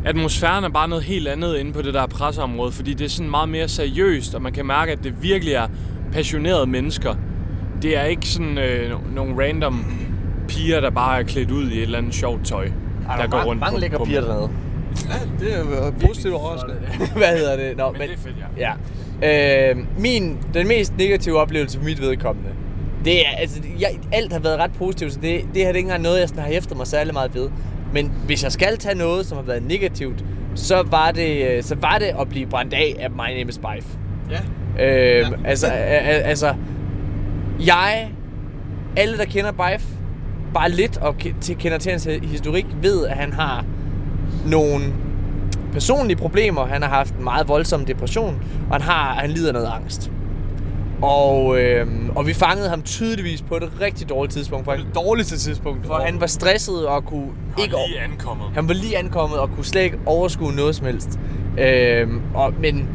atmosfæren er bare noget helt andet inde på det der presseområde, fordi det er sådan meget mere seriøst, og man kan mærke, at det virkelig er passionerede mennesker. Det er ikke sådan øh, no- nogle random piger, der bare er klædt ud i et eller andet sjovt tøj, der der er går mange, rundt mange på, lækre på piger dernede. Ja, det er positivt overraskende. Hvad hedder det? Nå, men, det er fedt, ja. ja. Øh, min, den mest negative oplevelse for mit vedkommende, det er, altså, jeg, alt har været ret positivt, så det, det her det er ikke engang noget, jeg sådan har hæftet mig særlig meget ved. Men hvis jeg skal tage noget, som har været negativt, så var det, øh, så var det at blive brændt af af My Name is Bife. Ja. Øh, ja. Altså, altså, jeg, alle der kender Bife, bare lidt og kender til hans historik, ved, at han har nogle personlige problemer. Han har haft en meget voldsom depression, og han, har, han lider noget angst. Og, øh, og vi fangede ham tydeligvis på et rigtig dårligt tidspunkt. For, han, Det dårligste tidspunkt. for han var stresset og kunne ikke... lige ankommet. Han var lige ankommet og kunne slet ikke overskue noget som helst. Øhm, og, men...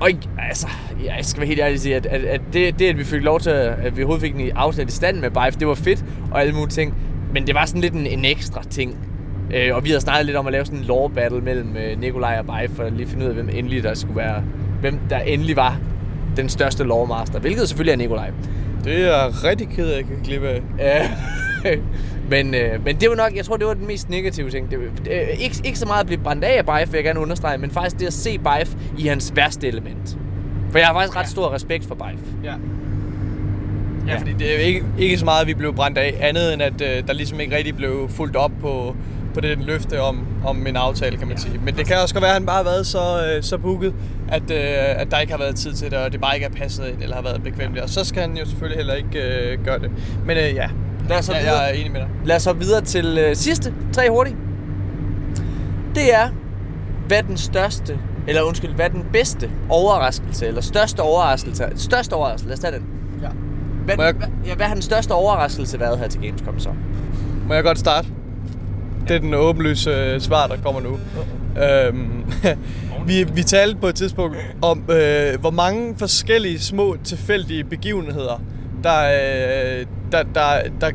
Og altså, ja, jeg skal være helt ærlig at sige, at, at, at det, det, at vi fik lov til, at, at vi overhovedet fik en aftale i stand med Bife, det var fedt og alle mulige ting. Men det var sådan lidt en, en ekstra ting. Øh, og vi havde snakket lidt om at lave sådan en lore battle mellem øh, Nikolaj og Bife, for at lige finde ud af, hvem endelig der skulle være, hvem der endelig var den største lore master, hvilket selvfølgelig er Nikolaj. Det er jeg rigtig ked af, at jeg kan klippe af. Men, øh, men det var nok, jeg tror, det var den mest negative ting. Det, øh, ikke, ikke så meget at blive brændt af af Bife, vil jeg gerne understrege, men faktisk det at se Bife i hans værste element. For jeg har faktisk ret stor respekt for Bife. Ja. Ja, fordi det er jo ikke, ikke så meget, at vi blev brændt af, andet end at øh, der ligesom ikke rigtig blev fuldt op på, på det løfte om, om en aftale, kan man sige. Men det kan også godt være, at han bare har været så, øh, så booket, at, øh, at der ikke har været tid til det, og det bare ikke er passet ind, eller har været bekvemt. Og så skal han jo selvfølgelig heller ikke øh, gøre det. Men øh, ja, Lad os så ja, videre. jeg er enig med dig. Lad os så videre til øh, sidste, tre hurtigt. Det er, hvad den største, eller undskyld, hvad den bedste overraskelse, eller største overraskelse, største overraskelse, lad os tage den. Ja. Hvad, Må jeg- hvad, ja, hvad har den største overraskelse været her til Gamescom så? Må jeg godt starte? Det er den åbenlyse øh, svar, der kommer nu. Øhm, vi, vi talte på et tidspunkt om, øh, hvor mange forskellige små tilfældige begivenheder, der, øh, der, der, der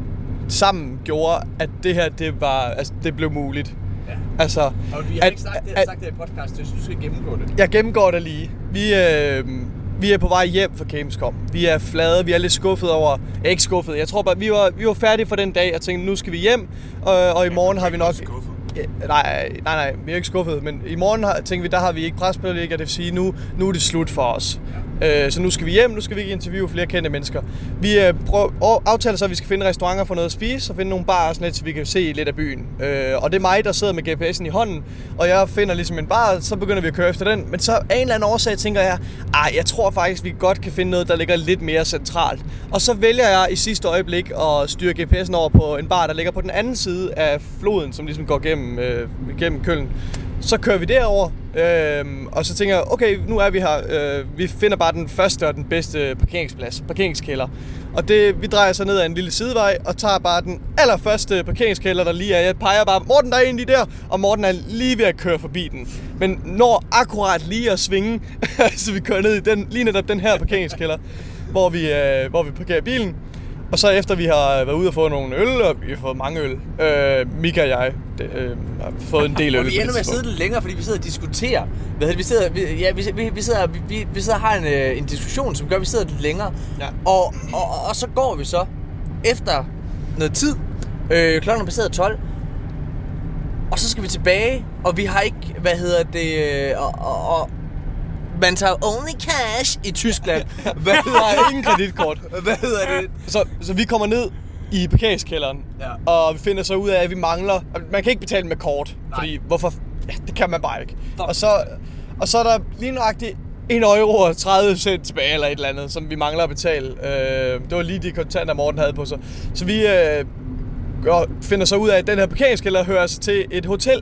sammen gjorde, at det her det var, altså, det blev muligt. Ja. Altså, Og vi har at- ikke sagt det, at- sagt det i podcast, så du skal gennemgå det. jeg gennemgår det lige. Vi, øh, vi er på vej hjem fra Gamescom. Vi er flade, vi er lidt skuffet over... Ja, ikke skuffet, jeg tror bare, vi var, vi var færdige for den dag. Og tænkte, nu skal vi hjem, og, og i morgen har vi nok... Ja, nej, nej, nej, vi er ikke skuffet, men i morgen har, tænker vi, der har vi ikke pres på det, vil sige, nu, nu er det slut for os. Ja. Øh, så nu skal vi hjem, nu skal vi ikke interviewe flere kendte mennesker. Vi øh, prøver, og aftaler så, at vi skal finde restauranter for noget at spise, og finde nogle barer, sådan lidt, så vi kan se lidt af byen. Øh, og det er mig, der sidder med GPS'en i hånden, og jeg finder ligesom en bar, så begynder vi at køre efter den. Men så af en eller anden årsag tænker jeg, ej, jeg tror faktisk, vi godt kan finde noget, der ligger lidt mere centralt. Og så vælger jeg i sidste øjeblik at styre GPS'en over på en bar, der ligger på den anden side af floden, som ligesom går gennem, øh, gennem Køln. Så kører vi derover, øh, og så tænker jeg, okay, nu er vi her. Øh, vi finder bare den første og den bedste parkeringsplads, parkeringskælder. Og det, vi drejer så ned ad en lille sidevej og tager bare den allerførste parkeringskælder, der lige er. Jeg peger bare, Morten, der er egentlig der, og Morten er lige ved at køre forbi den. Men når akkurat lige at svinge, så vi kører ned i den, lige netop den her parkeringskælder, hvor vi, øh, hvor vi parkerer bilen. Og så efter vi har været ude og få nogle øl, og vi har fået mange øl, øh, Mika og jeg det, øh, har fået en del øl. Og vi ender med at sidde lidt længere, fordi vi sidder og diskuterer. Hvad hedder det? vi sidder, vi, ja, vi, vi, vi, sidder, vi, vi, vi sidder og har en, øh, en diskussion, som gør, at vi sidder lidt længere. Ja. Og, og, og så går vi så efter noget tid. Øh, klokken er passeret 12. Og så skal vi tilbage, og vi har ikke, hvad hedder det, øh, og, og, og man tager only cash i Tyskland. hvad Der hedder er ingen kreditkort. Hvad hedder det? Så, så vi kommer ned i parkeringskælderen, Ja. og vi finder så ud af, at vi mangler... Man kan ikke betale med kort, Nej. fordi hvorfor... Ja, det kan man bare ikke. Og så, og så er der lige nøjagtigt 1 euro og 30 cent tilbage, eller et eller andet, som vi mangler at betale. Øh, det var lige de kontanter, Morten havde på sig. Så vi øh, finder så ud af, at den her parkeringskælder hører sig til et hotel.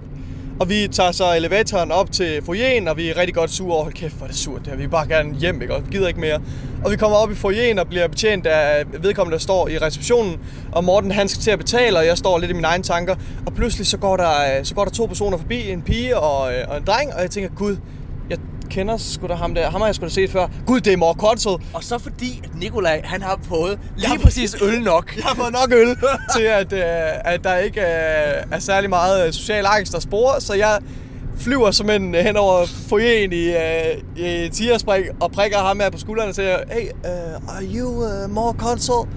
Og vi tager så elevatoren op til foyeren, og vi er rigtig godt sure over, hold kæft, hvor er det surt det her. Vi vil bare gerne hjem, ikke? Og vi gider ikke mere. Og vi kommer op i foyeren og bliver betjent af vedkommende, der står i receptionen. Og Morten, han skal til at betale, og jeg står lidt i mine egne tanker. Og pludselig så går der, så går der to personer forbi, en pige og, øh, og en dreng, og jeg tænker, gud, jeg kender sgu da ham der. Ham har jeg sgu da set før. Gud, det er Mor Konsel. Og så fordi, at Nikolaj, han har fået lige præcis øl nok. Jeg har fået nok øl til, at, øh, at der ikke øh, er særlig meget øh, social angst og spor, så jeg flyver som en hen over foyeren i, øh, i tierspring og prikker ham her på skulderen og siger, Hey, uh, are you uh, more console?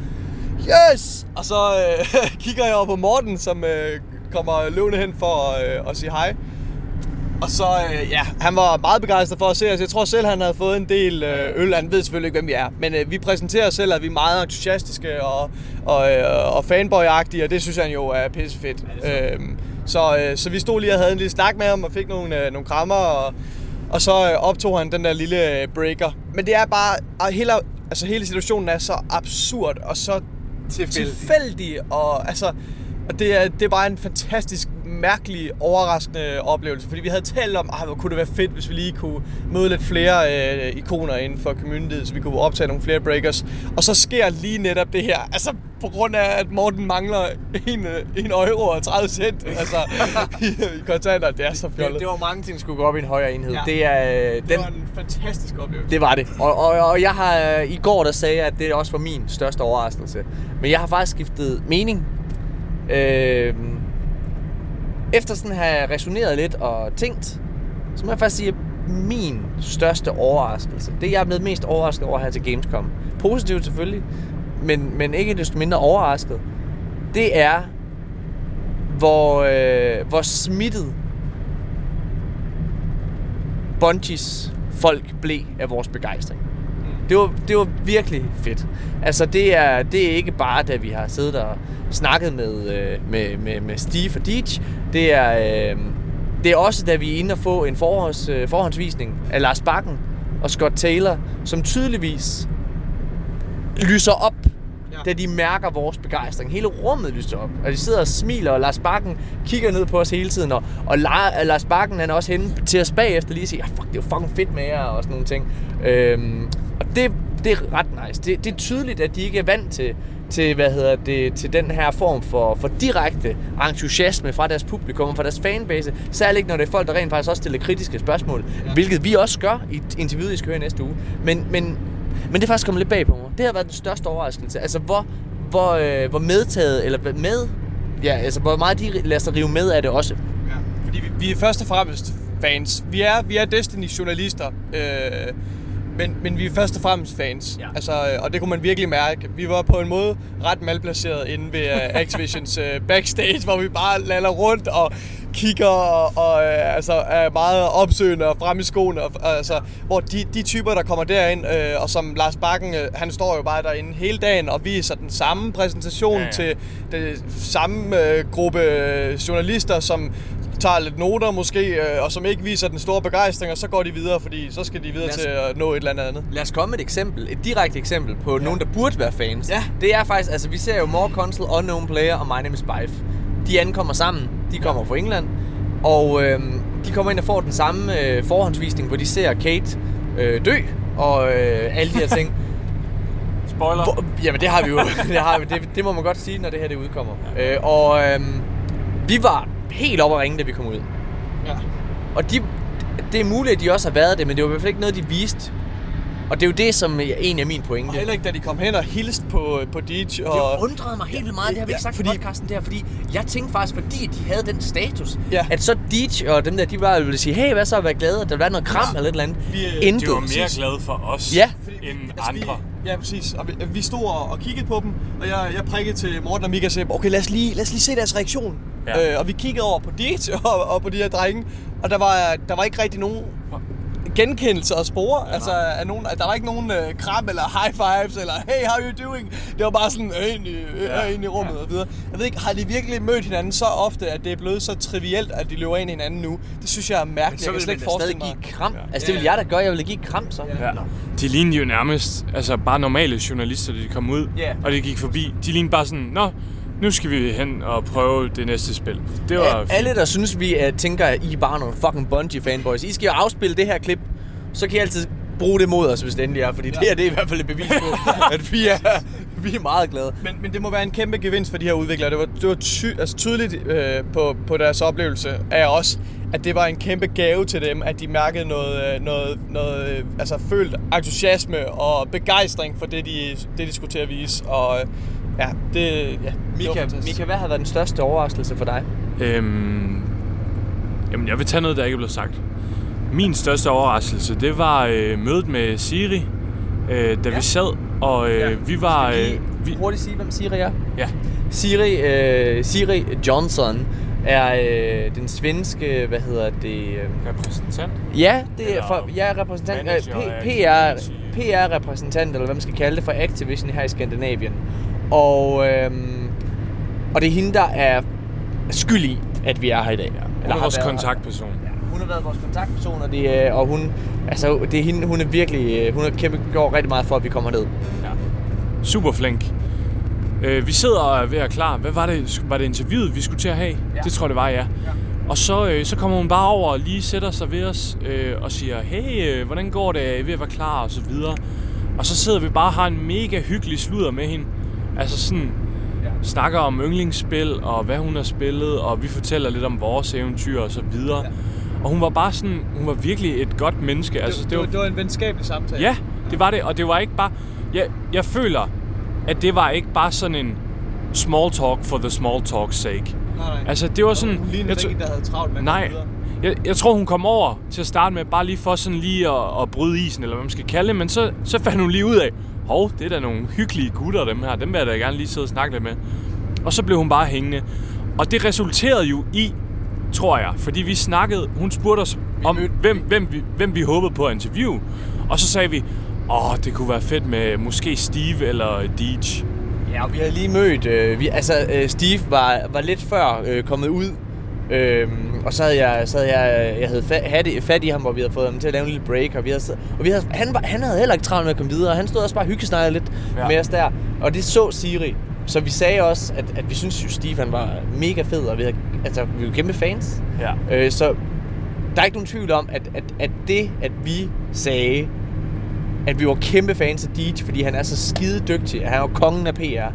Yes! Og så øh, kigger jeg over på Morten, som øh, kommer løvende hen for øh, at sige hej. Og så, øh, ja, han var meget begejstret for at se os. Jeg tror selv, han havde fået en del øh, øl. Han ved selvfølgelig ikke, hvem vi er. Men øh, vi præsenterer os selv, at vi er meget entusiastiske og, og, øh, og fanboy-agtige, og det synes han jo er pissefedt. Ja, øhm, så, øh, så vi stod lige og havde en lille snak med ham og fik nogle, øh, nogle krammer, og, og så øh, optog han den der lille øh, breaker. Men det er bare, og hele, altså hele situationen er så absurd og så Tilfældig. tilfældig og altså, og det er, det er bare en fantastisk mærkelig, overraskende oplevelse, fordi vi havde talt om, ah, hvor kunne det være fedt, hvis vi lige kunne møde lidt flere øh, ikoner inden for communityet, så vi kunne optage nogle flere breakers. Og så sker lige netop det her, altså på grund af, at Morten mangler en, øh, en euro og 30 cent altså, i, i kontanter. Det er så fjollet. Det, det var mange ting, der skulle gå op i en højere enhed. Ja. Det, er, øh, det den, var en fantastisk oplevelse. Det var det. Og, og, og jeg har øh, i går der sagde jeg, at det også var min største overraskelse. Men jeg har faktisk skiftet mening. Øh, efter sådan at have resoneret lidt og tænkt, så må jeg faktisk sige, at min største overraskelse, det jeg er blevet mest overrasket over her til Gamescom, positivt selvfølgelig, men, men ikke desto mindre overrasket, det er, hvor, øh, hvor smittet Bungies folk blev af vores begejstring. Det var, det var virkelig fedt. Altså, det er, det er ikke bare, da vi har siddet og snakket med, øh, med, med, med Steve og Deitch. Det er, øh, det er også, da vi er inde og få en forhånds, øh, forhåndsvisning af Lars Bakken og Scott Taylor, som tydeligvis lyser op, ja. da de mærker vores begejstring. Hele rummet lyser op, og de sidder og smiler, og Lars Bakken kigger ned på os hele tiden, og, og La- Lars Bakken han er også henne til os bagefter lige og siger, ja, fuck, det er jo fucking fedt med jer, og sådan nogle ting. Øhm, og det, det er ret nice. Det, det er tydeligt, at de ikke er vant til, til, hvad hedder det, til den her form for, for direkte entusiasme fra deres publikum og fra deres fanbase. Særligt ikke, når det er folk, der rent faktisk også stiller kritiske spørgsmål. Ja. Hvilket vi også gør i interviewet, I skal høre næste uge. Men, men, men det er faktisk kommet lidt bag på mig. Det har været den største overraskelse. Altså, hvor, hvor, øh, hvor medtaget, eller med, ja, altså, hvor meget de lader sig rive med af det også. Ja, fordi vi, vi er først og fremmest fans. Vi er, vi er Destiny-journalister. Øh, men, men vi er først og fremmest fans. Ja. Altså, øh, og det kunne man virkelig mærke. Vi var på en måde ret malplaceret inde ved uh, Activisions uh, backstage, hvor vi bare lander rundt og kigger og, og uh, altså, er meget opsøgende og frem i skoene. Og, altså, hvor de, de typer, der kommer derind, uh, og som Lars Bakken, uh, han står jo bare derinde hele dagen og viser den samme præsentation ja, ja. til den samme uh, gruppe journalister, som tager lidt noter måske, øh, og som ikke viser den store begejstring, og så går de videre, fordi så skal de videre os- til at nå et eller andet andet. Lad os komme med et eksempel, et direkte eksempel på ja. nogen, der burde være fans. Ja. Det er faktisk, altså vi ser jo More Console, Unknown Player og My Name is Bife. De ankommer sammen, de kommer fra England, og øh, de kommer ind og får den samme øh, forhåndsvisning, hvor de ser Kate øh, dø, og øh, alle de her ting. Spoiler. Hvor, jamen det har vi jo, det, har vi, det, det må man godt sige, når det her det udkommer. Øh, og øh, vi var helt oppe at ringe, da vi kom ud. Ja. Og de, det er muligt, at de også har været det, men det var i hvert fald ikke noget, de viste. Og det er jo det, som egentlig er min pointe. Og heller ikke, da de kom hen og hilste på, på Deitch. Og... Det undrede mig helt vildt meget, det har vi ikke sagt fordi... i podcasten der, fordi jeg tænkte faktisk, fordi de havde den status, ja. at så Deitch og dem der, de bare ville sige, hey, hvad så, vær glade, at der være noget kram ja. eller et eller andet. Vi, øh, Intet. de var mere glade for os, Ja. end Altså, andre. Vi, ja, præcis. Og vi, vi stod og, og kiggede på dem, og jeg, jeg prikkede til Morten og Mika og sagde, okay, lad os lige, lad os lige se deres reaktion. Ja. Øh, og vi kiggede over på Deitch og, og på de her drenge, og der var, der var ikke rigtig nogen genkendelse og spore. Ja, altså, af nogen, der var ikke nogen øh, kram eller high fives eller hey, how you doing? Det var bare sådan øh, ind i, øh, Ja. ind i rummet og videre. Jeg ved ikke, har de virkelig mødt hinanden så ofte, at det er blevet så trivielt, at de løber ind i hinanden nu? Det synes jeg er mærkeligt. så jeg kan vil slet ikke forestille mig. give kram. Altså, det vil jeg da gøre. Jeg vil give kram så. Ja. De lignede jo nærmest altså bare normale journalister, da de kom ud, Ja. og de gik forbi. De lignede bare sådan, nå, nu skal vi hen og prøve det næste spil. Det var Al- alle, der synes, vi uh, tænker, at I er bare nogle fucking Bungie fanboys. I skal jo afspille det her klip, så kan I altid bruge det mod os, hvis det endelig er. Fordi ja. det her det er i hvert fald et bevis på, at vi er, vi er meget glade. Men, men det må være en kæmpe gevinst for de her udviklere. Det var, det var ty, altså tydeligt øh, på, på deres oplevelse af os, at det var en kæmpe gave til dem, at de mærkede noget, øh, noget, noget øh, altså følt entusiasme og begejstring for det, de, det, de skulle til at vise. Og øh, ja, det, ja, det Mika, fantastisk. Mika, hvad har været den største overraskelse for dig? Øhm, jamen, jeg vil tage noget, der ikke er blevet sagt. Min største overraskelse, det var øh, mødet med Siri, øh, da ja. vi sad, og øh, ja. vi var... Skal vi Øh, lige hurtigt sige, hvem Siri er? Ja. Siri, øh, Siri Johnson er øh, den svenske, hvad hedder det? Øh, repræsentant? Ja, det er for, jeg er repræsentant, øh, manager P- af PR, PR-repræsentant, eller hvad man skal kalde det, for Activision her i Skandinavien. Og, øhm, og det er hende, der er skyld i, at vi er her i dag. Hun er vores været kontaktperson. Hun har været vores kontaktperson, og, det, er- og hun, altså, det er hende, hun er virkelig, øh, hun har kæmpe gjort rigtig meget for, at vi kommer ned. Ja. Super flink. Øh, vi sidder og er ved at klar. Hvad var det? Var det interviewet, vi skulle til at have? Ja. Det tror jeg, det var, ja. ja. Og så, øh, så kommer hun bare over og lige sætter sig ved os øh, og siger, hey, øh, hvordan går det? Er I ved at være klar? Og så videre. Og så sidder vi bare og har en mega hyggelig sludder med hende. Altså sådan, snakker om yndlingsspil og hvad hun har spillet, og vi fortæller lidt om vores eventyr og så videre. Ja. Og hun var bare sådan, hun var virkelig et godt menneske. Altså, det, det, var, det var en venskabelig samtale. Ja, det var det, og det var ikke bare... Jeg, jeg føler, at det var ikke bare sådan en small talk for the small talk's sake. Nej, nej. Altså, det var sådan... Hun lignede jeg, ikke der havde travlt med Nej, jeg, jeg tror, hun kom over til at starte med, bare lige for sådan lige at, at bryde isen, eller hvad man skal kalde det, men så, så fandt hun lige ud af, hov, det er da nogle hyggelige gutter, dem her, dem vil jeg da gerne lige sidde og snakke lidt med. Og så blev hun bare hængende. Og det resulterede jo i, tror jeg, fordi vi snakkede, hun spurgte os om, hvem, hvem, vi, hvem vi håbede på at interviewe. Og så sagde vi, åh, det kunne være fedt med måske Steve eller Deej. Ja, og vi havde lige mødt... Øh, vi, altså, øh, Steve var, var lidt før øh, kommet ud. Øhm, og så havde jeg, så havde jeg, jeg havde fat, fat, i, fat i ham, hvor vi havde fået ham til at lave en lille break. Og, vi havde, og vi havde, han, var, han havde heller ikke travlt med at komme videre. Han stod også bare og hyggesnakkede lidt Ja. med os der. Og det så Siri. Så vi sagde også, at, at vi synes jo, Steve han var mega fed. Og vi, havde, altså, vi var kæmpe fans. Ja. Øh, så der er ikke nogen tvivl om, at, at, at det, at vi sagde, at vi var kæmpe fans af Deej, fordi han er så skide dygtig. Han er jo kongen af PR.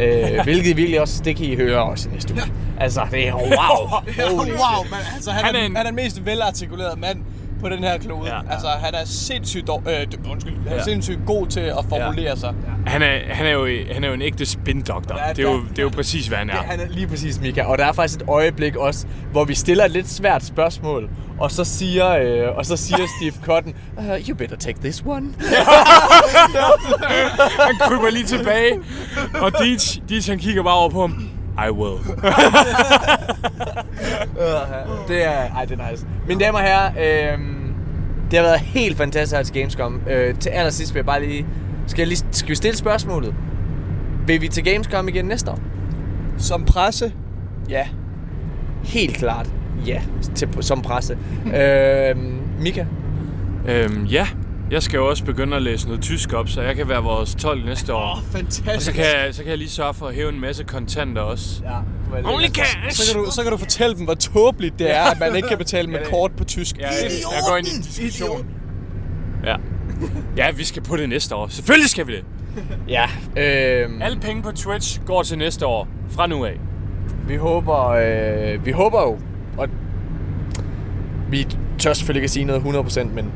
Øh, hvilket virkelig også, det kan I høre også i næste uge. Altså, det er wow. Holy wow, men altså, han, Han er er, en- han er den mest velartikulerede mand på den her klode. Ja. Ja. Altså, han er sindssygt, dår, øh, undskyld, han er Ja. sindssygt god til at formulere ja. sig. Han er, han er, jo, han er jo en ægte spin-doktor. Ja, det, er jo, det er jo præcis, hvad han er. Det, han er lige præcis, Mika. Og der er faktisk et øjeblik også, hvor vi stiller et lidt svært spørgsmål. Og så siger, øh, og så siger Steve Cotton, uh, you better take this one. han kryber lige tilbage. Og Deej, Deej han kigger bare over på ham. I will. det er, ej, det er nice. Mine damer og herrer, øh, det har været helt fantastisk Gamescom. Øh, til allersidst vil jeg bare lige... Skal, jeg lige, skal vi stille spørgsmålet? Vil vi til Gamescom igen næste år? Som presse, Ja. Helt klart. Ja, til, som presse. øh, Mika? øhm, ja, jeg skal jo også begynde at læse noget tysk op, så jeg kan være vores 12 næste år. Åh, fantastisk. Og så kan, jeg, så kan jeg lige sørge for at hæve en masse kontanter også. Ja. Only cash! så, kan du, så kan du fortælle dem, hvor tåbeligt det er, at man ikke kan betale med kort på tysk. Ja, jeg, jeg går ind i en diskussion. Ja. Ja, vi skal på det næste år. Selvfølgelig skal vi det. Ja. Øh, Alle penge på Twitch går til næste år. Fra nu af. Vi håber, øh, vi håber jo, og vi tør selvfølgelig ikke at sige noget 100%, men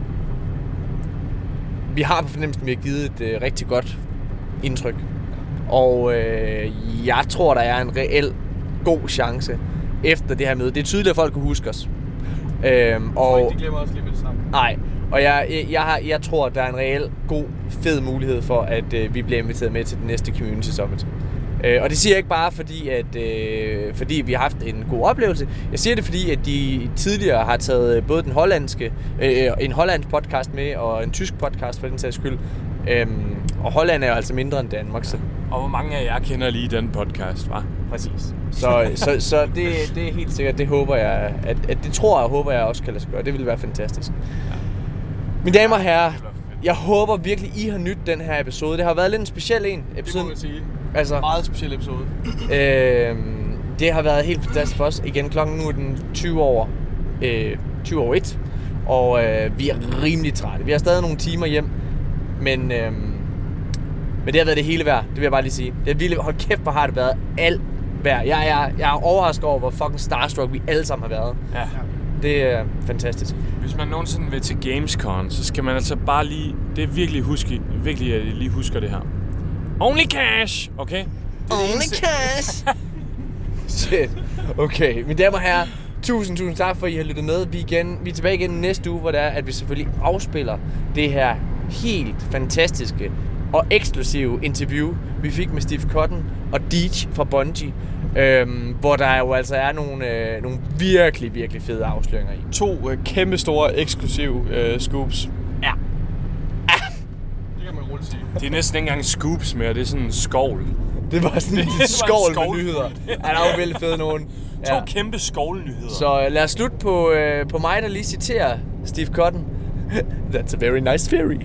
vi har på fornemmelsen, at vi har givet et øh, rigtig godt indtryk. Og øh, jeg tror, der er en reel god chance efter det her møde. Det er tydeligt, at folk kan huske os. Øhm, og, De glemmer også lige med det samme. Nej, og jeg, jeg, jeg, har, jeg tror, der er en reel god, fed mulighed for, at øh, vi bliver inviteret med til det næste Community Summit. Øh, og det siger jeg ikke bare fordi, at øh, fordi vi har haft en god oplevelse. Jeg siger det fordi, at de tidligere har taget øh, både den hollandske, øh, en hollandsk podcast med, og en tysk podcast for den sags skyld. Øhm, og Holland er jo altså mindre end Danmark, så Og hvor mange af jer kender lige den podcast, var? præcis. Så, så, så det, det er helt sikkert, det håber jeg, at, at det tror jeg og håber jeg også kan lade sig gøre. Det vil være fantastisk. Mine damer og herrer, jeg håber virkelig, I har nydt den her episode. Det har været lidt en speciel en. Det Episode, må man sige. altså, Meget speciel episode. øh, det har været helt fantastisk for os. Igen, klokken nu er den 20 over, øh, 20 over 1. Og øh, vi er rimelig trætte. Vi har stadig nogle timer hjem. Men, øh, men det har været det hele værd. Det vil jeg bare lige sige. Det er virkelig, hold kæft, hvor har det været alt værd. Jeg, jeg, jeg er overrasket over, hvor fucking starstruck vi alle sammen har været. Ja. Det er fantastisk. Hvis man nogensinde vil til Gamescom, så skal man altså bare lige... Det er virkelig, huske, virkelig at I lige husker det her. Only cash, okay? Only cash. Shit. Okay, mine damer og herrer, tusind, tusind tak for, at I har lyttet med. Vi er, igen, vi er tilbage igen næste uge, hvor det er, at vi selvfølgelig afspiller det her helt fantastiske og eksklusive interview, vi fik med Steve Cotton og Deej fra Bungie. Øhm, hvor der jo altså er nogle, øh, nogle virkelig, virkelig fede afsløringer i. To øh, kæmpe store eksklusive øh, scoops. Ja. Det kan man roligt sige. Det er næsten ikke engang scoops mere, det er sådan en skovl. Det var sådan en skål. med nyheder. Ja, der er jo vældig fede nogen. To kæmpe skovlnyheder. Så øh, lad os slutte på, øh, på mig, der lige citerer Steve Cotton. That's a very nice theory.